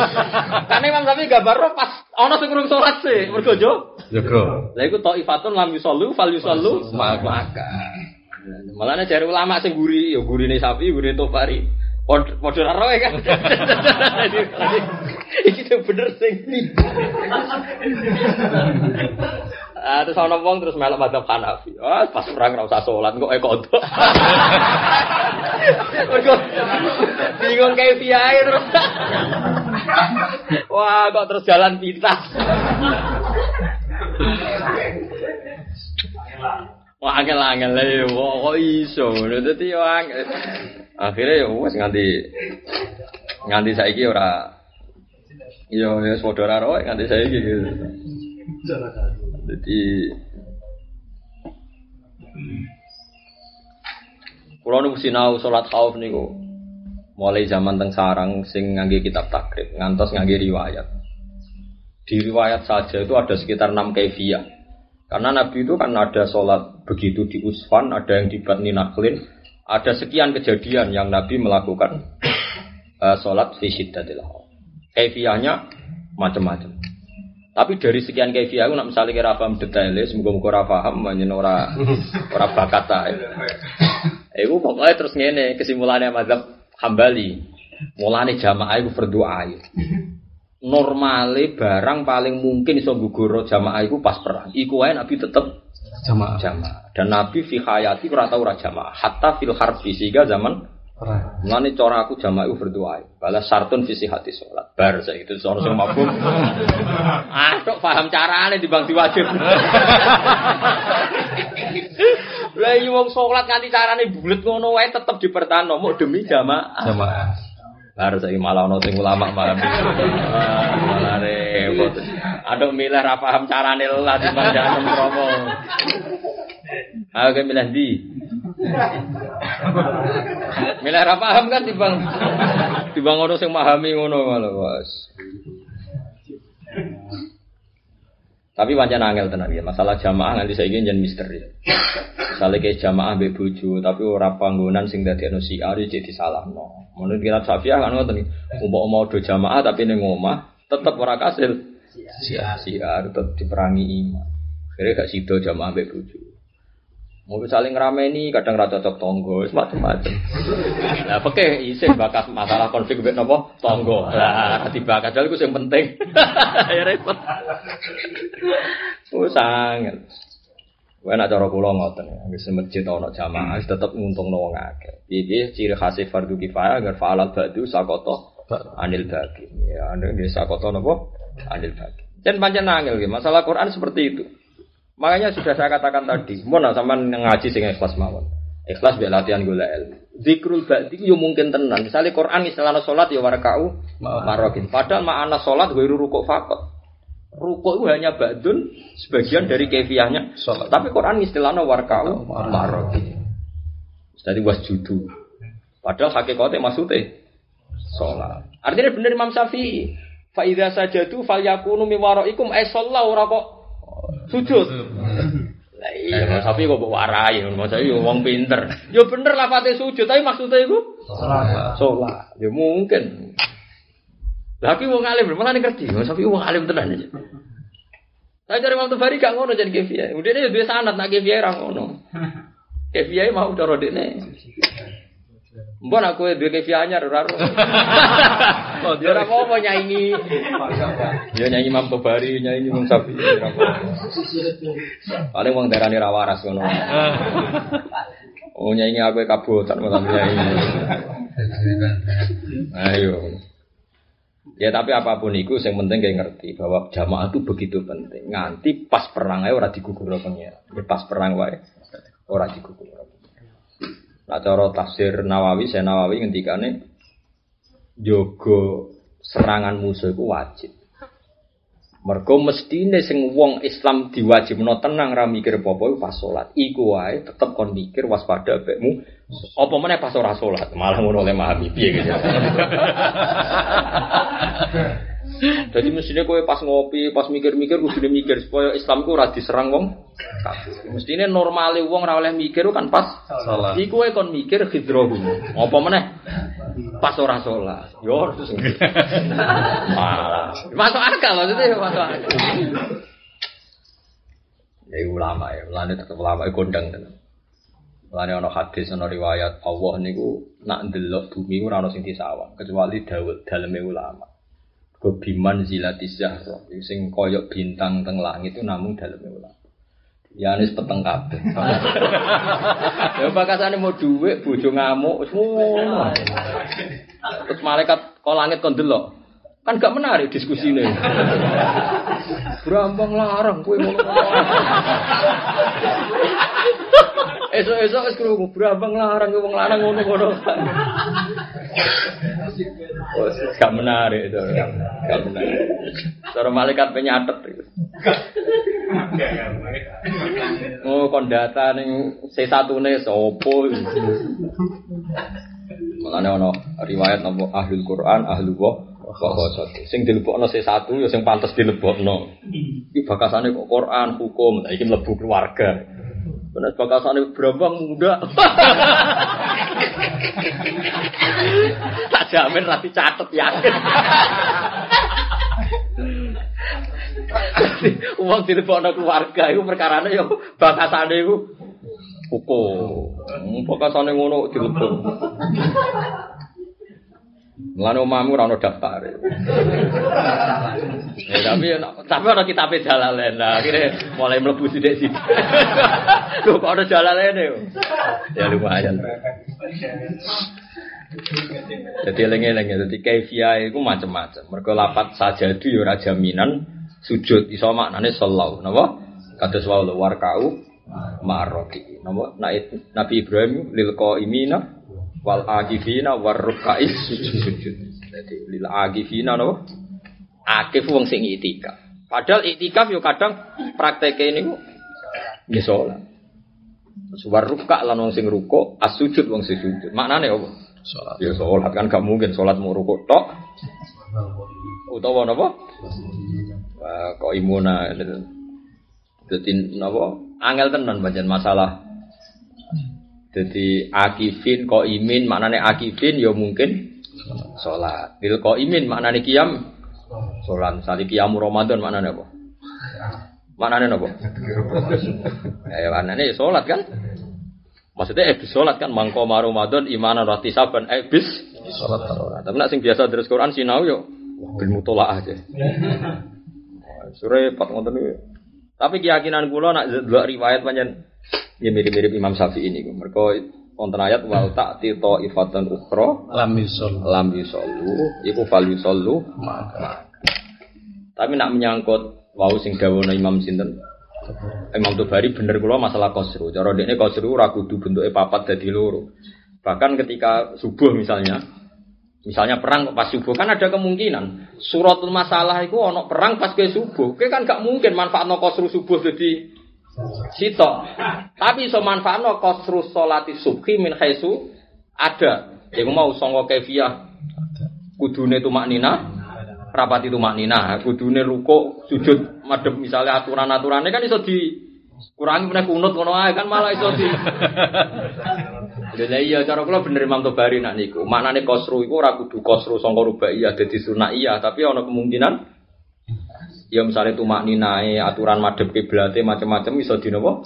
Karena Imam Syafi'i gambar pas ana sing kurang salat sih. Mergo jo. Jago. Lah iku ifatun lam yusallu fal yusallu ma'aka. Malah cari ulama sing guri, ya gurine Syafi'i, gurine podo ora roe kan. Iki bener sing. Ah terus ana wong terus melok madzhab Hanafi. Ah pas perang ora usah salat kok kodok. Mergo bingung kayak piye terus. Wah, kok terus jalan pintas. Wah, angel-angel lah ya, kok kok iso. Dadi yo angel. Akhirnya ya wes nganti nganti saiki ora yo ya saudara roe nganti saiki gitu. Jadi Kulo niku sinau salat khauf niku mulai zaman teng sarang sing ngangge kitab takrib ngantos ngangge riwayat. Di riwayat saja itu ada sekitar 6 kaifiyah. Karena Nabi itu kan ada sholat begitu di Usfan, ada yang di Batni Naklin, ada sekian kejadian yang Nabi melakukan uh, sholat fi syiddatil khauf. Kaifiyahnya macam-macam. Tapi dari sekian kaifiyah aku nak misalnya kira paham detailnya, semoga muga ora paham, banyak ora ora bakat. Iku pokoknya terus ngene kesimpulannya mazhab Hambali. Mulane jamaah iku berdoa. Normale barang paling mungkin iso gugur jamaah iku pas perang. Iku wae Nabi tetep Jamaah. jamaah. Dan Nabi fi hayati ora tau ora jamaah. Hatta fil harbi sehingga zaman. Mulane cara aku jamaah iku berdoa. Bala sartun visi hati sholat. Bar saya itu sono sing mabuk. ah, tok paham carane dibang diwajib. Lah iya wong sholat nganti carane bulet ngono wae tetep dipertahanno mau demi jamaah. Jamaah. Bar saya malah ono sing ulama malah. Ah, malah repot. Aduh milih ra paham carane lah timbang jalan promo. Aku milih di. Milih ra paham kan timbang timbang ono sing memahami ngono malah Mas. Tapi pancen angel tenan ya. Masalah jamaah nanti saya ingin jadi misteri. Misalnya kayak jamaah mbek bojo tapi ora panggonan sing dadekno siar ya jadi salah no. Menurut kita Syafi'ah kan ngoten. Umpama mau do jamaah tapi ning omah tetep ora kasil. Siar siar tetep diperangi iman. Akhirnya gak sido jamaah mbek bojo. Mau saling ngerameni, kadang rata cocok tonggo, macam-macam. Nah, pakai isih bakas masalah konflik mbek napa? Tonggo. Lah, dibakas itu yang penting. ya repot. Sangat. Kowe nak cara kula ngoten ya, wis masjid ana jamaah wis tetep nguntungno wong akeh. Piye ciri khas fardu kifayah agar fa'alat ba'du sakoto anil bagi. Ya, nggih sakoto napa? Anil bagi. Dan pancen angel nggih, masalah Quran seperti itu. Makanya sudah saya katakan tadi, mau sama ngaji sing ikhlas mawon. Ikhlas biar latihan gula ilmu. Zikrul ba'di yo mungkin tenan. Misalnya Quran istilahnya sholat ya warkau marokin. Padahal makna sholat gue rukuk fakot. Rukuk itu hanya ba'dun sebagian dari kefiahnya. Tapi Quran istilahnya warkau marokin. Jadi wasjudu. Padahal hakikatnya maksudnya sholat. Artinya benar Imam Syafi'i. Faidah saja tuh fal yakunu miwaroikum eh sholat ora kok sujud. Lah iya, Mas Sapi kok mbok warai, Mas Sapi yo wong pinter. Yo bener lah pate sujud, tapi maksudnya iku salat. Salat. Ya mungkin. Tapi wong alim, malah ngerti. Mas Sapi wong alim tenan aja. Saya cari waktu Bari gak ngono jadi KPI. Udah dia dua sanat nak KPI ra ngono. KPI mau cara dekne. Mbon aku dua KPI anyar ora ro. Oh, dia ora apa nyanyi. Ya nyanyi Imam Tobari, nyanyi Imam Sapi. ora apa-apa. Paling wong darane ra waras ngono. Oh nyanyi aku kabotan malah nyanyi. Ayo. Ya tapi apa pun itu, yang penting kayak ngerti bahwa jamaah itu begitu penting. Nganti pas perang aja orang digugur pengira. Ya pas perang wae orang digugur. Nah cara tafsir Nawawi, saya Nawawi ngendikane jogo serangan musuh itu wajib. Mergo mestine sing wong Islam diwajibno tenang ra mikir iku pas salat. Iku wae tetep kon mikir waspada bekmu. Apa meneh pas ora salat, malah ngono oleh memahami piye gitu. Jadi mestinya kowe pas ngopi, pas mikir-mikir kudu mikir supaya Islam ku ora diserang wong kafir. Mestine normale wong ora oleh mikir kan pas salat. Iku wae kon mikir hidrohu. Apa meneh? Pas ora salat. Yo terus. Masuk akal maksudnya masuk akal. Ya ulama ya, ulama tetep ulama kondang tenan. Mulane ana hadis ana riwayat Allah niku nak ndelok bumi ora ana sing disawang kecuali Daud daleme ulama. Kebiman zilati zahra sing koyok bintang teng langit itu namun daleme ulama. Ya anis peteng kabeh. ya bakasane mau dhuwit bojo ngamuk wis ngono. Terus malaikat kok langit kon delok. Kan gak menarik diskusinya. Berambang larang kowe ngono. Esok-esok wis krungu berambang larang wong larang ngono-ngono. Gak menarik itu. Gak menarik. Cara malaikat penyatet itu. Oh, kon data ning C1 ne sapa? Mulane ana riwayat napa ahlul Quran, ahlul wa Kok sing dilebokno C1 ya sing pantes dilebokno. Iki bakasane kok Quran, hukum, iki mlebu keluarga. Benar bakasane berambang muda. tak jamin rati catet yakin. Uang dilebokno keluarga iku perkarane ya bakasane iku hukum. Bakasane ngono dilebok. Mulane omahmu ora ono daftar. Ya, tapi tapi ana kitabe jalalen. Nah, akhirnya mulai mlebu sithik-sithik. Lho kok ana jalalen yo. Ya lumayan. Jadi eling-eling ya, jadi kaifiyah itu macam-macam. Mereka lapat saja itu ya jaminan sujud iso maknane sallallahu napa? Kados wae warkau ma'arraki. Napa? Nabi Ibrahim lil qaimina wal agifina war rukais sujud. Jadi lil agifina no akif wong sing itikaf. Padahal itikaf yo kadang prakteke niku nggih salat. War ruka lan wong sing ruko, as sujud wong sing sujud. Maknane apa? Salat. Ya salat kan gak mungkin salat mau ruko tok. Utawa napa? Wah, kok imuna. Dadi napa? Angel tenan pancen masalah jadi akifin ko imin maknane akifin ya mungkin sholat. Bil ko imin maknane kiam sholat. Misalnya kiam Ramadan maknane apa? Maknane apa? ya maknane sholat kan? Maksudnya ebis sholat kan mangko Ramadan imanan rati saban ebis sholat Tapi nak sing biasa terus Quran sinau yo bil mutolaah aja. Sore pat ngoten Tapi keyakinan kula nak delok riwayat panjang Ya mirip-mirip Imam Syafi'i ini. Mereka wonten ayat wal ta'ti ta'ifatan ukhra lam yusol lam yusollu iku fal yusollu maka. Tapi nak menyangkut wau sing dawono Imam sinten Imam Tobari bener kula masalah kosru. Cara dekne kosru ora kudu bentuke papat dadi loro. Bahkan ketika subuh misalnya, misalnya perang pas subuh kan ada kemungkinan suratul masalah itu ono perang pas ke subuh. Oke kan gak mungkin manfaatno kosru subuh jadi sitok. Tapi so manfaatno kosru solati subhi min khaisu ada. Yang mau songo kefiah kudune tumak nina rapat itu maknina kudune ruko sujud madep misalnya aturan aturannya kan iso di kurangi punya kunut ngono kan malah iso di Jadi iya cara kula bener Imam Tobari nak niku. Maknane kosru iku ora kudu kosru sangka rubaiyah dadi iya, tapi ana kemungkinan ya misalnya tumak ninae aturan madhep kiblate macam-macam iso di napa?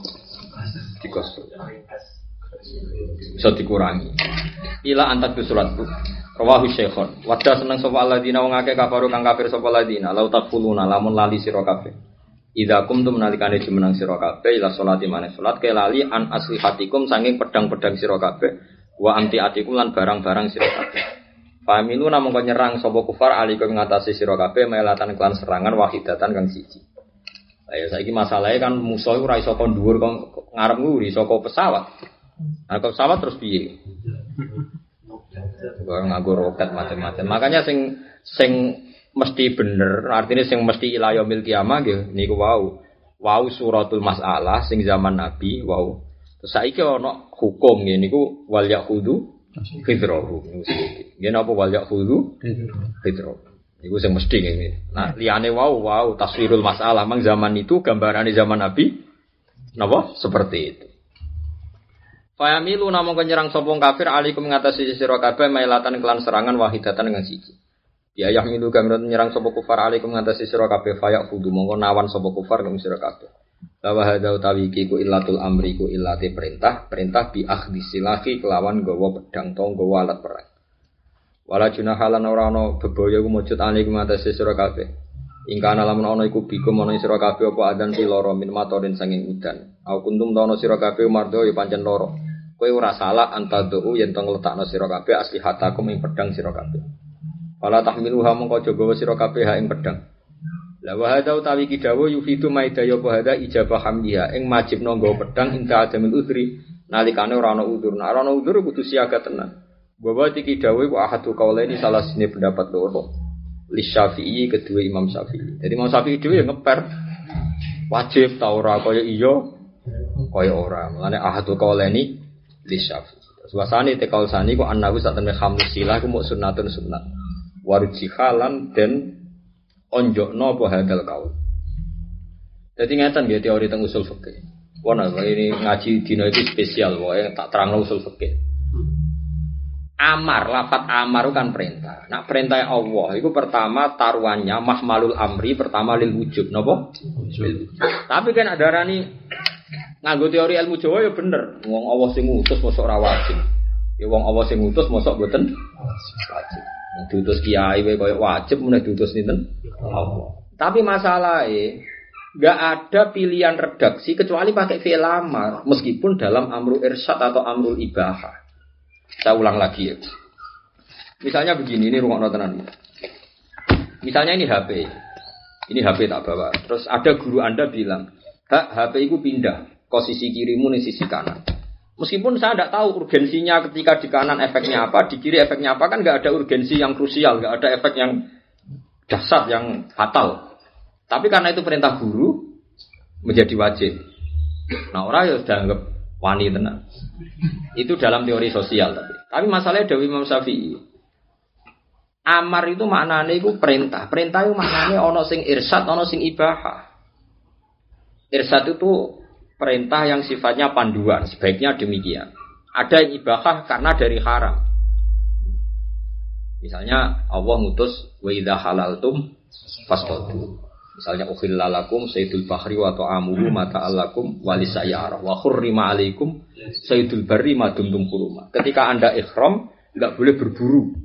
Di kosru. Iso dikurangi. Ila antak suratku. Rawahu Syekhon. Wadda seneng sapa alladzina wong akeh kafaru kang kafir sapa alladzina lau takfuluna lamun lali sira kabeh. Idza kumtum nalikane jumenang sira kabeh ila salati maneh salat ke lali an aslihatikum saking pedang-pedang sira kabeh wa anti atikum lan barang-barang sira kabeh. Familu namung nyerang sapa kufar alikum ngatasi sira kabeh melatan klan serangan wahidatan kang siji. Ayo saiki masalahnya kan musuh ora iso kon dhuwur kok ngarep nguri saka pesawat. Nah, pesawat terus piye? nganggo roket macam-macam. Makanya sing sing mesti bener, artinya sing mesti ila yaumil kiamah nggih niku wau. Wau suratul masalah sing zaman Nabi wau. Terus saiki ana hukum ngene niku wal yahudu fitrahu. Nggih napa wal yahudu fitrahu. Niku sing mesti ngene. Nah, liyane wau wau taswirul masalah mang zaman itu gambarane zaman Nabi napa seperti itu. Fayamilu namung nyerang sopong kafir alikum mengatasi sira kabeh mailatan kelan serangan wahidatan dengan siji. Ya yahmilu gamron nyerang sapa kufar alikum mengatasi sira kabeh fayak fudu mongko nawan sapa kufar kum sira kabeh. Bahwa hadza utawi iki ku illatul amri ku illate perintah, perintah bi akhdi silahi kelawan gawa pedang tong alat perang. Wala junahalan ora ana bebaya ku mujud alikum mengatasi sira kabeh. Ingkana lamun ana iku bikum ana sira kabeh apa adan piloro min matorin sanging udan. Au kuntum ana sira kabeh mardo ya pancen loro. Kowe ora salah antaduu yen tong letakno sira kabeh asli hatakum ing pedang sira kabeh. Wala tahmiluha mongko jaga sira kabeh ing pedang. La wa hadza utawi kidawu yufidu maidaya apa hadza ijabah hamdiha ing majibno nggawa pedang inta adamil udri nalikane ora ana udzur. Nah, ora ana udzur kudu siaga tenan. Bahwa tiki dawe ku ahadu kaulaini salah sini pendapat loro. Li Syafi'i kedua Imam Syafi'i. Jadi Imam Syafi'i dhewe ya ngeper wajib ta ora kaya iya kaya ora. Mulane ahadu kaulaini li syafi. Suasana tekal sani ku annahu hamlu sila ku mau sunnatun Warjihalan dan onjokno apa hadal kaul. Jadi ngeten ya teori tentang usul fikih. Wana ini ngaji dino itu spesial, wae tak terang usul fikih. Amar, lafat amar kan perintah. Nak perintah Allah itu pertama taruhannya mahmalul amri pertama lil wujud, nopo? Tapi kan ada rani nganggo teori ilmu Jawa ya bener. Wong Allah sing ngutus mosok ora wajib. Ya wong Allah sing ngutus mosok mboten wajib. Diutus kiai wae koyo wajib meneh diutus sinten? Allah. Tapi masalahnya nggak ada pilihan redaksi kecuali pakai fi'il amar meskipun dalam amrul irsyad atau amrul ibahah. Saya ulang lagi ya. Misalnya begini, ini rumah tenan. Misalnya ini HP. Ini HP tak bawa. Terus ada guru Anda bilang, "Hak HP itu pindah posisi kirimu nih sisi kanan." Meskipun saya tidak tahu urgensinya ketika di kanan efeknya apa, di kiri efeknya apa kan nggak ada urgensi yang krusial, nggak ada efek yang dasar yang fatal. Tapi karena itu perintah guru menjadi wajib. Nah orang ya sudah anggap wani tenang. Itu dalam teori sosial tapi. Tapi masalahnya Dewi Imam Syafi'i. Amar itu maknanya itu perintah. Perintah itu maknanya ono sing irsad, ono sing ibahah. Irsad itu perintah yang sifatnya panduan, sebaiknya demikian. Ada yang ibahah karena dari haram. Misalnya Allah ngutus wa idza halaltum fasqatu. Misalnya ukhillalakum sayyidul bahri wa ta'amuhu mata alakum walisayara wa khurrima alaikum sayyidul barri ma dumtum huruma. Ketika Anda ikhram enggak boleh berburu.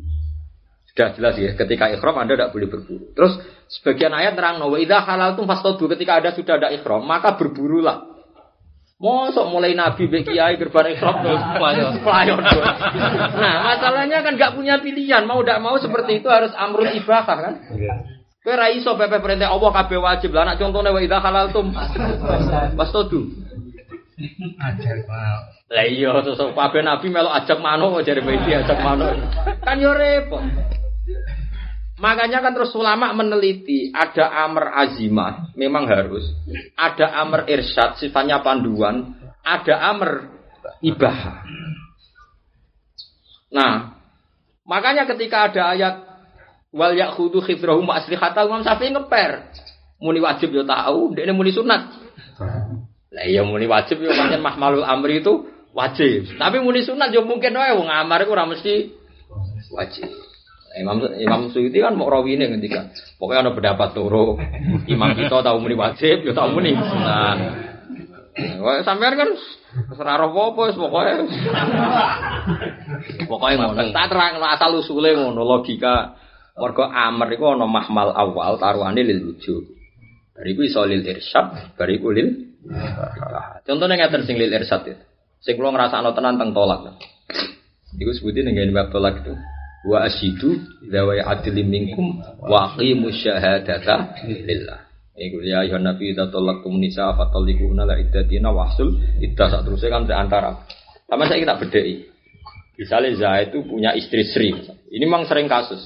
Sudah jelas ya, ketika ikhram Anda tidak boleh berburu. Terus sebagian ayat terang wa idza halaltum fasqatu ketika Anda sudah ada ikhram maka berburulah. Mosok mulai Nabi be kiai gerban ikhram terus pelayon. Nah, masalahnya kan nggak punya pilihan, mau tidak mau seperti itu harus amrul ibahah kan? Kowe ra iso pepe perintah Allah kabeh wajib. Lah anak contone wa idza halaltum wastodu. Ajar Pak. Lah iya sosok kabeh nabi melok ajak mano jare Bedi ajak mano. Kan yo repot. Makanya kan terus ulama meneliti ada amr azimah, memang harus. Ada amr irsyad, sifatnya panduan. Ada amr ibah. Nah, makanya ketika ada ayat wal yakhudu khidrahum wa aslihata Imam Syafi'i ngeper. Muni wajib yo tahu, ini muni sunat. Lah iya muni wajib yo pancen mahmalul amri itu wajib. Tapi muni sunat yo mungkin wae wong amar iku ora mesti wajib. Imam Imam Suyuti kan mau rawine ngendikan. Pokoknya ada pendapat turu. Imam kita tahu muni wajib, yo tahu muni sunat. Wah, sampean kan ora roh apa pokoke. Pokoke ngono. Tak terang asal usule ngono logika. Mergo amr iku ana mahmal awal taruhane lil wujud. Bariku iso lil irsyad, bariku lil Contohnya ngeten sing lil irsyad itu. Sing kula ngrasakno tenan teng tolak. Iku sebutin dengan bab tolak itu. Wa asyidu dawa adli minkum wa aqimu syahadata lillah. Iku ya ayuhan nabi idza talaqtum nisa fatalliquna la iddatina wahsul iddah sak terusé kan antara. Sama saya kita bedai. Misalnya Zaid itu punya istri Sri. Ini memang sering kasus.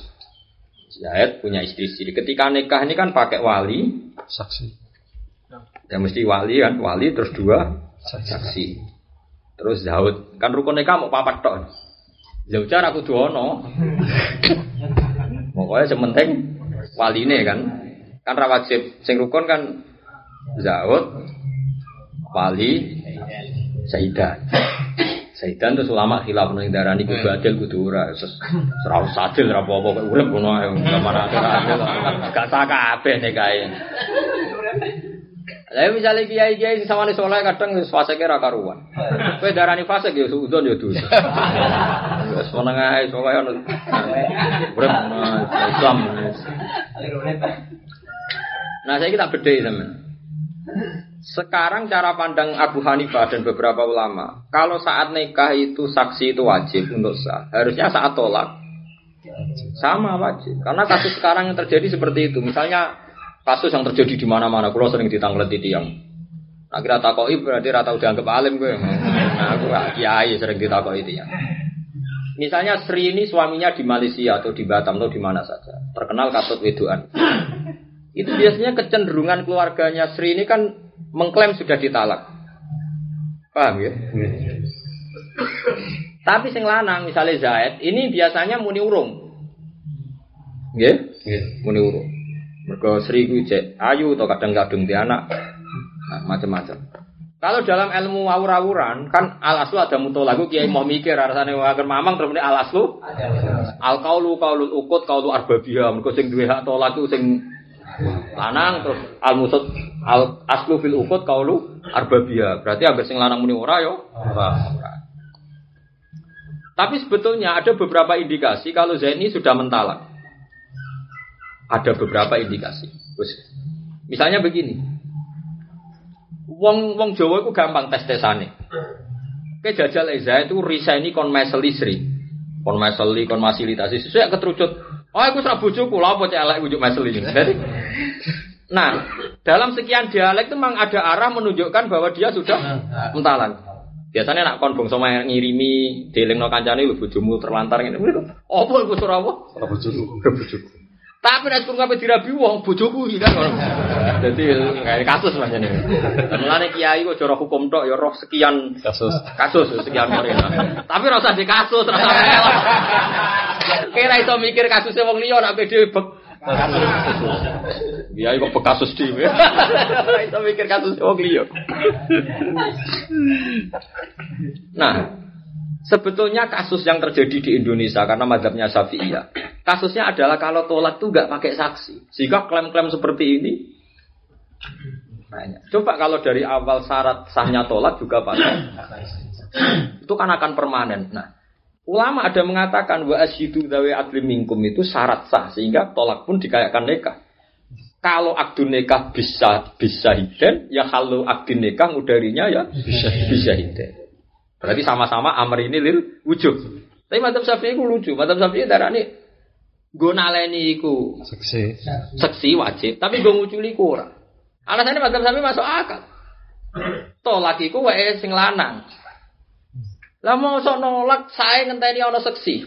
Zaid punya istri Sri. Ketika nikah ini kan pakai wali, Saksi. ya mesti wali kan, wali terus dua saksi. Terus Zaud kan rukun nikah mau papat tok. Zaujar aku duono. Pokoknya sementing waline kan. Kan ra wajib sing rukun kan Zaud wali Saidan. Saidan terus ulama khilaf nang darani kudu adil kudu ora. Terus ora usah adil ora apa-apa kok urip ngono ae mana adil. Gak sah kabeh nikahe. Lah misalnya kiai kiai sing sawane soleh kadang wis fase ra karuan. Kowe darani fase ya udon ya dosa. Ae ae, Islam. Nah, saya kita bedai teman. Sekarang cara pandang Abu Hanifah dan beberapa ulama, kalau saat nikah itu saksi itu wajib untuk sah. Harusnya saat tolak sama wajib. Karena kasus sekarang yang terjadi seperti itu. Misalnya kasus yang terjadi di mana-mana, kalau sering ditanglet di tiang. Nah, kira takoi berarti rata udah anggap alim gue. Nah, aku kiai sering ditakoi tiang. Misalnya Sri ini suaminya di Malaysia atau di Batam atau di mana saja, terkenal katut wedoan. Itu biasanya kecenderungan keluarganya Sri ini kan mengklaim sudah ditalak. Paham ya? Tapi sing lanang misalnya Zaid, ini biasanya muni urung. Nggih? Muni urung. Mergo Sri ku ayu atau kadang-kadang di anak. Nah, macam-macam. Kalau dalam ilmu awur-awuran kan al aslu ada mutolaku kiai mau mikir rasane wae mamang terus al aslu al qaulu qaulul ukut qaulu arbabiyah. Mergo sing duwe hak tolak sing lanang terus al musud al aslu fil ukut qaulu arbabiyah. Berarti ambek sing lanang muni ora yo. Ora. Tapi sebetulnya ada beberapa indikasi kalau Zaini sudah mentalak. Ada beberapa indikasi. Misalnya begini Wong wong Jawa itu gampang tes tesane. Ke jajal Eza itu risaini kon meseli sri. Kon meseli kon fasilitasi sesuai keterucut. Oh aku serah bojoku lha apa elek ujuk meseli. Jadi Nah, dalam sekian dialek itu memang ada arah menunjukkan bahwa dia sudah mentalan. Biasanya nak kon bangsa ngirimi delingno kancane lho bojomu terlantar ngene. Apa iku ora apa? Bojoku. Tapi nek kurang kabeh dirabi wong bojoku iki kan. Dadi kayak kasus macam ini. Mulane kiai kok cara hukum tok ya roh sekian Kasus. kasus sekian orang. Tapi ora usah di kasus, ora usah melok. Kira iso mikir kasusnya wong liya nek pede bek Kiai kok bekasus dhewe. Ora iso mikir kasusnya wong liya. Nah, Sebetulnya kasus yang terjadi di Indonesia karena madhabnya Syafi'iyah. Kasusnya adalah kalau tolak tuh nggak pakai saksi. Sehingga klaim-klaim seperti ini banyak. Coba kalau dari awal syarat sahnya tolak juga pakai itu kan akan permanen. Nah, ulama ada mengatakan wa asyidu dawe adli minkum itu syarat sah sehingga tolak pun dikayakan nikah. Kalau akdun nikah bisa bisa hiden, ya kalau akdun nikah mudarinya ya bisa bisa hiden. Berarti sama-sama amr ini lil wujud. Tapi madzhab Syafi'i itu lucu. Madzhab Syafi'i darah ini Gue naleni iku Seksi. seksi wajib, tapi gue nguculi kurang. Alasannya madzhab sami masuk akal. Tolak iku wae sing lanang. Lah mau sok nolak saya ngenteni ana seksi.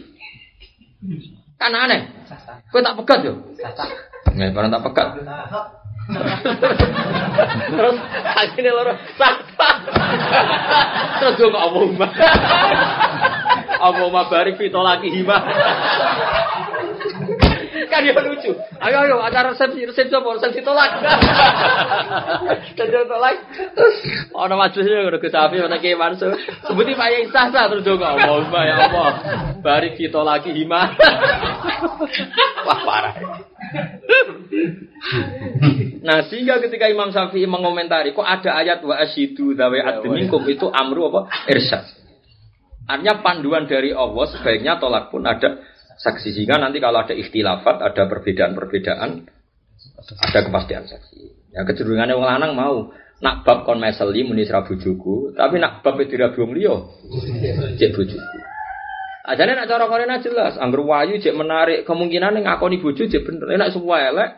Kan aneh. Kowe tak pegat yo. Nggak pernah tak pegat. Terus akhirnya loro sapa. Terus gue nggak omong mah. Barik fito lagi hima. kan ya lucu. Ayo ayo acara resepsi resepsi apa resepsi tolak. Resepsi tolak. Terus ono majelisnya ngono Gus Safi ana Ki Mansur. Sebuti Pak Yai sah sah terus dong ngomong Mbak ya apa. Barik fito lagi hima. Wah parah. Nah sehingga ketika Imam Syafi'i mengomentari kok ada ayat wa asyidu dawe adminkum itu amru apa irsyad. Artinya panduan dari Allah sebaiknya tolak pun ada saksi sehingga nanti kalau ada ikhtilafat, ada perbedaan-perbedaan, ada kepastian saksi. Ya kecenderungannya wong lanang mau nak bab kon meseli muni sira bojoku, tapi nak bab itu dirabi wong liya cek bojoku. Ajane nak cara korena jelas, angger wayu cek menarik kemungkinan yang ngakoni bojo cek bener. Nek semua elek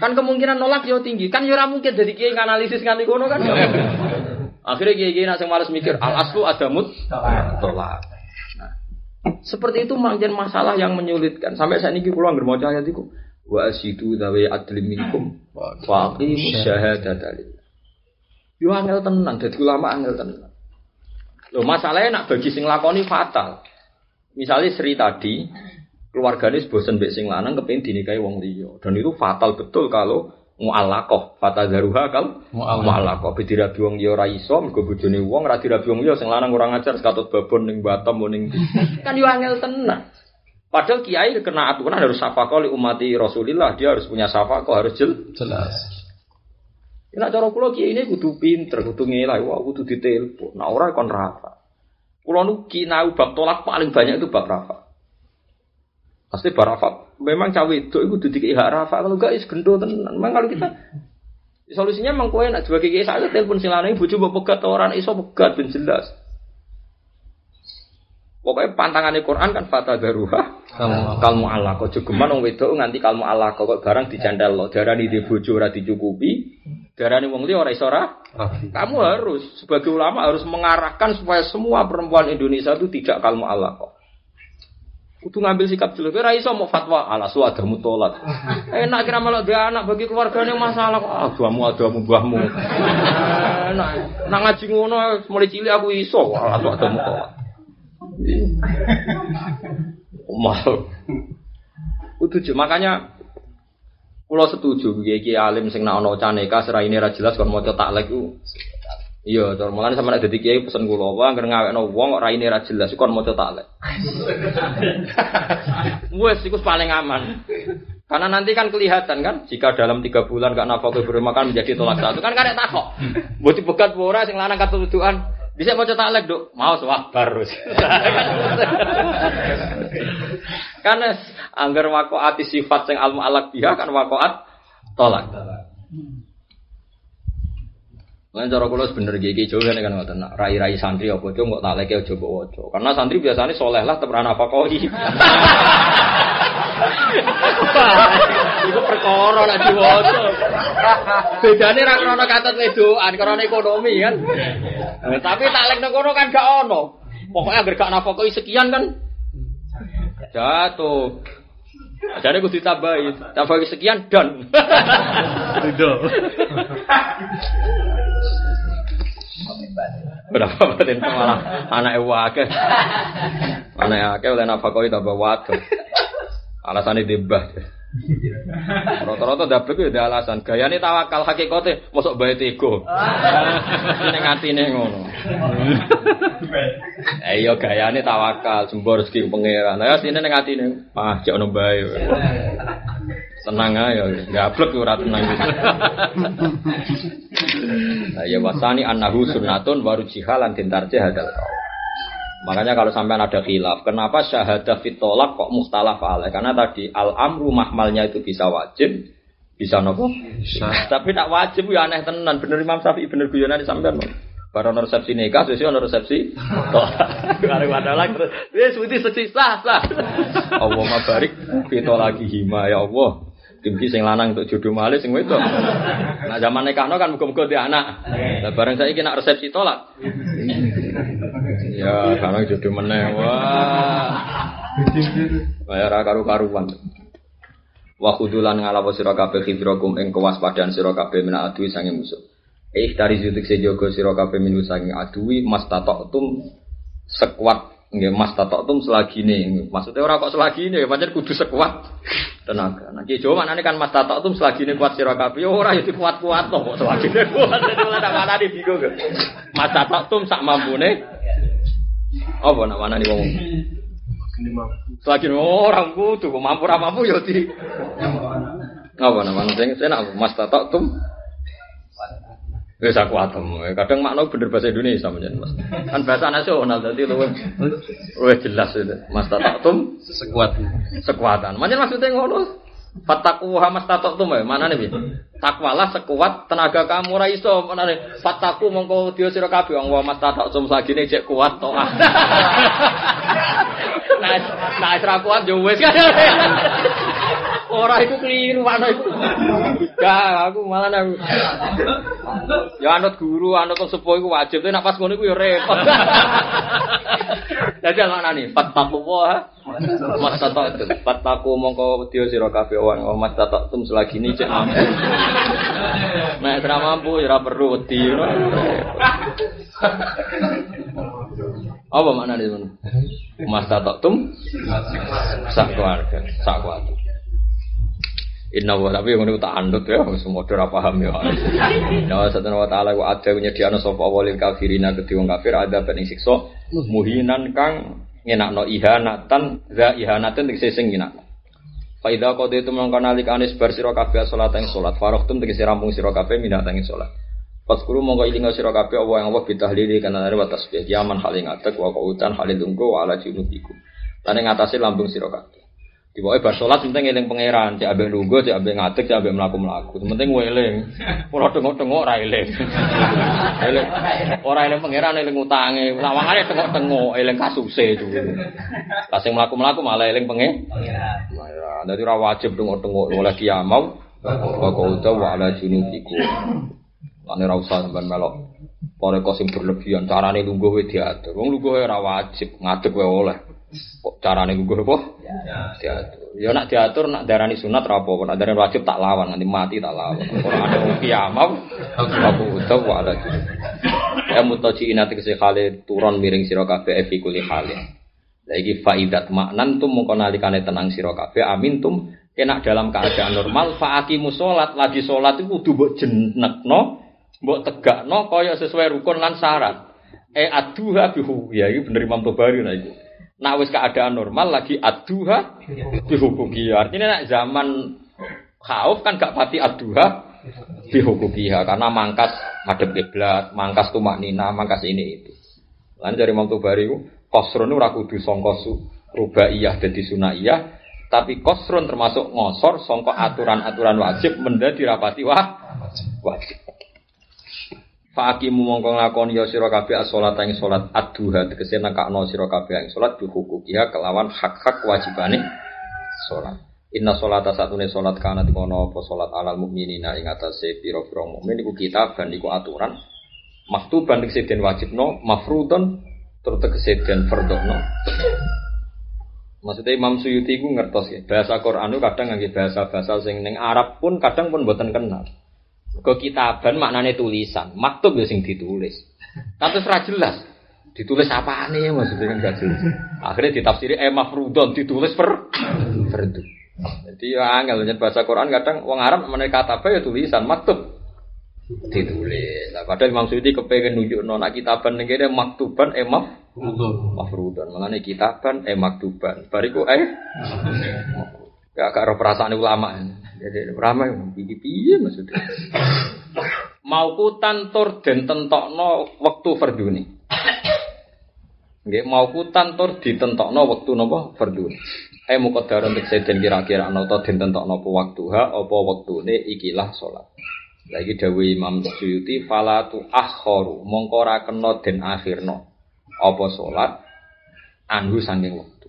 kan kemungkinan nolak yo tinggi. Kan yo ora mungkin jadi kiai analisis nganti kono kan. Akhirnya kiai-kiai nak sing males mikir al aslu adamut tolak. Seperti itu mungkin masalah yang menyulitkan. Sampai saat ini kula anggere maca ayat iku wa asidu dawe adlim minkum wa aqimus syahadata lillah. Yo angel tenan dadi ulama angel tenan. Loh masalahnya nak bagi sing lakoni fatal. Misalnya Sri tadi keluarganya bosen mbek sing lanang kepengin dinikahi wong liya dan itu fatal betul kalau mu'allaqah fatadharuha kal mu'allaqah bidirabi wong liya ora iso mergo bojone wong ora dirabi wong liya sing lanang ora ngajar sekatut babon ning Batam ning kan yo angel tenan padahal kiai kena aturan harus safaqah li umati Rasulillah dia harus punya safaqah harus jel Jelas. Nek cara kula kiai ini kudu pinter, kudu ngelai, wah kudu ditelepon. Nah ora kon rafa. Kula nu kinau bab tolak paling banyak itu bab rafa. Pasti bab rafa. Memang cawe itu itu dikei hak rafa. Kalau enggak is gendo tenan. Memang kalau kita solusinya memang kowe nak sebagai kiai saya telepon silane bojo mbok pegat orang iso pegat ben jelas. Pokoknya pantangannya Quran kan fata daruha kalmu Allah kok jogeman wong wedok nganti kalmu Allah kok barang dicandal lo darani di bojo ora dicukupi darani wong liya ora iso ora Rafi. kamu harus sebagai ulama harus mengarahkan supaya semua perempuan Indonesia itu tidak kalmu Allah kok Kudu ngambil sikap dulu. Kira iso mau fatwa ala su adamu tolak. Enak kira malah dia anak bagi keluarganya masalah. Agamu adamu mbahmu. Enak. Nak ngaji ngono mulai cilik aku iso ala su adamu tolak. Mal. Kudu makanya Kulo setuju kiai alim sing nak ono caneka seraine ra jelas kon maca taklek ku. Iya, cara mulane sampe nek dadi kiai pesen kula wae anggere ngawekno wong kok raine ra jelas kon maca taklek. Wes iku paling aman. Karena nanti kan kelihatan kan jika dalam tiga bulan gak nafkah bermakan menjadi tolak satu kan karek takok. Mbok dibegat ora sing lanang katudukan. Bisa maca taklek, Duk. Mau sabar terus. Karena anggar wakoat sifat sing almu alak biha kan wakoat tolak. Lan cara kula sebener gigi jauh kan kan ngoten. Rai-rai santri apa cuk kok tak leke aja mbok waca. Karena santri biasanya soleh lah temen apa koi. Iku perkara nek diwaca. Bedane ra krana katut wedoan, krana ekonomi kan. Eh, tapi taklek nang kono kan gak ono. Pokoknya agar gak nafkoi sekian kan jatuh. Jadi aku ditambahi, tambahi sekian dan. Ridho. Berapa batin malah anak wakil. Anak wakil oleh tambah waduh. Alasannya dibah. Rata-rata dablek itu ada alasan. Gayane tawakal hakikate mosok bae tego. Ning atine ngono. Eh iya gayane tawakal, jembor rezeki pangeran. Lah sine ning atine, ah jek ono bae. Tenang ae, gablek ora tenang. Nah, ya wasani annahu sunnatun waru jihalan tintarje hadal. Makanya kalau sampai ada khilaf, kenapa syahadah fitolak kok mukhtalaf alaih? Karena tadi al amru mahmalnya itu bisa wajib, bisa nopo. Tapi tak wajib ya aneh tenan. Bener Imam Syafi'i bener guyonan sampean. Baru ono resepsi nikah, sesuk ono resepsi. Kare padahal terus wis wis sesi sah sah. Allah mabarik kita lagi hima ya Allah. Dimki sing lanang untuk jodoh malih sing wedok. Nah zaman nikahno kan muga-muga di anak. Lah bareng saiki nak resepsi tolak. Ya, sekarang jodoh meneh. Wah. Bayar karu-karuan. Wa khudulan ngalawa sira kabeh khidrakum ing kewaspadaan sira kabeh mina adui sange musuh. Eh dari zutik sejogo sira kabeh minu sange adui mas tatok sekuat nggih mas tatok selagi nih. Maksudnya orang kok selagi nih, pancen kudu sekuat tenaga. Nah ki Jawa maknane kan mas tatok selagi nih kuat sira kabeh ora ya kuat-kuat kok selagi nih kuat. Ora mana di bingung. Mas tatok sak mampune. Apa nak mana nih wong? Selagi orang kudu mampu ra mampu ya di. Apa namanya sing senak mas tatok tum Wis aku atem. Kadang makna bener bahasa Indonesia menjen Mas. Kan bahasa nasional dadi luwih luwih jelas itu. Mas tatum sekuat sekuatan. Menjen maksudnya ngono. Fataku hamas tatum ya. Mana nih? Takwalah sekuat tenaga kamu ra iso. Mana nih? Fataku mongko dia sira kabeh wong mas tatum sagine cek kuat to. Nah, nah kuat yo wis kan. Ora iku keliru ana iku. Gak, aku malah aku. Ya anut guru, anut sepuh iku wajib, tapi nek pas ngono iku ya repot. Dadi ana nih, fattaku wa mas tatatum. Fattaku mongko wedi sira kabeh wong mas tatatum selagi ini cek mampu. Nek ora mampu ya ora perlu wedi. Apa maknanya itu? Mas tatatum sak keluarga, sak keluarga. Inna wa tapi ngono tak andut ya semua ora paham ya. Inna wa satana wa ta'ala wa ada nyediano sapa walil kafirina kedhi wong kafir ada ben siksa muhinan kang ngenakno ihanatan za ihanatan tegese sing ngenakno. Fa idza qadaitu mongko nalikane bar sira kabeh salat ing salat faraqtum tegese rampung sira kabeh minat ing salat. Paskuru mongko ilinga sira kabeh apa yang Allah bitahlili kana wa tasbih yaman haling atek wa qautan halil wa ala junubikum. Lan ing atase lambung sira kabeh. Di bawah bar sholat penting eling pangeran, cek abeng lugu, cek abeng ngatek, cek abeng melaku melaku. Penting eling. Kalau tengok tengok ora eling. Eling. Ora eling pangeran eling utange. Lawangane tengok tengok eling kasuse itu. Kasih melaku melaku malah eling pengen. Pangeran. Jadi ora wajib tengok tengok oleh kiamau. Kau tahu ala junubiku. Lane ra usah sampean melok. Kok sing berlebihan carane lungguh wae diatur. Wong lungguh ora wajib, ngadeg wae oleh. Kok carane gugur apa? Ya. Diatur. Ya nak diatur nak darani sunat ra apa, nak darani wajib tak lawan nanti mati tak lawan. Ora ada wong kiamat aku utuh wa ala Ya mutaji inati kese khale turun miring sira kabeh fi kuli khale. Lah iki faidat maknan tum mongko nalikane tenang sira kabeh amin tum kena dalam keadaan normal faaqimu salat lagi salat itu kudu mbok jenekno mbok tegakno kaya sesuai rukun lan syarat. Eh aduha bihu ya iki bener Imam Tobari nah iku. Nak wis keadaan normal lagi aduha dihukuki. Artinya nak zaman khauf kan gak pati aduha dihukukiha karena mangkas madhep kiblat, mangkas tumak nina, mangkas ini itu. Lan dari Imam Tobari kosron ora kudu sangka rubaiyah dadi sunaiyah, tapi kosron termasuk ngosor sangka aturan-aturan wajib menjadi rapati wah wajib. Fakimu mongko nglakoni ya sira kabeh as-salat ing salat ad-duha tegese nekakno sira kabeh ing salat dihukukiha kelawan hak-hak wajibane salat. Inna sholata satune salat kana dikono apa salat alal mukminina ing atase pira-pira mukmin iku kitaban iku aturan maktuban tegese den wajibno mafrudun tur tegese den fardhono. Maksudnya Imam Suyuti ku ngertos ya, bahasa Quran itu kadang ngangge bahasa-bahasa sing ning Arab pun kadang pun boten kenal. Ke kitaban maknanya tulisan, maktub ya sing ditulis. Tapi ora jelas. Ditulis apa nih maksudnya kan gak jelas. Akhirnya ditafsiri eh mafrudon ditulis per fardu. Jadi ya angel bahasa Quran kadang wong Arab meneh kata apa ya tulisan maktub ditulis. Nah, padahal Imam Suyuti kepengen nunjuk nona kitaban ning kene maktuban eh maf mafrudon. Mengenai kitaban eh maktuban. Bariku eh gak karo perasaan ulama. Jadi ramai piye piye maksudnya. Mau kutan tur den tentokno wektu fardune. Nggih mau kutan tur ditentokno wektu napa fardune. Eh untuk seden kira-kira ana ta den tentokno apa waktu ha apa wektune ikilah salat. Lagi dawe Imam Suyuti falatu akhoru mongko ora kena den akhirno apa salat anhu saking wektu.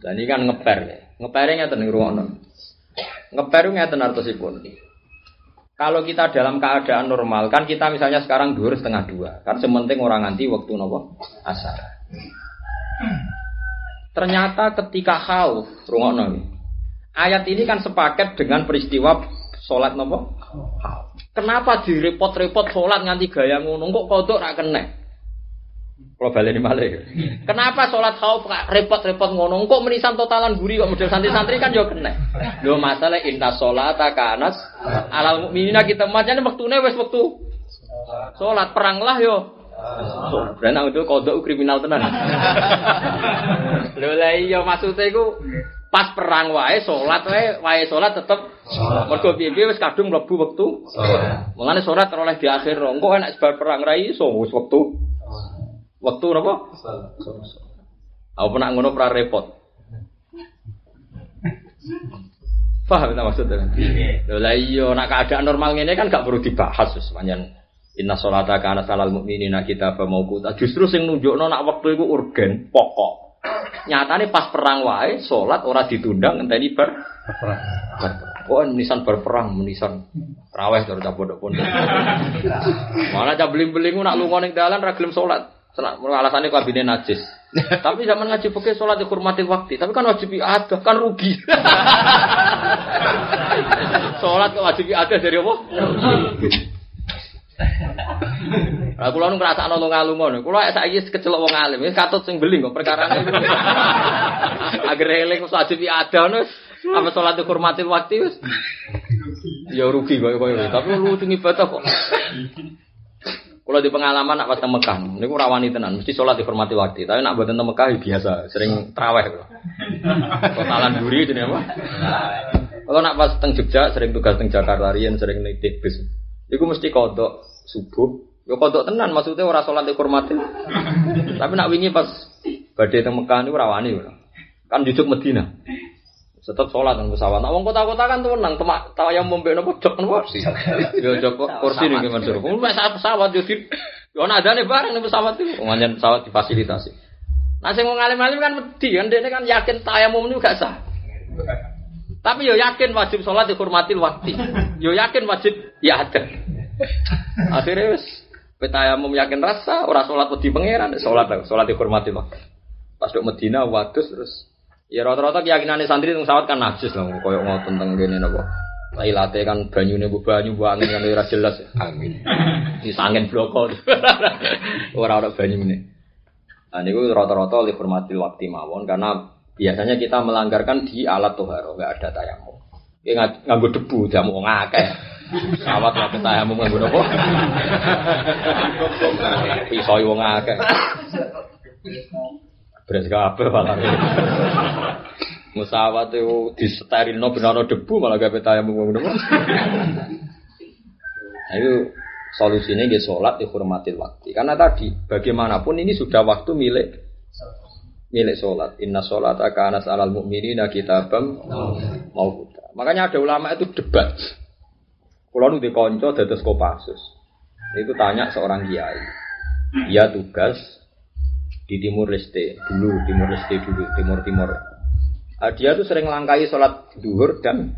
Dan ini kan ngeper ya. Ngepernya ngeten ngrungokno. Ngeper ngeten artosipun. Kalau kita dalam keadaan normal, kan kita misalnya sekarang dua setengah dua, kan sementing orang nganti waktu nopo asar. Ternyata ketika khauf, rungokno Ayat ini kan sepaket dengan peristiwa sholat nopo. Kenapa direpot-repot sholat nganti gaya ngono? Kok kodok rak kena? Kalau balik malah. Kenapa sholat khauf repot-repot ngono? Kok menisan totalan guri kok model santri-santri kan yo kena. Lo masalah inta sholat akanas alal mukminina kita macamnya waktune wes waktu sholat perang lah yo. Berarti itu kodok kriminal tenan. Lho lah iya maksudnya iku pas perang wae salat wae wae salat tetep mergo piye-piye wis kadung mlebu wektu salat. Mulane salat oleh di akhir engko enak sebar perang ra iso wis wektu. Wektu napa? Aku pernah ngono pra repot. Paham tak maksudnya? Lho lah iya nak keadaan normal ngene kan gak perlu dibahas wis panjen Inna sholata kana salal mu'minina kita mauquta. Justru sing nunjukno nak wektu iku urgen, pokok. Nyatane pas perang wae salat ora ditunda ngenteni ber perang. Oh, menisan berperang, menisan raweh terus pondok-pondok. Malah cah beling-beling nak lunga ning dalan ra gelem salat. Alasannya kabine najis. Tapi zaman ngaji pakai sholat dihormati waktu. Tapi kan wajib ada, kan rugi. sholat wajib ada dari apa? Lah kula nu ngrasakno lunga-lunga. Kula saiki kecelok wong alim, wis katut sing beling kok perkara Agar eling wajib ada wis apa salat dihormati waktu wis. Ya rugi kok koyo tapi lu sing ibadah kok. Kalau di pengalaman nak pas teng Mekah, niku rawani tenan, mesti sholat dihormati waktu. Tapi nak buat teng Mekah ya biasa, sering traweh kok. Totalan duri jenenge apa? Kalau nak pas teng Jogja, sering tugas teng Jakarta, riyen sering naik bis. Iku mesti kodok subuh. Yo kodok tenan maksudnya ora salat dihormati. Tapi nak wingi pas badhe teng Mekah niku rawani Kan jujuk Medina. Tetap sholat dan pesawat. Nah, wong kota-kota kan tuh nang temak tahu yang membeli nopo jok nopo sih. Yo jok kursi nih gimana suruh. Kamu pesawat pesawat yo di. Yo ada nih bareng nih pesawat itu. Ngajen pesawat difasilitasi. Nah, sing mau ngalim-ngalim kan mesti kan dia kan yakin tayamum ini gak sah. Tapi yo yakin wajib sholat dihormati waktu. Yo yakin wajib ya ada. Akhirnya wes petayamum yakin rasa orang sholat wedi pangeran sholat sholat dihormati waktu. Pas dok Medina wadus terus Ya rata-rata keyakinan santri tentang sawat kan najis loh, koyok mau tentang gini nopo. Lailate kan banyu nih banyu angin kan ora jelas. Angin. Di angin bloko. Orang-orang banyu ini. Nah ini rata-rata oleh hormati waktu mawon karena biasanya kita melanggarkan di alat toharo nggak ada tayamum. Ya nganggo debu jamu ngakeh. Sawat waktu tayamum nganggo nopo. Pisau wong akeh. Beres kabeh malah. Musawat itu di steril no benar debu malah gak peta yang ngono. Nah itu solusinya dia sholat dihormati waktu. Karena tadi bagaimanapun ini sudah waktu milik milik sholat. Inna sholat akan anas alal mu'minina kitabam mau buta. Makanya ada ulama itu debat. Kalau nu dikonco dados kopasus. Itu tanya seorang kiai. Dia tugas di Timur Leste dulu, Timur Leste dulu, Timur Timur. Uh, dia tuh sering langkai sholat duhur dan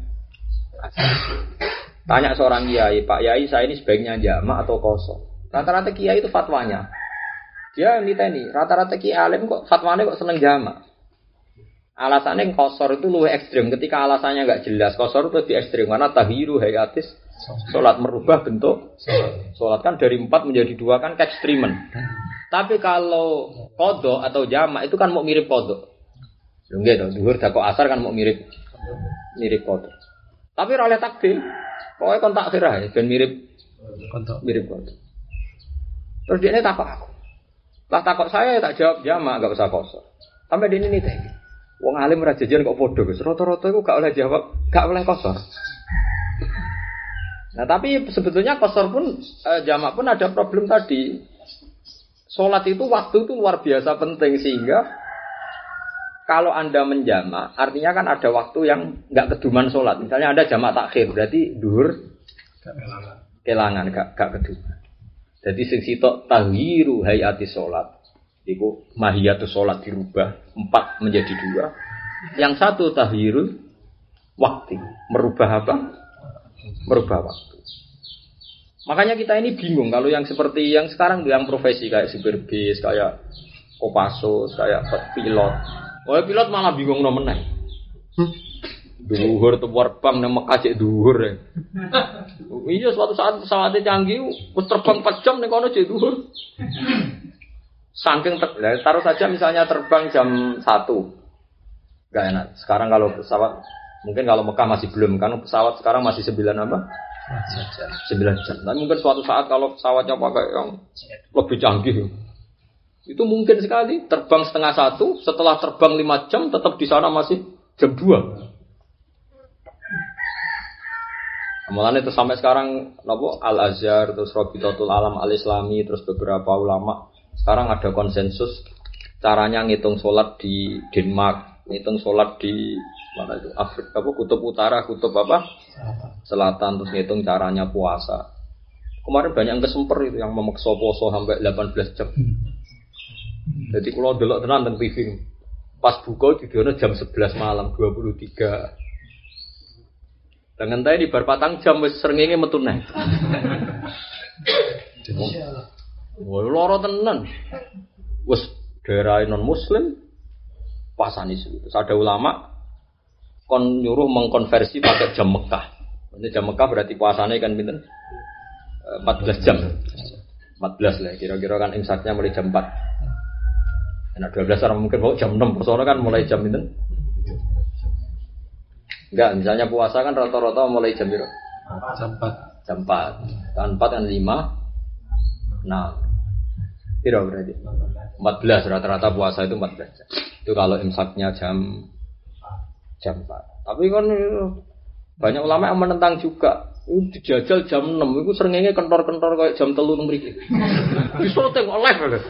Tanya seorang kiai, Pak Yai saya ini sebaiknya jamak atau kosong. Rata-rata kiai itu fatwanya. Dia minta ini, rata-rata kiai alim kok fatwanya kok seneng jamak. Alasannya kosor itu lebih ekstrim. Ketika alasannya nggak jelas, kosor itu lebih ekstrim karena tahiru hayatis sholat merubah bentuk. Sholat kan dari empat menjadi dua kan ekstrimen. Tapi kalau kodo atau jamak itu kan mau mirip kodo. Enggak dong, duhur kok asar kan mau mirip mirip kodo. Tapi oleh takdir, pokoknya kon tak kira ya, dan mirip mirip kodo. Terus dia ini takut aku. Lah takut saya tak jawab jamak, gak usah kosor. Sampai di ini nih teh. Wong alim raja jajan kok podo guys. Roto-roto itu gak oleh jawab, gak oleh kosor. Nah tapi sebetulnya kosor pun eh, jamak pun ada problem tadi. Sholat itu waktu itu luar biasa penting sehingga kalau anda menjama, artinya kan ada waktu yang nggak keduman sholat. Misalnya ada jamak takhir, berarti duhur kelangan gak gak kedua. Jadi sing sitok tahwiru hayati salat. Iku mahiyatu salat dirubah empat menjadi dua. Yang satu tahwiru waktu. Merubah apa? Merubah waktu. Makanya kita ini bingung kalau yang seperti yang sekarang yang profesi kayak supir bis, kayak Kopassus, kayak pilot. Oh pilot malah bingung nomenai. Duhur tuh terbang nang Mekah cek duhur ya. Iya suatu saat pesawatnya canggih, terus terbang 4 jam nih kono cek duhur. Saking ter, ya, taruh saja misalnya terbang jam 1. Gak enak. Sekarang kalau pesawat mungkin kalau Mekah masih belum kan pesawat sekarang masih 9 apa? 9 jam. Tapi mungkin suatu saat kalau pesawatnya pakai yang lebih canggih. Itu mungkin sekali. Terbang setengah satu, setelah terbang lima jam tetap di sana masih jam dua. Amalan itu sampai sekarang nopo Al Azhar terus Robitotul Alam Al Islami terus beberapa ulama. Sekarang ada konsensus caranya ngitung sholat di Denmark, ngitung sholat di mana itu Afrika apa kutub utara, kutub apa selatan terus ngitung caranya puasa. Kemarin banyak yang kesemper itu yang memaksa poso sampai 18 jam. Jadi kalau delok tenan tentang TV pas buka videonya jam 11 malam 23. Dengan tadi di berpatang jam wis srengenge metu neh. Wah, loro tenan. Wis daerah non muslim pasani itu. Ada ulama kon nyuruh mengkonversi pakai jam Mekah. Ini jam Mekah berarti puasanya kan pinten? 14 jam. 14 lah kira-kira kan imsaknya mulai jam 4. Enak 12 orang mungkin mau jam 6, soalnya kan mulai jam itu. Enggak, misalnya puasa kan rata-rata mulai jam berapa? Jam 4. Jam 4. Kan 4 kan 5. Nah. Tidak berarti. 14 rata-rata puasa itu 14 jam. Itu kalau imsaknya jam jam 4. Tapi kan banyak ulama yang menentang juga. Uh, dijajal jam 6 itu seringnya kentor-kentor kayak jam telu mriki. Disoting live.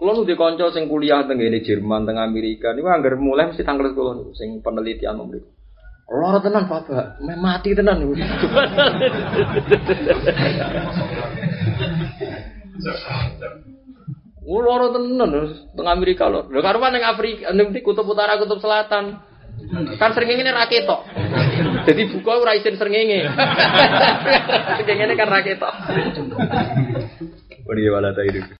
Kulo nu dikonco sing kuliah teng ngene Jerman, teng Amerika niku anggar mulai mesti tanggal kulo niku sing penelitian nomor itu. Loro tenan Bapak, meh mati tenan niku. Loro tenan teng Amerika lho. Lho karuan ning Afrika, ning kutub utara, kutub selatan. Kan srengenge ini raketok. Jadi buka ora isin srengenge. Srengenge kan raketok. Beri wala ta